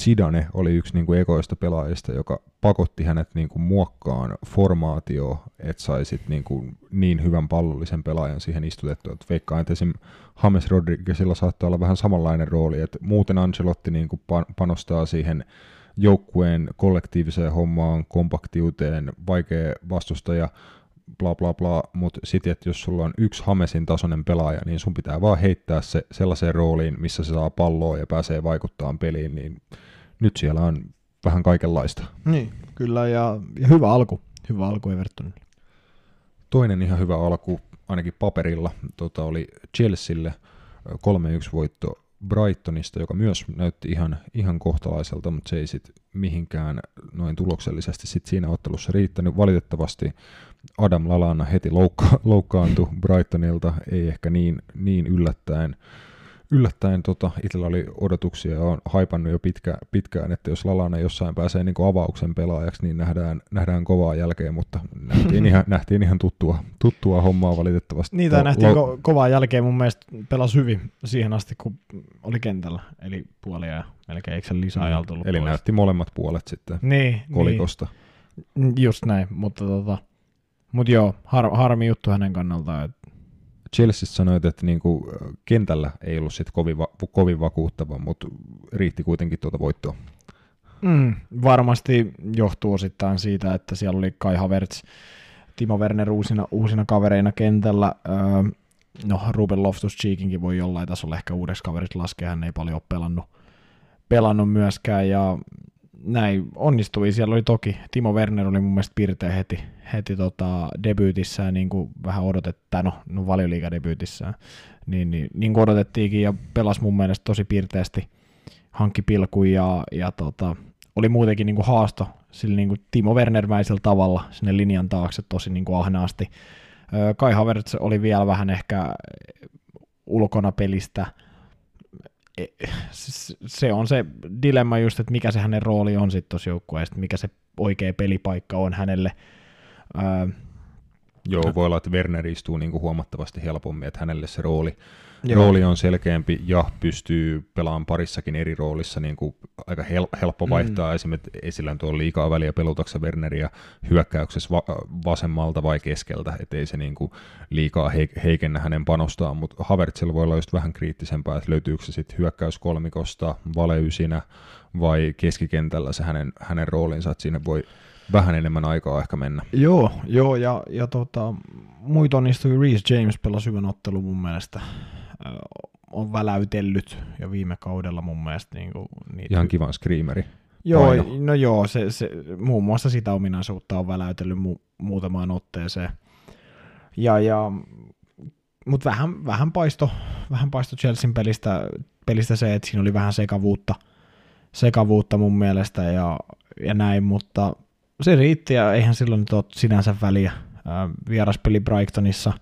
Zidane oli yksi niin kuin ekoista pelaajista, joka pakotti hänet niin kuin muokkaan formaatio, että saisit niin, kuin niin hyvän pallollisen pelaajan siihen istutettua. Et veikkaan, että esim. James Rodriguezilla saattaa olla vähän samanlainen rooli, että muuten Ancelotti niin kuin panostaa siihen joukkueen kollektiiviseen hommaan, kompaktiuteen, vaikea vastustaja, bla bla bla, mutta sitten, että jos sulla on yksi Hamesin tasoinen pelaaja, niin sun pitää vaan heittää se sellaiseen rooliin, missä se saa palloa ja pääsee vaikuttamaan peliin, niin nyt siellä on vähän kaikenlaista. Niin, kyllä, ja, ja hyvä alku, hyvä alku Evertonille. Toinen ihan hyvä alku, ainakin paperilla, tota, oli Chelsealle 3-1 voitto Brightonista, joka myös näytti ihan, ihan kohtalaiselta, mutta se ei sitten mihinkään noin tuloksellisesti sit siinä ottelussa riittänyt. Valitettavasti Adam Lalana heti loukka- loukkaantui Brightonilta, ei ehkä niin, niin yllättäen yllättäen tota, itsellä oli odotuksia ja on haipannut jo pitkä, pitkään, että jos Lalanen jossain pääsee niin avauksen pelaajaksi, niin nähdään, nähdään kovaa jälkeen, mutta nähtiin ihan, nähtiin ihan tuttua, tuttua hommaa valitettavasti. Niitä nähtiin lo- ko- kovaa jälkeen mun mielestä pelasi hyvin siihen asti, kun oli kentällä, eli puolia ja melkein eikö se lisäajalla tullut Eli pois. näytti molemmat puolet sitten niin, kolikosta. Niin, just näin, mutta tota, mut joo, har, harmi juttu hänen kannaltaan, että Chelsea sanoit, että niinku kentällä ei ollut sit kovin, va- kovin vakuuttava, mutta riitti kuitenkin tuota voittoa. Mm, varmasti johtuu osittain siitä, että siellä oli Kai Havertz, Timo Werner uusina, uusina kavereina kentällä. Öö, no, Ruben Loftus-Cheekinkin voi jollain tasolla ehkä uudeksi kaveriksi laskea, hän ei paljon ole pelannut, pelannut myöskään, ja näin onnistui. Siellä oli toki, Timo Werner oli mun mielestä pirteä heti, heti tota debyytissään, niin kuin vähän odotettiin, no, no valioliigadebyytissään, niin, niin, niin kuin odotettiinkin, ja pelasi mun mielestä tosi pirteästi, hankki pilkun ja, ja tota, oli muutenkin niin kuin haasto sillä niin kuin Timo Wernermäisellä tavalla sinne linjan taakse tosi niin kuin ahnaasti. Kai Havertz oli vielä vähän ehkä ulkona pelistä. E, se on se dilemma just, että mikä se hänen rooli on sitten tuossa joukkueessa, mikä se oikea pelipaikka on hänelle. Joo, voi olla, että Werner istuu niin kuin huomattavasti helpommin, että hänelle se rooli, Joo. rooli on selkeämpi ja pystyy pelaamaan parissakin eri roolissa niin kuin aika hel- helppo mm. vaihtaa. Mm. Esimerkiksi esillä on liikaa väliä pelutaksa Werneriä hyökkäyksessä va- vasemmalta vai keskeltä, ettei se niin kuin liikaa heik- heikennä hänen panostaan, mutta Havertzilla voi olla just vähän kriittisempää, että löytyykö se sitten hyökkäyskolmikosta, valeysinä vai keskikentällä se hänen, hänen roolinsa, että siinä voi vähän enemmän aikaa ehkä mennä. Joo, joo ja, ja tota, muita onnistui Reece James pelasi hyvän ottelun mun mielestä. On väläytellyt jo viime kaudella mun mielestä. Niin kuin niitä... Ihan kivan screameri. Joo, Paino. no joo, se, se, muun muassa sitä ominaisuutta on väläytellyt mu, muutamaan otteeseen. Ja, ja, mutta vähän, vähän, paisto, vähän paisto Chelsean pelistä, pelistä se, että siinä oli vähän sekavuutta, sekavuutta mun mielestä ja, ja näin, mutta se riitti ja eihän silloin nyt ole sinänsä väliä. Vieraspeli Brightonissa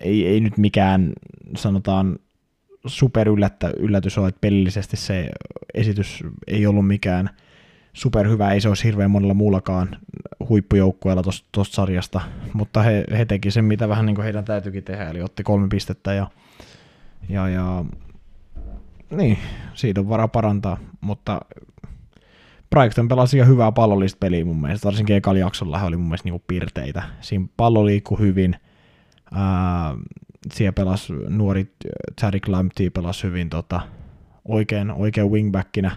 ei, ei nyt mikään, sanotaan, super yllätys ole, että pelillisesti se esitys ei ollut mikään super hyvä, ei se olisi hirveän monella muullakaan huippujoukkueella tuosta sarjasta, mutta he, he teki sen, mitä vähän niin kuin heidän täytyykin tehdä, eli otti kolme pistettä ja, ja, ja niin, siitä on varaa parantaa, mutta Brighton pelasi ihan hyvää pallollista peliä mun mielestä, varsinkin ekalla jaksolla he oli mun mielestä niinku pirteitä. Siinä pallo liikkui hyvin, ää, siellä pelasi nuori Tariq Lamptey pelasi hyvin tota, oikein, oikein wingbackinä,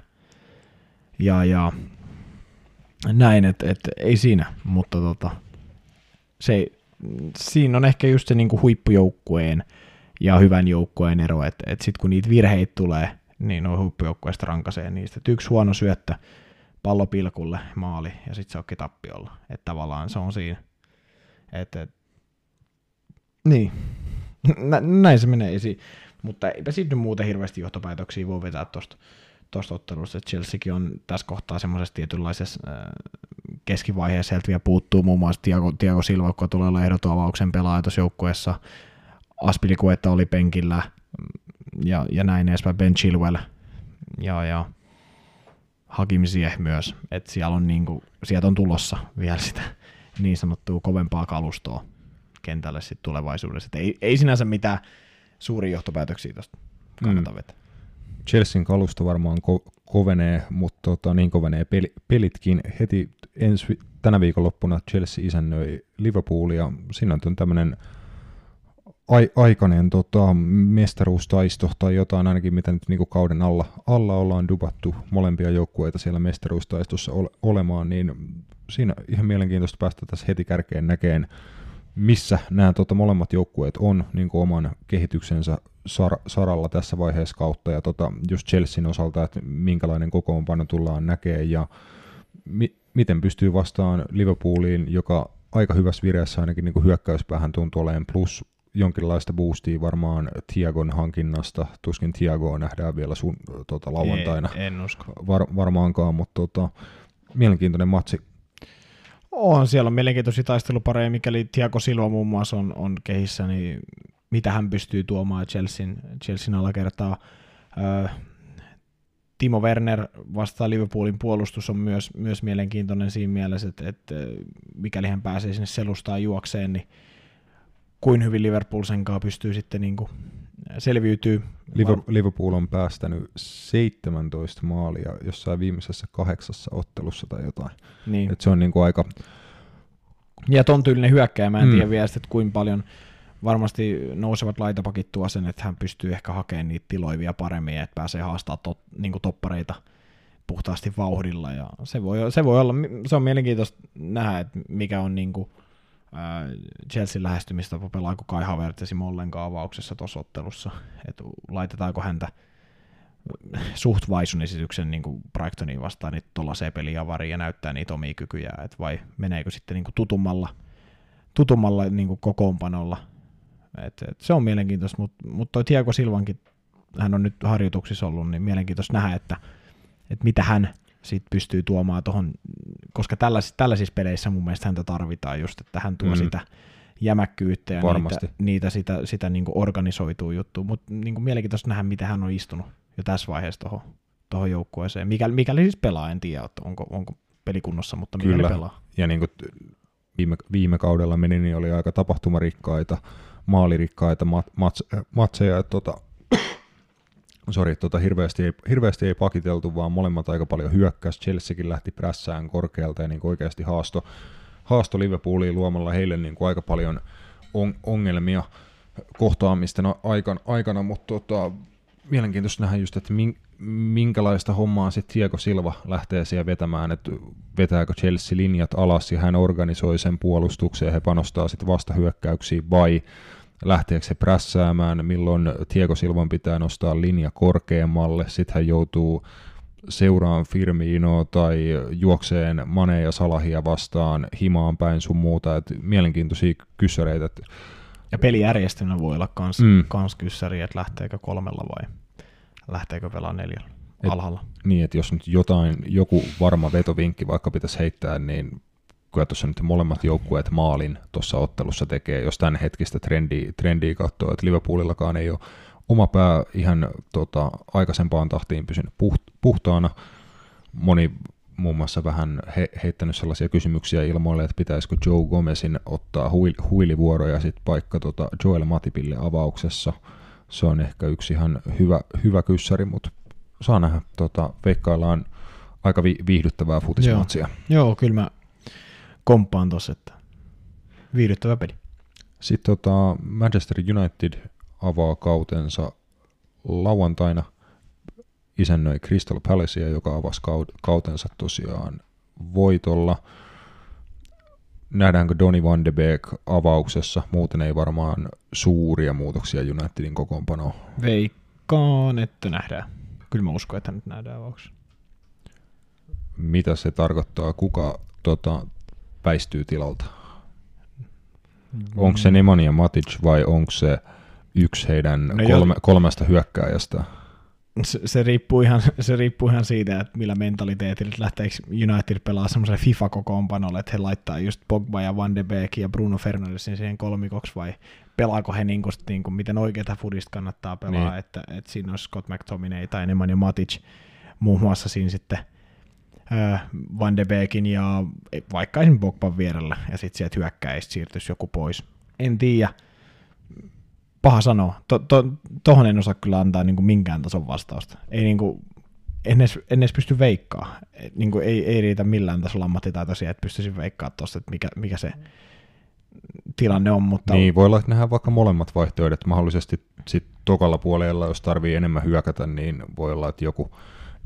ja, ja näin, että et, ei siinä, mutta tota, se, siinä on ehkä just se niinku huippujoukkueen ja hyvän joukkueen ero, että et sitten kun niitä virheitä tulee, niin nuo huippujoukkueesta rankasee niistä. Et yksi huono syöttö pallo pilkulle maali ja sitten se onkin tappiolla. Että tavallaan se on siinä. Et, et, niin, Nä, näin se menee esiin. Mutta eipä siitä nyt muuten hirveästi johtopäätöksiä voi vetää tuosta tuosta ottelusta, Chelseakin on tässä kohtaa semmoisessa tietynlaisessa äh, keskivaiheessa, sieltä vielä puuttuu. Muun muassa Tiago, Tiago Silva, joka tulee olla ehdoton avauksen pelaaja tuossa joukkueessa, Aspilikuetta oli penkillä ja, ja näin edespäin, Ben Chilwell ja, ja Hakim myös, että siellä on niinku, sieltä on tulossa vielä sitä niin sanottua kovempaa kalustoa kentälle sitten tulevaisuudessa. Et ei, ei sinänsä mitään suuria johtopäätöksiä tuosta kannata mm. vetää. Chelsean kalusto varmaan ko- kovenee, mutta tota, niin kovenee peli- pelitkin. Heti ensi, tänä viikonloppuna Chelsea isännöi Liverpoolia. Siinä on tämmöinen ai, aikainen tota, mestaruustaisto tai jotain ainakin, mitä nyt niin kauden alla, alla ollaan dubattu molempia joukkueita siellä mestaruustaistossa ole, olemaan, niin siinä ihan mielenkiintoista päästä tässä heti kärkeen näkeen, missä nämä tota, molemmat joukkueet on niin oman kehityksensä sar- saralla tässä vaiheessa kautta, ja tota, just Chelsean osalta, että minkälainen kokoonpano tullaan näkee, ja mi- miten pystyy vastaan Liverpooliin, joka aika hyvässä vireessä ainakin niin hyökkäyspäähän tuntuu olemaan, plus jonkinlaista boostia varmaan Tiagon hankinnasta. Tuskin Tiagoa nähdään vielä sun tota, lauantaina. En, en usko. Var, varmaankaan, mutta tota, mielenkiintoinen matsi. On, siellä on mielenkiintoisia taistelupareja, mikäli Tiago Silva muun muassa on, on kehissä, niin mitä hän pystyy tuomaan Chelsean, Chelsean alakertaa. Timo Werner vastaa Liverpoolin puolustus on myös, myös mielenkiintoinen siinä mielessä, että, että mikäli hän pääsee sinne selustaan juokseen, niin kuin hyvin Liverpool sen kanssa pystyy sitten niin kuin selviytyy. Liverpool on päästänyt 17 maalia jossain viimeisessä kahdeksassa ottelussa tai jotain. Niin. Et se on niin kuin aika... Ja ton tyylinen hyökkäjä, mä en mm. tiedä vielä että kuinka paljon varmasti nousevat laitapakit tuo sen, että hän pystyy ehkä hakemaan niitä tiloivia paremmin, että pääsee haastamaan tot, niin kuin toppareita puhtaasti vauhdilla. Ja se, voi, se voi olla, se on mielenkiintoista nähdä, että mikä on niin kuin, Chelsea lähestymistapa, pelaako Kai Havertz esim. ollenkaan avauksessa tuossa ottelussa, että laitetaanko häntä suht vaisun esityksen niin kuin Brightoniin vastaan niin tuollaiseen peliavariin ja näyttää niitä omia kykyjä, että vai meneekö sitten niin kuin tutummalla, tutummalla niin kuin kokoonpanolla. Et, et se on mielenkiintoista, mutta mut toi Tiago Silvankin, hän on nyt harjoituksissa ollut, niin mielenkiintoista nähdä, että, että mitä hän sit pystyy tuomaan tuohon, koska tällais, tällaisissa peleissä mun mielestä häntä tarvitaan just, että hän tuo mm. sitä jämäkkyyttä ja Varmasti. niitä, niitä sitä, sitä niin organisoituu juttua, mutta niin mielenkiintoista nähdä, miten hän on istunut jo tässä vaiheessa tuohon tuohon joukkueeseen. Mikäli, mikäli siis pelaa, en tiedä, onko, onko pelikunnossa, mutta mikäli Kyllä. pelaa. Ja niin kuin viime, viime kaudella meni, niin oli aika tapahtumarikkaita, maalirikkaita mat, mats, matseja. Että tota, Sori, tota hirveästi, ei, hirveästi ei pakiteltu, vaan molemmat aika paljon hyökkäsi. Chelseakin lähti prässään korkealta ja niin oikeasti haasto, haasto Liverpooliin luomalla heille niin kuin aika paljon on, ongelmia kohtaamisten aikana, aikana mutta tota, mielenkiintoista nähdä just, että minkälaista hommaa sitten Diego Silva lähtee siellä vetämään, että vetääkö Chelsea linjat alas ja hän organisoi sen puolustuksen ja he panostaa sitten vastahyökkäyksiin vai lähteekö se prässäämään, milloin Tiego Silvan pitää nostaa linja korkeammalle, sitten hän joutuu seuraan Firminoa tai juokseen Mane ja Salahia vastaan himaan päin sun muuta, että mielenkiintoisia kyssäreitä. Ja pelijärjestelmä voi olla kans, mm. kans kyssäri, että lähteekö kolmella vai lähteekö pelaa neljällä et, alhaalla. Niin, että jos nyt jotain, joku varma vetovinkki vaikka pitäisi heittää, niin kyllä tuossa nyt molemmat joukkueet maalin tuossa ottelussa tekee, jos tämän hetkistä trendiä, trendiä katsoo, että Liverpoolillakaan ei ole oma pää ihan tota, aikaisempaan tahtiin pysynyt puht, puhtaana. Moni muun muassa vähän he, heittänyt sellaisia kysymyksiä ilmoille, että pitäisikö Joe Gomezin ottaa huil, huilivuoro ja sitten paikka tota Joel Matipille avauksessa. Se on ehkä yksi ihan hyvä, hyvä kyssäri, mutta saa nähdä. Tota, veikkaillaan aika vi, viihdyttävää futismatsia. Joo, Joo kyllä mä komppaan tuossa, että viihdyttävä peli. Sitten tota, Manchester United avaa kautensa lauantaina isännöi Crystal Palacea, joka avasi kautensa tosiaan voitolla. Nähdäänkö Donny van de Beek avauksessa? Muuten ei varmaan suuria muutoksia Unitedin kokoonpanoon. Veikkaan, että nähdään. Kyllä mä uskon, että nyt nähdään avauksessa. Mitä se tarkoittaa? Kuka tota, väistyy tilalta? Mm. Onko se Nemanja Matic vai onko se yksi heidän no kolme, kolmesta hyökkääjästä? Se, se, riippuu ihan, se riippuu ihan siitä, että millä mentaliteetillä lähteekö United pelaa semmoiselle FIFA-kokoonpanolle, että he laittaa just Pogba ja Van de Beek ja Bruno Fernandesin siihen kolmikoksi vai pelaako he niin kuin, niin kuin, miten oikeita fudista kannattaa pelaa, niin. että, että siinä on Scott McTominay tai Nemanja Matic muun muassa siinä sitten – Van de Beekin ja vaikka esimerkiksi Bogban vierellä, ja sitten sieltä hyökkäistä siirtyisi joku pois. En tiedä. Paha sanoa. To, to, tohon en osaa kyllä antaa niin kuin minkään tason vastausta. Ei niin kuin, en edes, en edes pysty veikkaa. Niin kuin ei, ei riitä millään tasolla ammattitaitoisia, että pystyisin veikkaa tuosta, että mikä, mikä se tilanne on. Mutta... Niin, voi olla, että nähdään vaikka molemmat vaihtoehdot. Mahdollisesti sitten tokalla puolella, jos tarvii enemmän hyökätä, niin voi olla, että joku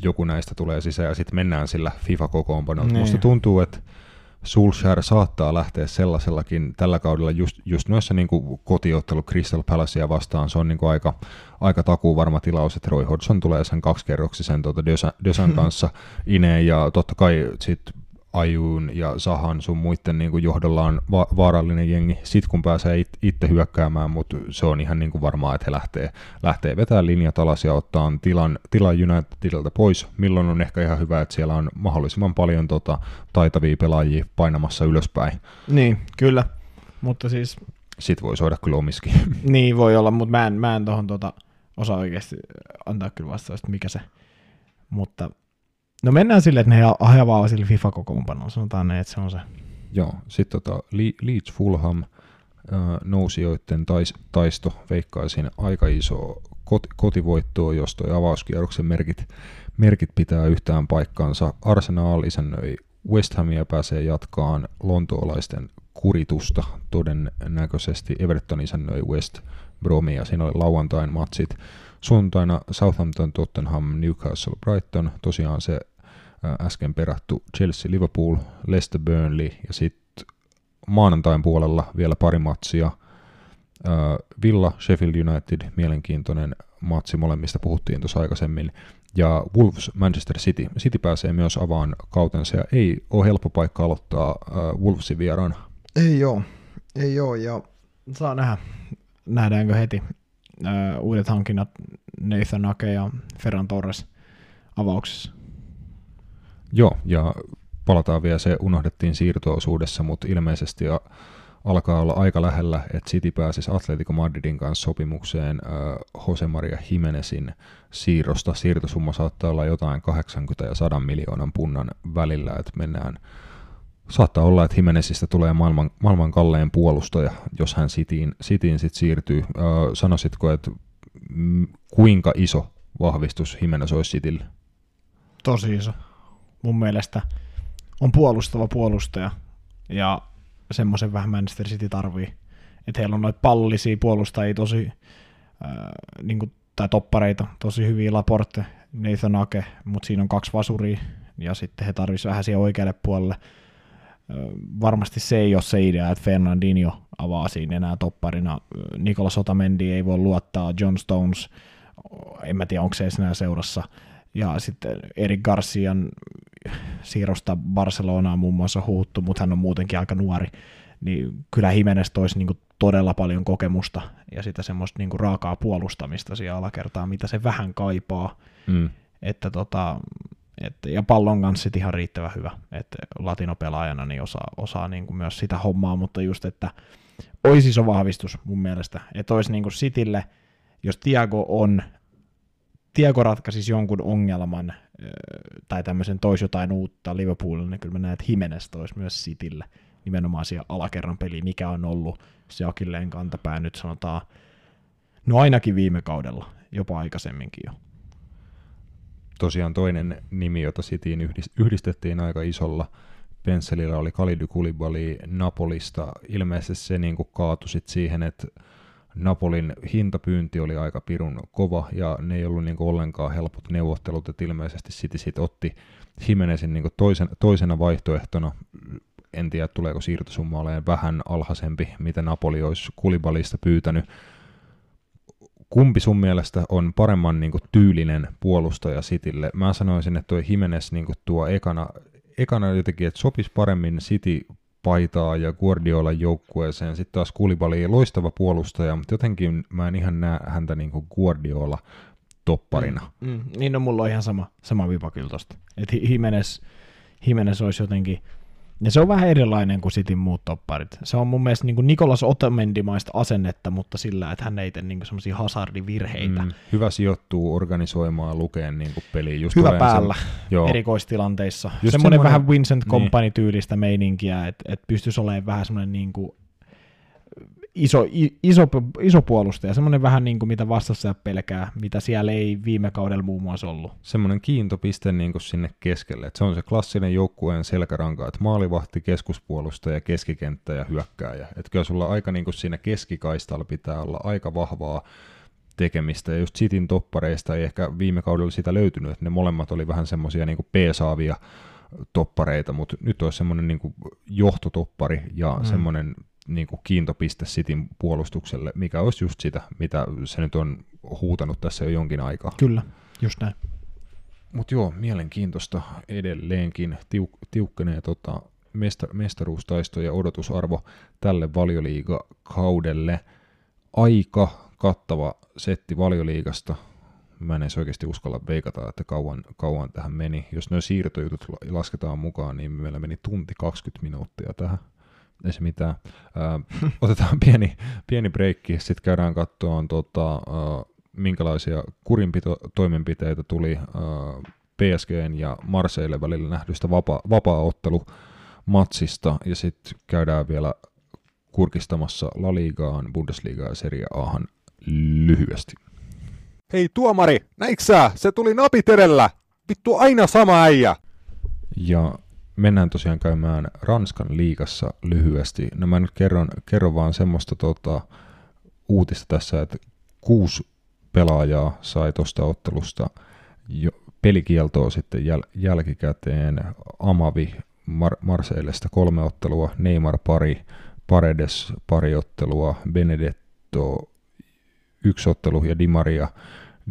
joku näistä tulee sisään ja sitten mennään sillä FIFA-kokoonpanolla. Niin. Musta tuntuu, että Sulshare saattaa lähteä sellaisellakin tällä kaudella just, just noissa niin kotiottelu Crystal Palacea vastaan. Se on niin kuin aika, aika takuu varma tilaus, että Roy Hodgson tulee sen kaksikerroksisen tuota Dösan kanssa ineen ja totta kai sitten Ajun ja Sahan sun muiden niin kuin johdolla on va- vaarallinen jengi, sit kun pääsee it- itse hyökkäämään, mutta se on ihan niin kuin varmaa, että he lähtee, lähtee vetämään linjat alas ja ottaa tilan, tilan Unitedilta pois, milloin on ehkä ihan hyvä, että siellä on mahdollisimman paljon tota, taitavia pelaajia painamassa ylöspäin. Niin, kyllä, mutta siis Sit voi soida kyllä omiskin. Niin voi olla, mutta mä en, mä en tohon tota osaa oikeasti antaa kyllä vastausta, mikä se. Mutta no mennään silleen, että ne ajavaa sille FIFA-kokoonpanoon. Sanotaan ne, että se on se. Joo, sitten tota, Le- Leeds Fulham nousijoiden tais, taisto veikkaisin aika iso kot, kotivoittoa, jos toi avauskierroksen merkit, merkit pitää yhtään paikkaansa. Arsenal isännöi West Hamia pääsee jatkaan lontoolaisten kuritusta todennäköisesti. Everton isännöi West Bromia, siinä oli lauantain matsit. Sunnuntaina Southampton, Tottenham, Newcastle, Brighton, tosiaan se äsken perattu Chelsea, Liverpool, Leicester, Burnley ja sitten maanantain puolella vielä pari matsia. Villa, Sheffield United, mielenkiintoinen matsi, molemmista puhuttiin tuossa aikaisemmin. Ja Wolves, Manchester City. City pääsee myös avaan kautensa ja ei ole helppo paikka aloittaa Wolvesin vieraana. Ei joo, ei joo ja saa nähdä, nähdäänkö heti uudet hankinnat Nathan Ake ja Ferran Torres avauksessa. Joo, ja palataan vielä, se unohdettiin siirtoosuudessa, mutta ilmeisesti alkaa olla aika lähellä, että City pääsisi Atletico Madridin kanssa sopimukseen äh, Jose Maria Jimenezin siirrosta. Siirtosumma saattaa olla jotain 80 ja 100 miljoonan punnan välillä, että mennään Saattaa olla, että Jimenezistä tulee maailman, maailman kalleen puolustaja, jos hän Cityin, Cityin sit siirtyy. Äh, sanoisitko, että kuinka iso vahvistus Jimenez olisi Citylle? Tosi iso mun mielestä on puolustava puolustaja ja semmoisen vähän Manchester City tarvii. Että heillä on noita pallisia puolustajia tosi, ää, niin kuin, tai toppareita, tosi hyviä Laporte, Nathan Ake, mutta siinä on kaksi vasuria ja sitten he tarvisivat vähän siihen oikealle puolelle. Ää, varmasti se ei ole se idea, että Fernandinho avaa siinä enää topparina. Nikola Sotamendi ei voi luottaa, John Stones, en mä tiedä onko se enää seurassa. Ja sitten Erik Garcian siirrosta Barcelonaan muun muassa huuttu, mutta hän on muutenkin aika nuori, niin kyllä Jimenez toisi niin todella paljon kokemusta ja sitä semmoista niin raakaa puolustamista siellä alakertaa, mitä se vähän kaipaa. Mm. Että tota, et, ja pallon kanssa sit ihan riittävän hyvä, että latinopelaajana niin osaa, osaa niin kuin myös sitä hommaa, mutta just, että olisi iso vahvistus mun mielestä, että olisi niin kuin Citylle, jos Tiago on, Tiago ratkaisisi jonkun ongelman tai tämmöisen tois jotain uutta Liverpoolille, niin kyllä mä näen, että Jimenez toisi myös Citylle nimenomaan siellä alakerran peli, mikä on ollut se Akilleen kantapää nyt sanotaan, no ainakin viime kaudella, jopa aikaisemminkin jo. Tosiaan toinen nimi, jota Cityin yhdistettiin aika isolla pensselillä, oli Kalidy Kulibali Napolista. Ilmeisesti se niin kaatui siihen, että Napolin hintapyynti oli aika pirun kova ja ne ei ollut niinku ollenkaan helpot neuvottelut, että ilmeisesti City sit otti Jimenezin niinku toisen, toisena vaihtoehtona. En tiedä, tuleeko siirtosumma olemaan vähän alhaisempi, mitä Napoli olisi Kulibalista pyytänyt. Kumpi sun mielestä on paremman niinku tyylinen puolustaja Citylle? Mä sanoisin, että tuo Jimenez niinku tuo ekana, ekana jotenkin, että sopisi paremmin City paitaa ja Guardiolan joukkueeseen. Sitten taas Kulibali loistava puolustaja, mutta jotenkin mä en ihan näe häntä niin kuin Guardiola topparina. Mm, mm, niin no mulla on ihan sama, sama vipa kyllä tosta. Että Jimenez, Jimenez olisi jotenkin ja se on vähän erilainen kuin Cityn muut topparit. Se on mun mielestä niin kuin Nikolas Otamendimaista asennetta, mutta sillä, että hän ei tee niin semmoisia hazardivirheitä. Mm, hyvä sijoittuu organisoimaan lukeen niin kuin peliä. Just hyvä päällä sen, joo. erikoistilanteissa. Just semmoinen, semmoinen vähän Vincent niin. Company-tyylistä meininkiä, että, että pystyisi olemaan vähän semmoinen niin kuin iso, iso, iso puolustaja, semmoinen vähän niin kuin mitä vastassa pelkää, mitä siellä ei viime kaudella muun muassa ollut. Semmoinen kiintopiste niin kuin sinne keskelle, että se on se klassinen joukkueen selkäranka, että maalivahti, keskuspuolustaja, keskikenttä ja hyökkääjä. Että kyllä sulla aika niin kuin siinä keskikaistalla pitää olla aika vahvaa tekemistä, ja just Cityn toppareista ei ehkä viime kaudella sitä löytynyt, että ne molemmat oli vähän semmoisia niin peesaavia toppareita, mutta nyt olisi semmoinen niin johtotoppari ja mm. semmoinen niin kuin kiintopiste Cityn puolustukselle, mikä olisi just sitä, mitä se nyt on huutanut tässä jo jonkin aikaa. Kyllä, just näin. Mutta joo, mielenkiintoista edelleenkin tiuk- tiukkenee tota mestar- mestaruustaisto ja odotusarvo tälle valioliigakaudelle. Aika kattava setti valioliigasta. Mä en edes oikeasti uskalla veikata, että kauan, kauan tähän meni. Jos nuo siirtojutut lasketaan mukaan, niin meillä meni tunti 20 minuuttia tähän ei se mitään. Ö, otetaan pieni, pieni breikki, sitten käydään katsomaan, tota, ö, minkälaisia kurinpito-toimenpiteitä tuli ö, PSGn ja Marseille välillä nähdystä vapa- vapaa-ottelumatsista, ja sitten käydään vielä kurkistamassa La Ligaan, Bundesligaa ja Serie Ahan lyhyesti. Hei tuomari, näitkö sä? Se tuli napit edellä. Vittu aina sama äijä. Ja mennään tosiaan käymään Ranskan liigassa lyhyesti. No mä nyt kerron, kerron vaan semmoista tota, uutista tässä, että kuusi pelaajaa sai tuosta ottelusta jo pelikieltoa sitten jäl- jälkikäteen. Amavi Mar- Marseillesta kolme ottelua, Neymar pari, Paredes pari ottelua, Benedetto yksi ottelu ja Di Maria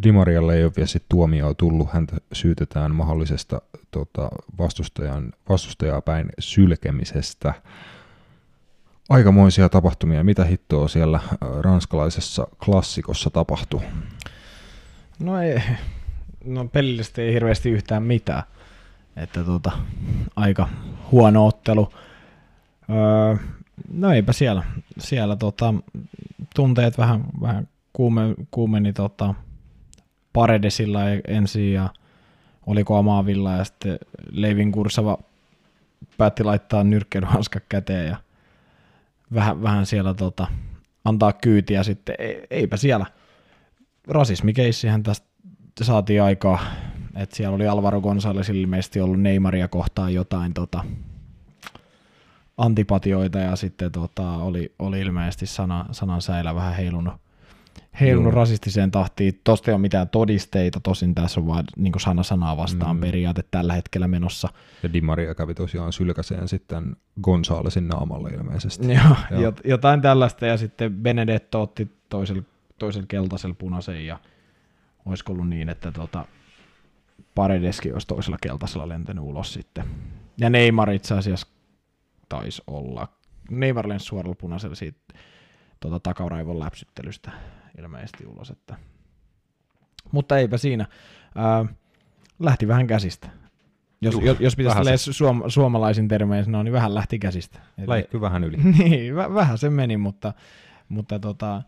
Dimarialle ei ole vielä sit tuomioa tullut, häntä syytetään mahdollisesta tota, vastustajan, vastustajaa päin sylkemisestä. Aikamoisia tapahtumia. Mitä hittoa siellä äh, ranskalaisessa klassikossa tapahtuu? No ei, no pelillisesti ei hirveästi yhtään mitään. Että tota, aika huono ottelu. Öö, no eipä siellä. Siellä tota, tunteet vähän, vähän kuume, kuumeni tota, Paredesilla ensin ja oliko Amaavilla ja sitten Leivin Kursava päätti laittaa nyrkkeilyhanska käteen ja vähän, vähän siellä tota, antaa kyytiä sitten. Eipä siellä. Rasismikeissihän tästä saatiin aikaa, että siellä oli Alvaro Gonzalez ilmeisesti ollut Neymaria kohtaan jotain tota, antipatioita ja sitten tota, oli, oli ilmeisesti sana, sanan säilä vähän heilunut heilunut rasistiseen tahtiin. Tosta ei ole mitään todisteita, tosin tässä on vain niin sana sanaa vastaan mm. periaate tällä hetkellä menossa. Ja Di Maria kävi tosiaan sylkäseen sitten Gonzalesin naamalle ilmeisesti. Joo, Joo. jotain tällaista ja sitten Benedetto otti toisella, toisella keltaisella punaisen ja olisiko ollut niin, että tota, Paredeski olisi toisella keltaisella lentänyt ulos sitten. Ja Neymar itse asiassa taisi olla. Neymar lensi suoralla punaisella siitä tuota, takaraivon läpsyttelystä ilmeisesti ulos. Että. Mutta eipä siinä. Ää, lähti vähän käsistä. Jos, Juh, jos pitäisi suom- suomalaisin termein sanoa, niin vähän lähti käsistä. Läikky vähän yli. niin, v- vähän se meni, mutta, mutta tota,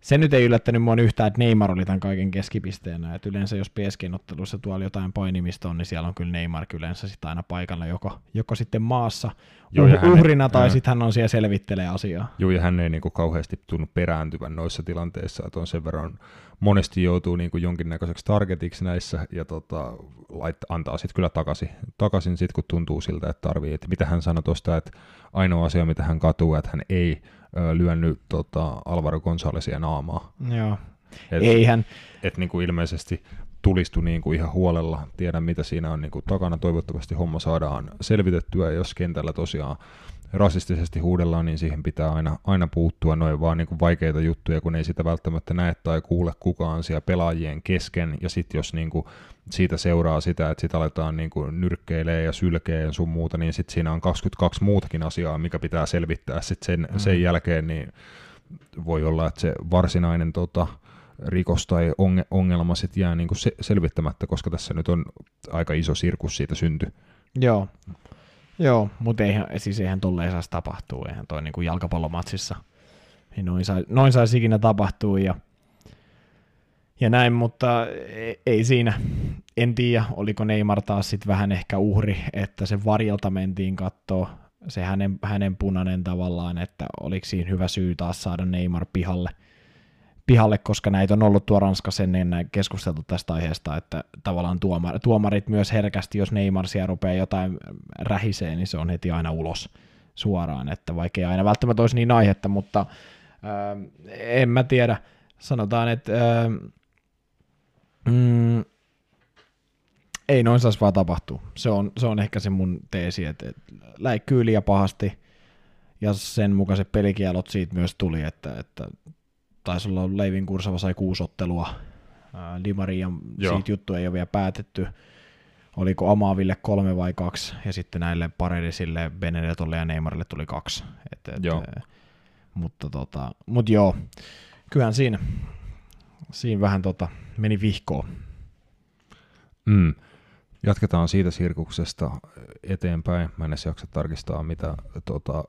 se nyt ei yllättänyt mua yhtään, että Neymar oli tämän kaiken keskipisteenä. Et yleensä jos PSG-ottelussa tuolla jotain painimista on, niin siellä on kyllä Neymar yleensä sit aina paikalla joko, joko sitten maassa Joo, uh, hän uhrina ei, tai sitten hän on siellä selvittelee asiaa. Joo, ja hän ei niinku kauheasti tunnu perääntyvän noissa tilanteissa, että on sen verran monesti joutuu niinku jonkinnäköiseksi targetiksi näissä ja tota, lait, antaa sitten kyllä takaisin, takaisin sit, kun tuntuu siltä, että tarvii. Et mitä hän sanoi tuosta, että ainoa asia, mitä hän katuu, että hän ei lyönnyt tota, Alvaro Gonzalesia naamaa. Joo. Et, Eihän. Et, niin kuin ilmeisesti tulistui niin kuin ihan huolella. Tiedän, mitä siinä on niin kuin takana. Toivottavasti homma saadaan selvitettyä, jos kentällä tosiaan rasistisesti huudellaan, niin siihen pitää aina, aina puuttua. Noin vaan niin kuin vaikeita juttuja, kun ei sitä välttämättä näe tai kuule kukaan siellä pelaajien kesken. Ja sitten jos niin kuin siitä seuraa sitä, että sitä aletaan niin kuin nyrkkeilee ja sylkee ja sun muuta, niin sitten siinä on 22 muutakin asiaa, mikä pitää selvittää sitten sen, mm. sen jälkeen, niin voi olla, että se varsinainen tota, rikos tai ongelma sitten jää niin kuin se, selvittämättä, koska tässä nyt on aika iso sirkus siitä synty. Joo, Joo. Mutta eihän, siis eihän tolleen saisi tapahtua, eihän toi niin kuin jalkapallomatsissa, niin noin, sai, noin saisi ikinä tapahtua ja ja näin, mutta ei siinä. En tiedä, oliko Neymar taas sitten vähän ehkä uhri, että se varjelta mentiin katsoa se hänen, hänen punainen tavallaan, että oliko siinä hyvä syy taas saada Neymar pihalle, pihalle koska näitä on ollut tuo Ranskassa ennen keskusteltu tästä aiheesta, että tavallaan tuomar, tuomarit myös herkästi, jos Neymar siellä rupeaa jotain rähisee, niin se on heti aina ulos suoraan, että vaikka ei aina välttämättä olisi niin aihetta, mutta ää, en mä tiedä, sanotaan, että ää, Mm, ei noin saisi vaan tapahtua. Se on, se on ehkä se mun teesi, että, että läikkyy liian pahasti, ja sen mukaiset pelikielot siitä myös tuli, että, että taisi olla Leivin Kursava sai kuusi ottelua, Di Maria, siitä juttu ei ole vielä päätetty, oliko Amaaville kolme vai kaksi, ja sitten näille Paredisille, Benedetolle ja Neymarille tuli kaksi. Et, et, joo. Mutta, tota, mutta joo, kyllähän siinä, siinä vähän tota, meni vihkoon. Mm. Jatketaan siitä sirkuksesta eteenpäin. Mä en edes jaksa tarkistaa, mitä tota,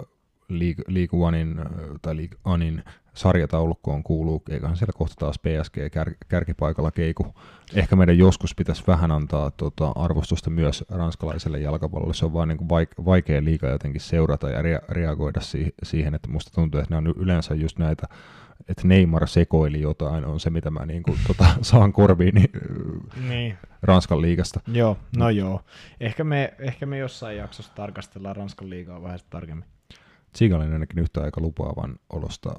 League, League Onein, tai League Anin sarjataulukkoon kuuluu, eiköhän siellä kohta taas PSG kär, kärkipaikalla keiku. Ehkä meidän joskus pitäisi vähän antaa tota, arvostusta myös ranskalaiselle jalkapallolle. Se on vaan niin vaik- vaikea liiga jotenkin seurata ja rea- reagoida si- siihen, että musta tuntuu, että ne on yleensä just näitä että Neymar sekoili jotain, on se, mitä mä niin kuin, tota, saan korviin niin, Niin. Ranskan liigasta. Joo, no joo. Ehkä me, ehkä me jossain jaksossa tarkastellaan Ranskan liigaa vähän tarkemmin. Tsigalin ainakin yhtä aika lupaavan olosta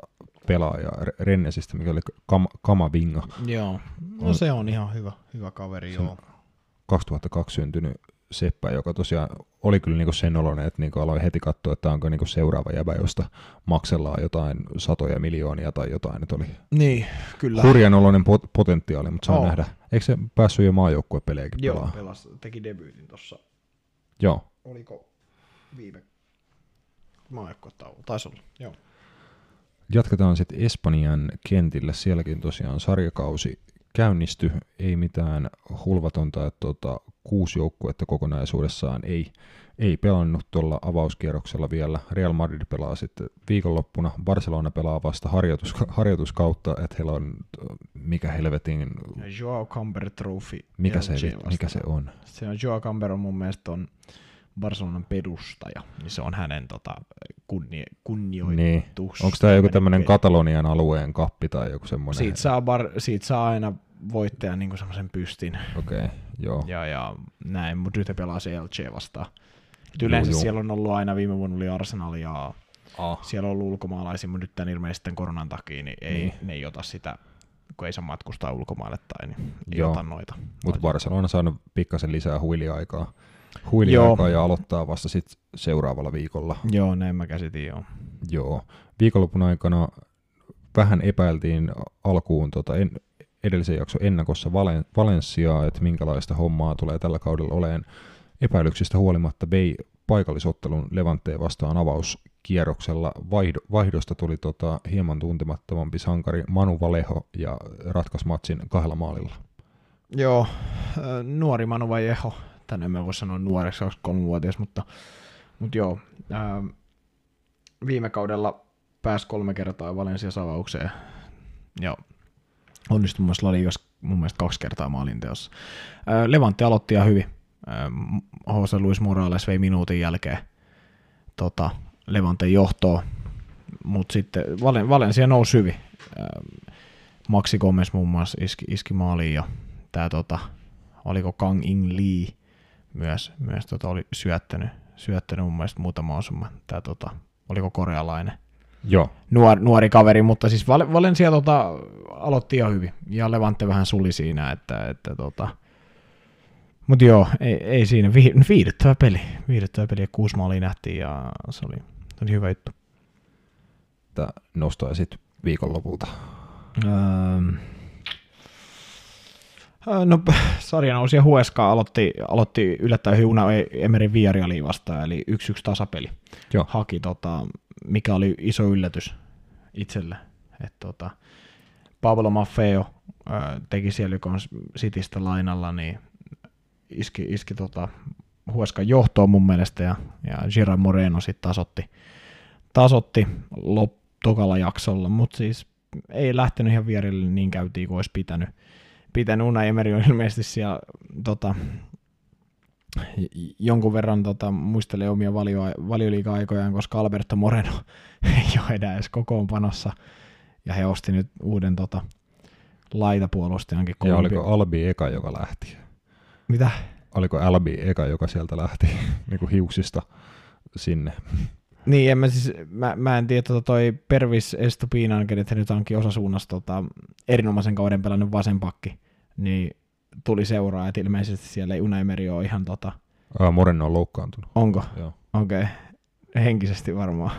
pelaaja Re- Rennesistä, mikä oli Kam- Kamavinga, Joo, no On- se on ihan hyvä, hyvä kaveri, joo. 2002 syntynyt seppä, joka tosiaan oli kyllä niinku sen oloinen, että niinku aloin heti katsoa, että onko niinku seuraava jäbä, josta maksellaan jotain satoja miljoonia tai jotain. Että oli Niin, kyllä. hurjan oloinen pot- potentiaali, mutta saa Oo. nähdä. Eikö se päässyt jo maajoukkuepelejäkin Joo, pelaa? pelas, teki debyytin tuossa. Joo. Oliko viime maajoukkuetauko? Taisi olla, joo. Jatketaan sitten Espanjan kentillä. Sielläkin tosiaan sarjakausi käynnisty. Ei mitään hulvatonta, että tota, kuusi joukkuetta kokonaisuudessaan ei, ei pelannut tuolla avauskierroksella vielä. Real Madrid pelaa sitten viikonloppuna. Barcelona pelaa vasta harjoitus, harjoituskautta, että heillä on mikä helvetin, Joao Camber Trophy. mikä se, mikä se on. Se on Joao Camber on mun mielestä on Barcelonan perustaja, niin se on hänen tota, kunni, kunnioitus. Niin. Onko tämä joku tämmöinen. Katalonian alueen kappi tai joku semmoinen? Siitä saa, bar, siitä saa aina voittaja niin semmoisen pystin Okei, okay, joo. ja, ja näin, mutta nyt pelaa CLC vastaan. Et yleensä Joo, joo. siellä on ollut aina, viime vuonna oli Arsenal ja Ah. siellä on ollut ulkomaalaisia, mutta nyt tämän ilmeisesti tämän koronan takia niin ei, Niin. ne ei ota sitä, kun ei saa matkustaa ulkomaille tai niin ei Joo. ota noita. Mutta Barcelona on saanut pikkasen lisää huiliaikaa. Huiliaikaa ja aloittaa vasta sit seuraavalla viikolla. Joo, näin mä käsitin, joo. Joo. Viikonlopun aikana vähän epäiltiin alkuun tota en, edellisen jakson ennakossa Valen, Valenssiaa, että minkälaista hommaa tulee tällä kaudella oleen. Epäilyksistä huolimatta vei paikallisottelun Levantteen vastaan avauskierroksella. Vaihdo, vaihdosta tuli tota hieman tuntemattomampi sankari Manu Valeho ja ratkaisi matsin kahdella maalilla. Joo, äh, nuori Manu Tänne mä voi sanoa nuoreksi 23-vuotias, mutta, mutta joo, ää, viime kaudella pääsi kolme kertaa Valencia savaukseen ja onnistui myös La Ligas mun mielestä kaksi kertaa maalinteossa. Ää, Levante aloitti ihan hyvin. Jose Luis Morales vei minuutin jälkeen tota, Levanten johtoa, mutta sitten Valen, Valencia nousi hyvin. Maxi Gomez muun muassa iski, iski maaliin ja tämä tota, oliko Kang In Lee myös, myös tota, oli syöttänyt, syöttänyt mun mielestä muutama osuma. Tämä tota, oliko korealainen Joo, nuor, nuori kaveri, mutta siis Val- Valencia tota, aloitti ihan hyvin ja Levante vähän suli siinä, että, että tota, mutta joo, ei, ei siinä, Vi, viihdyttävä peli, viihdyttävä peli ja kuusi maalia nähtiin ja se oli, se oli hyvä juttu. että nostoja sitten viikonlopulta. Öö, No, p- sarjanousija Hueska aloitti, aloitti yllättäen hyvin Una Emerin Villarealia vastaan, eli 1-1 tasapeli. Joo. Haki, tota, mikä oli iso yllätys itselle. Et, tota, Pablo Maffeo ö, teki siellä, joka on Citystä lainalla, niin iski, iski tota, Hueskan johtoon mun mielestä, ja, ja Gerard Moreno sitten tasotti, tasotti lop, tokalla jaksolla, mutta siis ei lähtenyt ihan vierille niin käytiin kuin olisi pitänyt. Pitänyt. Unai Emery on ilmeisesti siellä tota, jonkun verran tota, muistelee omia valio, valioliiga-aikojaan, koska Alberto Moreno ei ole enää edes kokoonpanossa. Ja he osti nyt uuden tota, laitapuolustajankin. Ja oliko Albi eka, joka lähti? Mitä? Oliko Albi eka, joka sieltä lähti niin kuin hiuksista sinne? Niin, en mä, siis, mä, mä en tiedä, tota toi Pervis Estupinan, kenet nyt onkin osasuunnassa tota, erinomaisen kauden pelannut vasenpakki, niin tuli seuraa, että ilmeisesti siellä ei Unai ole ihan tota, Aa, Moreno on loukkaantunut. onko? Joo. Okei, okay. henkisesti varmaan.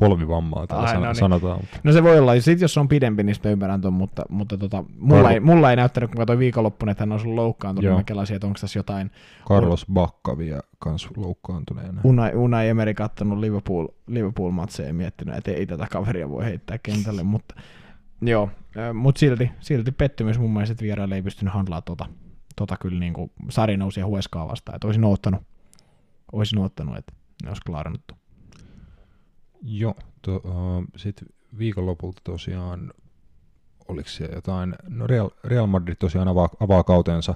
Polvivammaa täällä Ai, san- no niin. sanotaan. mutta- No se voi olla, sitten jos se on pidempi, niin sitten mä ymmärrän ton, mutta, mutta tota, mulla, ei, mulla ei näyttänyt, kun katsoin viikonloppuna, että hän on ollut loukkaantunut, Joo. mä kelasin, että onko tässä jotain Carlos Bacca vielä kans loukkaantuneena. Unai, Unai Emeri kattonut Liverpool, Liverpool-matseja ja miettinyt, että ei tätä kaveria voi heittää kentälle, mutta joo, mutta silti, silti pettymys mun mielestä, että vieraille ei pystynyt handlaa tota, tota kyllä niin kuin sarjanousia hueskaa vastaan, että olisin ottanut, olisin ottanut, että ne olisi klaarannut. Joo, to, uh, sitten viikonlopulta tosiaan, oliko siellä jotain, no Real, Real Madrid tosiaan avaa, avaa kautensa,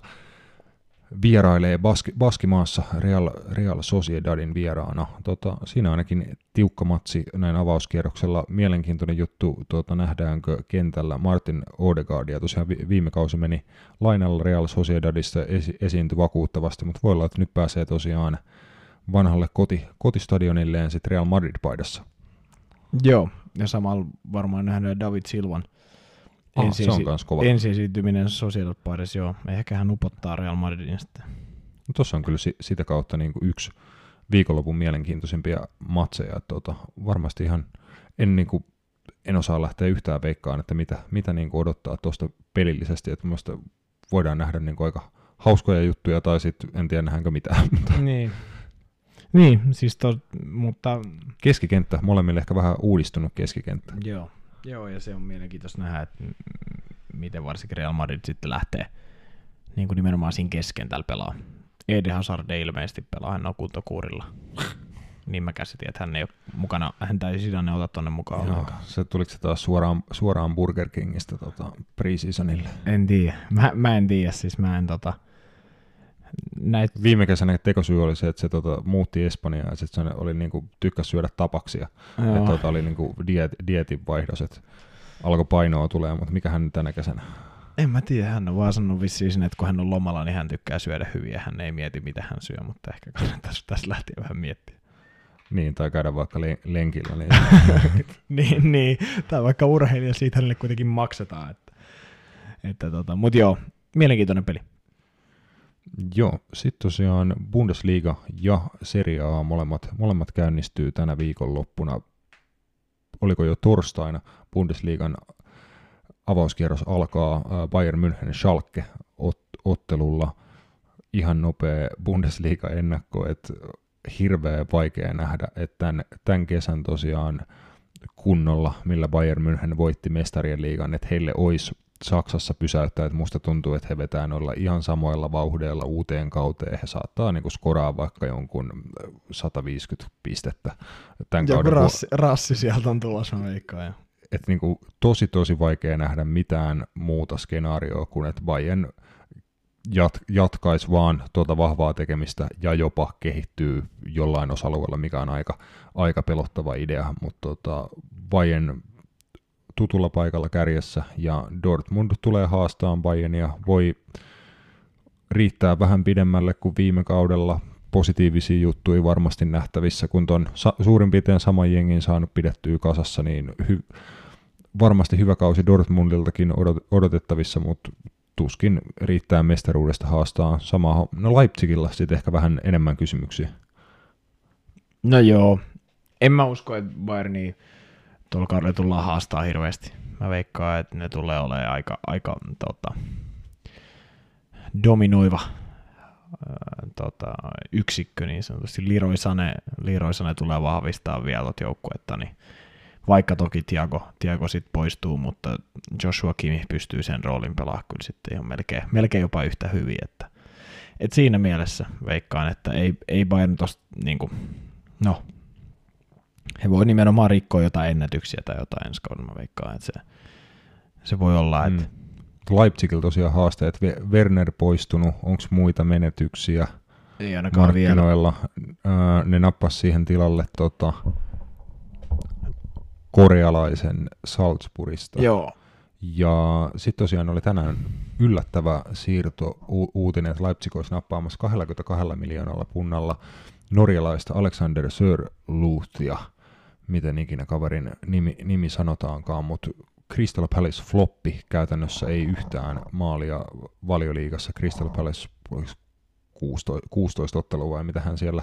vierailee Baski, Baskimaassa Real, Real Sociedadin vieraana. Tota, siinä ainakin tiukka matsi näin avauskierroksella. Mielenkiintoinen juttu, tuota, nähdäänkö kentällä Martin Odegaardia. Tosiaan vi, viime kausi meni lainalla Real Sociedadista esi, esiintyi vakuuttavasti, mutta voi olla, että nyt pääsee tosiaan vanhalle koti, kotistadionilleen sitten Real Madrid-paidassa. Joo, ja samalla varmaan nähdään David Silvan Ah, ensi, se on kans kova. ensiesiintyminen Sociedad Paidessa, joo. Ehkä hän upottaa Real Madridin sitten. No Tuossa on kyllä si- sitä kautta niin kuin yksi viikonlopun mielenkiintoisimpia matseja. että Tota, varmasti ihan en, niin kuin, en osaa lähteä yhtään veikkaan, että mitä, mitä niin kuin odottaa tuosta pelillisesti. Että voidaan nähdä niin kuin aika hauskoja juttuja tai sitten en tiedä nähdäänkö mitään. Mutta niin. Niin, siis to, mutta keskikenttä, molemmille ehkä vähän uudistunut keskikenttä. joo. Joo, ja se on mielenkiintoista nähdä, että miten varsinkin Real Madrid sitten lähtee niin kuin nimenomaan siinä keskentällä pelaa. Eden Hazard ei ilmeisesti pelaa, hän on kuntokuurilla. niin mä käsitin, että hän ei ole mukana, häntä ei Zidane ota tonne mukaan Joo, ollenkaan. se tuliko se taas suoraan, suoraan Burger Kingistä tota, preseasonille. En tiedä. Mä, mä en tiedä, siis mä en tota... Näit, Viime kesänä tekosyy oli se, että se tota, muutti Espanjaan ja sitten se oli niinku, tykkäs syödä tapaksia. joo, Että tota oli niinku diet, dietin vaihdos, että alkoi painoa tulee, mutta mikä hän tänä kesänä? en mä tiedä, hän on vaan sanonut vissiin sinne, että kun hän on lomalla, niin hän tykkää syödä hyviä. Hän ei mieti, mitä hän syö, mutta ehkä kannattaisi tässä lähteä vähän miettiä. Niin, tai käydä vaikka le- lenkillä. Niin. niin, niin, tai vaikka urheilija, siitä hänelle kuitenkin maksetaan. Että, että tota, mutta joo, mielenkiintoinen peli. Joo, sitten tosiaan Bundesliga ja Serie A molemmat, molemmat käynnistyy tänä viikonloppuna. Oliko jo torstaina Bundesligan avauskierros alkaa ää, Bayern München Schalke ot- ottelulla. Ihan nopea Bundesliga-ennakko, että hirveä vaikea nähdä, että tämän, tämän kesän tosiaan kunnolla, millä Bayern München voitti mestarien liigan, että heille olisi Saksassa pysäyttää, että musta tuntuu, että he vetää noilla ihan samoilla vauhdeilla uuteen kauteen. He saattaa niin skoraa vaikka jonkun 150 pistettä tämän Joku kauden. rassi, rassi sieltä on tulossa, mä veikkaan. jo. Että niin kuin tosi tosi vaikea nähdä mitään muuta skenaarioa kuin että Bayern jat, jatkaisi vaan tuota vahvaa tekemistä ja jopa kehittyy jollain osa-alueella, mikä on aika, aika pelottava idea, mutta tota, Bayern tutulla paikalla kärjessä ja Dortmund tulee haastamaan Bayernia, voi riittää vähän pidemmälle kuin viime kaudella, positiivisia juttuja varmasti nähtävissä, kun sa- suurin piirtein saman jengin saanut pidettyä kasassa, niin hy- varmasti hyvä kausi Dortmundiltakin odot- odotettavissa, mutta tuskin riittää mestaruudesta haastaa samaa. No Leipzigillä sitten ehkä vähän enemmän kysymyksiä. No joo, en mä usko, että Bayerni tuolla kaudella tullaan haastaa hirveästi. Mä veikkaan, että ne tulee olemaan aika, aika tota, dominoiva ää, tota, yksikkö niin sanotusti. Leroy Sane, Leroy Sane tulee vahvistaa vielä tuota joukkuetta, niin vaikka toki Tiago, Tiago sit poistuu, mutta Joshua Kimi pystyy sen roolin pelaamaan kyllä sitten ihan melkein, melkein jopa yhtä hyvin, että et siinä mielessä veikkaan, että ei, ei Bayern tosta niinku, no, he voi nimenomaan rikkoa jotain ennätyksiä tai jotain ensi kaudella, mä veikkaan, että se, se voi olla, että Mm. Leipzigillä tosiaan haasteet, Werner poistunut, onko muita menetyksiä ei ainakaan vielä. markkinoilla. Ää, ne nappas siihen tilalle tota, korealaisen Salzburgista. Joo, Ja sitten tosiaan oli tänään yllättävä siirto u- uutinen, että Leipzig olisi nappaamassa 22 miljoonalla punnalla norjalaista Alexander Sörluthia, miten ikinä kaverin nimi, nimi sanotaankaan, mutta Crystal Palace floppi käytännössä ei yhtään maalia valioliigassa. Crystal Palace oliko 16, 16 ottelua vai mitä hän siellä,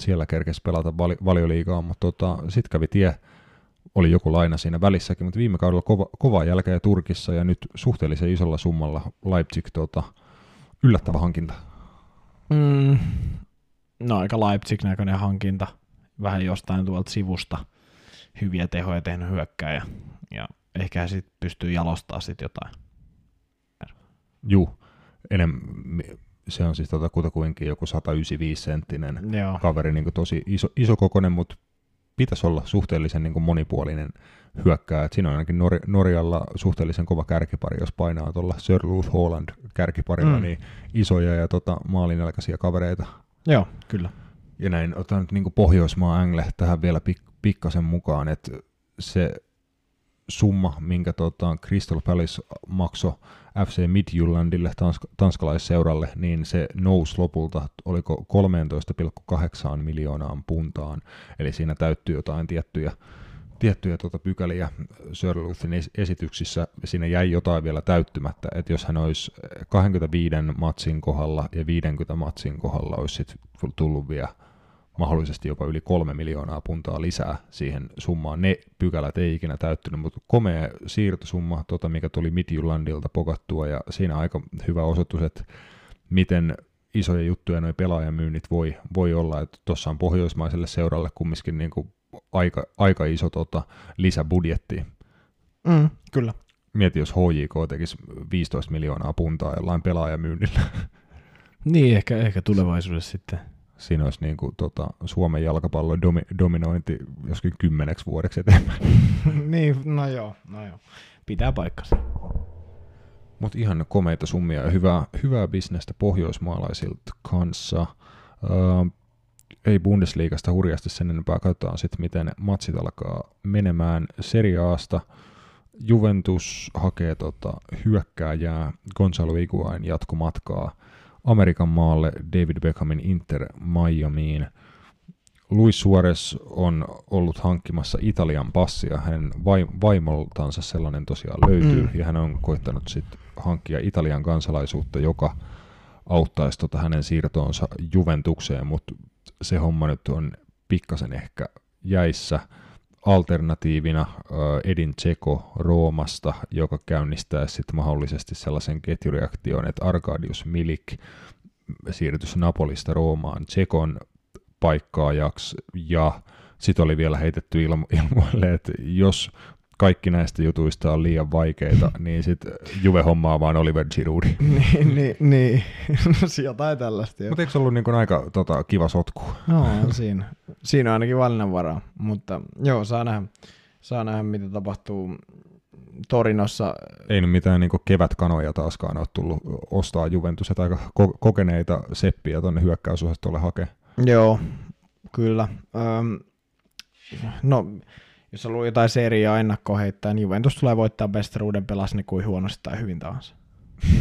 siellä kerkesi pelata vali, valioliigaa, mutta tota, sitten kävi tie, oli joku laina siinä välissäkin, mutta viime kaudella kova, kova jälkeä Turkissa ja nyt suhteellisen isolla summalla Leipzig tota, yllättävä hankinta. mm, no aika Leipzig-näköinen hankinta, vähän jostain tuolta sivusta, hyviä tehoja tehnyt hyökkääjä, ja ehkä hän sitten pystyy jalostaa sitten jotain. Juu, enem, se on siis tota kutakuinkin joku 195 senttinen Joo. kaveri, niin kuin tosi iso, iso kokonen, mutta pitäisi olla suhteellisen niin kuin monipuolinen hyökkää. Et siinä on ainakin Nor- Norjalla suhteellisen kova kärkipari, jos painaa tuolla Sir Ruth Holland kärkiparilla, Mm. niin isoja ja tota, maalinälkäisiä kavereita. Joo, kyllä. Ja näin otan nyt niin Pohjoismaa Angle tähän vielä pik- pikkasen mukaan, että se summa, minkä tota, Crystal Palace maksoi FC Midtjyllandille, tansk- tanskalaisseuralle, niin se nousi lopulta, oliko 13,8 miljoonaan puntaan, eli siinä täyttyy jotain tiettyjä, tiettyjä tota pykäliä Sörluthin es- esityksissä, siinä jäi jotain vielä täyttymättä, että jos hän olisi 25 matsin kohdalla ja 50 matsin kohdalla olisi sit tullut vielä mahdollisesti jopa yli kolme miljoonaa puntaa lisää siihen summaan. Ne pykälät ei ikinä täyttynyt, mutta komea siirtosumma, tota, mikä tuli Midjyllandilta pokattua, ja siinä aika hyvä osoitus, että miten isoja juttuja nuo pelaajamyynnit voi, voi olla, että tuossa on pohjoismaiselle seuralle kumminkin niin kuin aika, aika iso tota, lisäbudjetti. Mm, kyllä. Mieti, jos HJK tekisi 15 miljoonaa puntaa jollain pelaajamyynnillä. Niin, ehkä, ehkä tulevaisuudessa sitten. Siinä olisi niin kuin, tota, Suomen jalkapallon domi, dominointi joskin kymmeneksi vuodeksi eteenpäin. niin, no joo, no joo. Pitää paikkansa. Mutta ihan komeita summia ja hyvää, hyvää bisnestä pohjoismaalaisilta kanssa. Öö, ei Bundesliigasta hurjasti sen enempää, katsotaan sitten miten matsit alkaa menemään Serie Asta. Juventus hakee tota, hyökkääjää Gonzalo Higuain jatkomatkaa Amerikan maalle David Beckhamin Inter Miamiin. Luis Suarez on ollut hankkimassa Italian passia. Hänen vai- vaimoltansa sellainen tosiaan löytyy, mm. ja hän on koittanut sitten hankkia Italian kansalaisuutta, joka auttaisi tota hänen siirtoonsa Juventukseen, mutta se homma nyt on pikkasen ehkä jäissä. Alternatiivina Edin Tseko Roomasta, joka käynnistää sitten mahdollisesti sellaisen ketjureaktion, että Arkadius Milik siirtyisi Napolista Roomaan Tsekon paikkaajaksi, ja sitten oli vielä heitetty ilmo- ilmoille, että jos kaikki näistä jutuista on liian vaikeita, niin sitten Juve hommaa vaan Oliver Giroudi. niin, niin, niin. jotain tällaista. joo. Mutta eikö se ollut niin aika tota, kiva sotku? No, on siinä. Siinä on ainakin valinnanvaraa, mutta joo, saa nähdä, saa nähdä mitä tapahtuu Torinossa. Ei nyt mitään niin kevätkanoja taaskaan ole tullut ostaa Juventus, että aika ko- kokeneita seppiä tuonne hyökkäysosastolle hakee. Joo, kyllä. Öm, no, jos haluaa jotain seriaa ennakkoa heittää, niin Juventus tulee voittaa mestaruuden pelas ne kuin huonosti tai hyvin tahansa.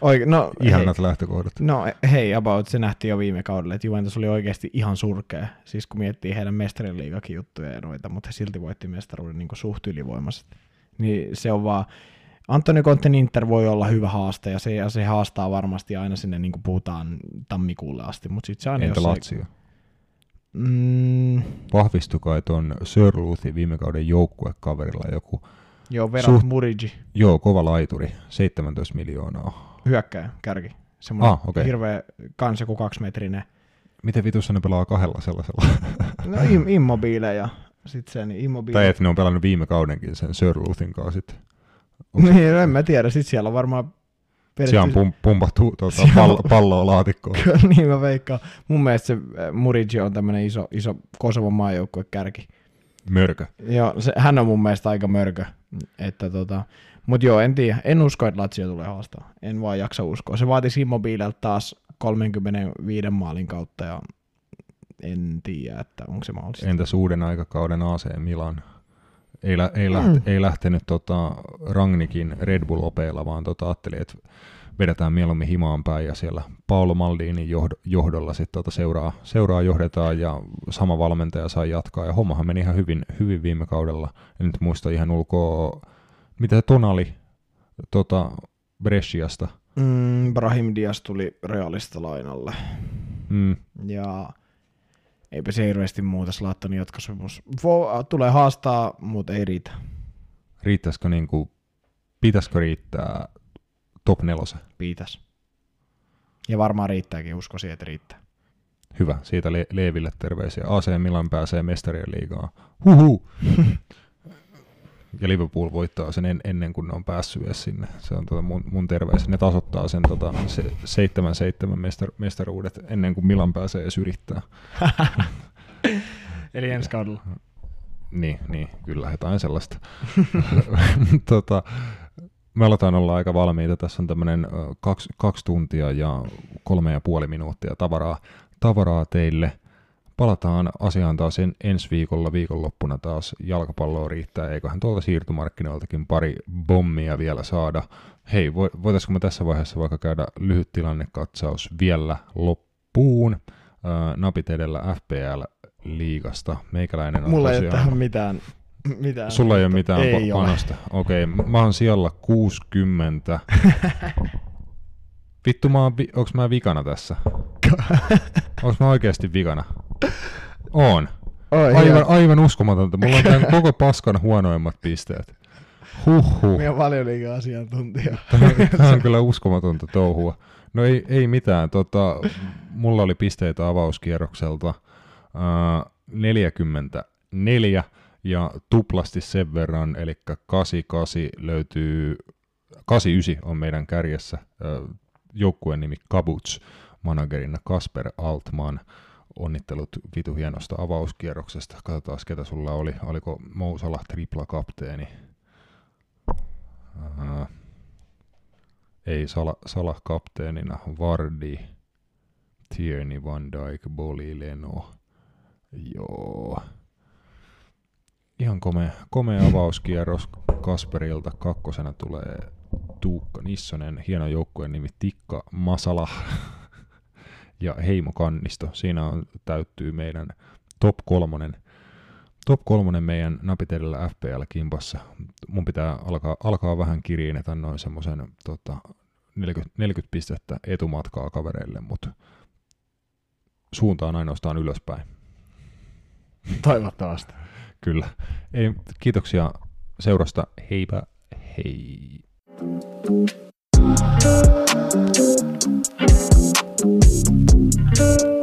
Oike- no, hei, Ihanat lähtökohdat. no hei, about, se nähtiin jo viime kaudella, että Juventus oli oikeasti ihan surkea. Siis kun miettii heidän mestariliigakin juttuja ja noita, mutta he silti voitti mestaruuden niin suht ylivoimaisesti. Niin se on vaan, Antonio Conten Inter voi olla hyvä haaste ja se, ja se haastaa varmasti aina sinne, niin kuin puhutaan tammikuulle asti, mutta sitten se aina Entä jossain- Lazio? Mm, Vahvistukai tuon Sörluthin viime kauden joukkuekaverilla joku, joo, Verat Suht- Murigi, joo, kova laituri, 17 miljoonaa. hyökkäjä, kärki. Semmoinen Ah, okei. hirveä, kans joku kaksimetrinen. Miten vitussa ne pelaa kahdella sellaisella? No im, immobile ja sit sen immobile. tai että ne on pelannut viime kaudenkin sen Sörluthin kanssa sitten. niin, no en mä tiedä. Sit siellä on varmaan Siellä on pum, pumpattu tuota, on- pall- palloa laatikkoon. Kyllä, niin mä veikkaan. Mun mielestä se äh, Murigi on tämmönen iso, iso Kosovon maajoukkue kärki. Mörkö. Joo, se, hän on mun mielestä aika mörkö. Että tota, mut joo, en tiedä. En usko, että Lazio tulee haastaa. En vaan jaksa uskoa. Se vaatisi Immobilelta taas 35 maalin kautta ja en tiedä, että onko se mahdollista. Entäs uuden aikakauden AC Milan? Ei, lä- ei, Mm. läht- ei lähtenyt tota Rangnikin Red Bull-opeilla, vaan tota ajattelin, että vedetään mieluummin himaan päin ja siellä Paolo Maldinin johd- johdolla sit tota seuraa, seuraa johdetaan ja sama valmentaja sai jatkaa ja hommahan meni ihan hyvin, hyvin viime kaudella. En nyt muista ihan ulkoa, mitä se tonali tota Bresciasta. Mm, Brahim Diaz tuli Realista lainalle. Mm, Ja eipä se hirveästi muuta Slattanin jatkosopimus. Vo, tulee haastaa, mutta ei riitä. riittäisikö niinku, pitäisikö riittää top nelosen? Pitäis. Ja varmaan riittääkin, uskoisin, että riittää. Hyvä, siitä Le- Leeville terveisiä. AC Milan pääsee mestarien liigaan. Huhu! ja Liverpool voittaa sen en, ennen kuin ne on päässyt edes sinne. Se on tota mun, mun terveys. Ne tasoittaa sen tota, se, 7-7 mestar, mestaruudet ennen kuin Milan pääsee edes yrittää. Eli ensi kaudella. Niin, niin, kyllä jotain sellaista. tota, me aletaan olla aika valmiita. Tässä on tämmöinen kaksi, kaksi tuntia ja kolme ja puoli minuuttia tavaraa, tavaraa teille. Palataan asiaan taas en, ensi viikolla, viikonloppuna taas jalkapalloa riittää, eiköhän tuolta siirtomarkkinoiltakin pari bommia vielä saada. Hei, voitaisiko me tässä vaiheessa vaikka käydä lyhyt tilannekatsaus vielä loppuun? napit edellä FPL-liigasta. Meikäläinen on Mulla tosiaan... ei ole tähän mitään mitään. Sulla ei ole mitään ei pa- panosta. Okei, okay, mä oon siellä 60. Vittu, mä oon, vi- onks mä vikana tässä? onks mä oikeasti vikana? Oon. Oi, aivan, aivan uskomatonta. Mulla on tämän koko paskan huonoimmat pisteet. Huhhuh. Minä paljon liikaa asiantuntija. Tämä on kyllä uskomatonta touhua. No ei, ei mitään. Tota, mulla oli pisteitä avauskierrokselta uh, 44 ja tuplasti sen verran, eli 88 löytyy, 89 on meidän kärjessä, joukkueen nimi Kabuts, managerina Kasper Altman, onnittelut vitu hienosta avauskierroksesta, katsotaan ketä sulla oli, oliko Mousala tripla kapteeni, uh, ei Sala, Sala kapteenina, Vardi, Tierney, Van Dijk, Boli, Leno, joo, ihan komea, komea avauskierros. Kasperilta. Kakkosena tulee Tuukka Nissonen, hieno joukkueen nimi Tikka Masala ja Heimo Kannisto. Siinä on, täyttyy meidän top kolmonen, top kolmonen meidän napitellä FPL-kimpassa. Mun pitää alkaa, alkaa vähän kirjiinetä noin semmoisen tota, 40, 40 pistettä etumatkaa kavereille, mutta suunta on ainoastaan ylöspäin. Toivottavasti. Kyllä. Ei, kiitoksia seurasta. Heipä hei. thank you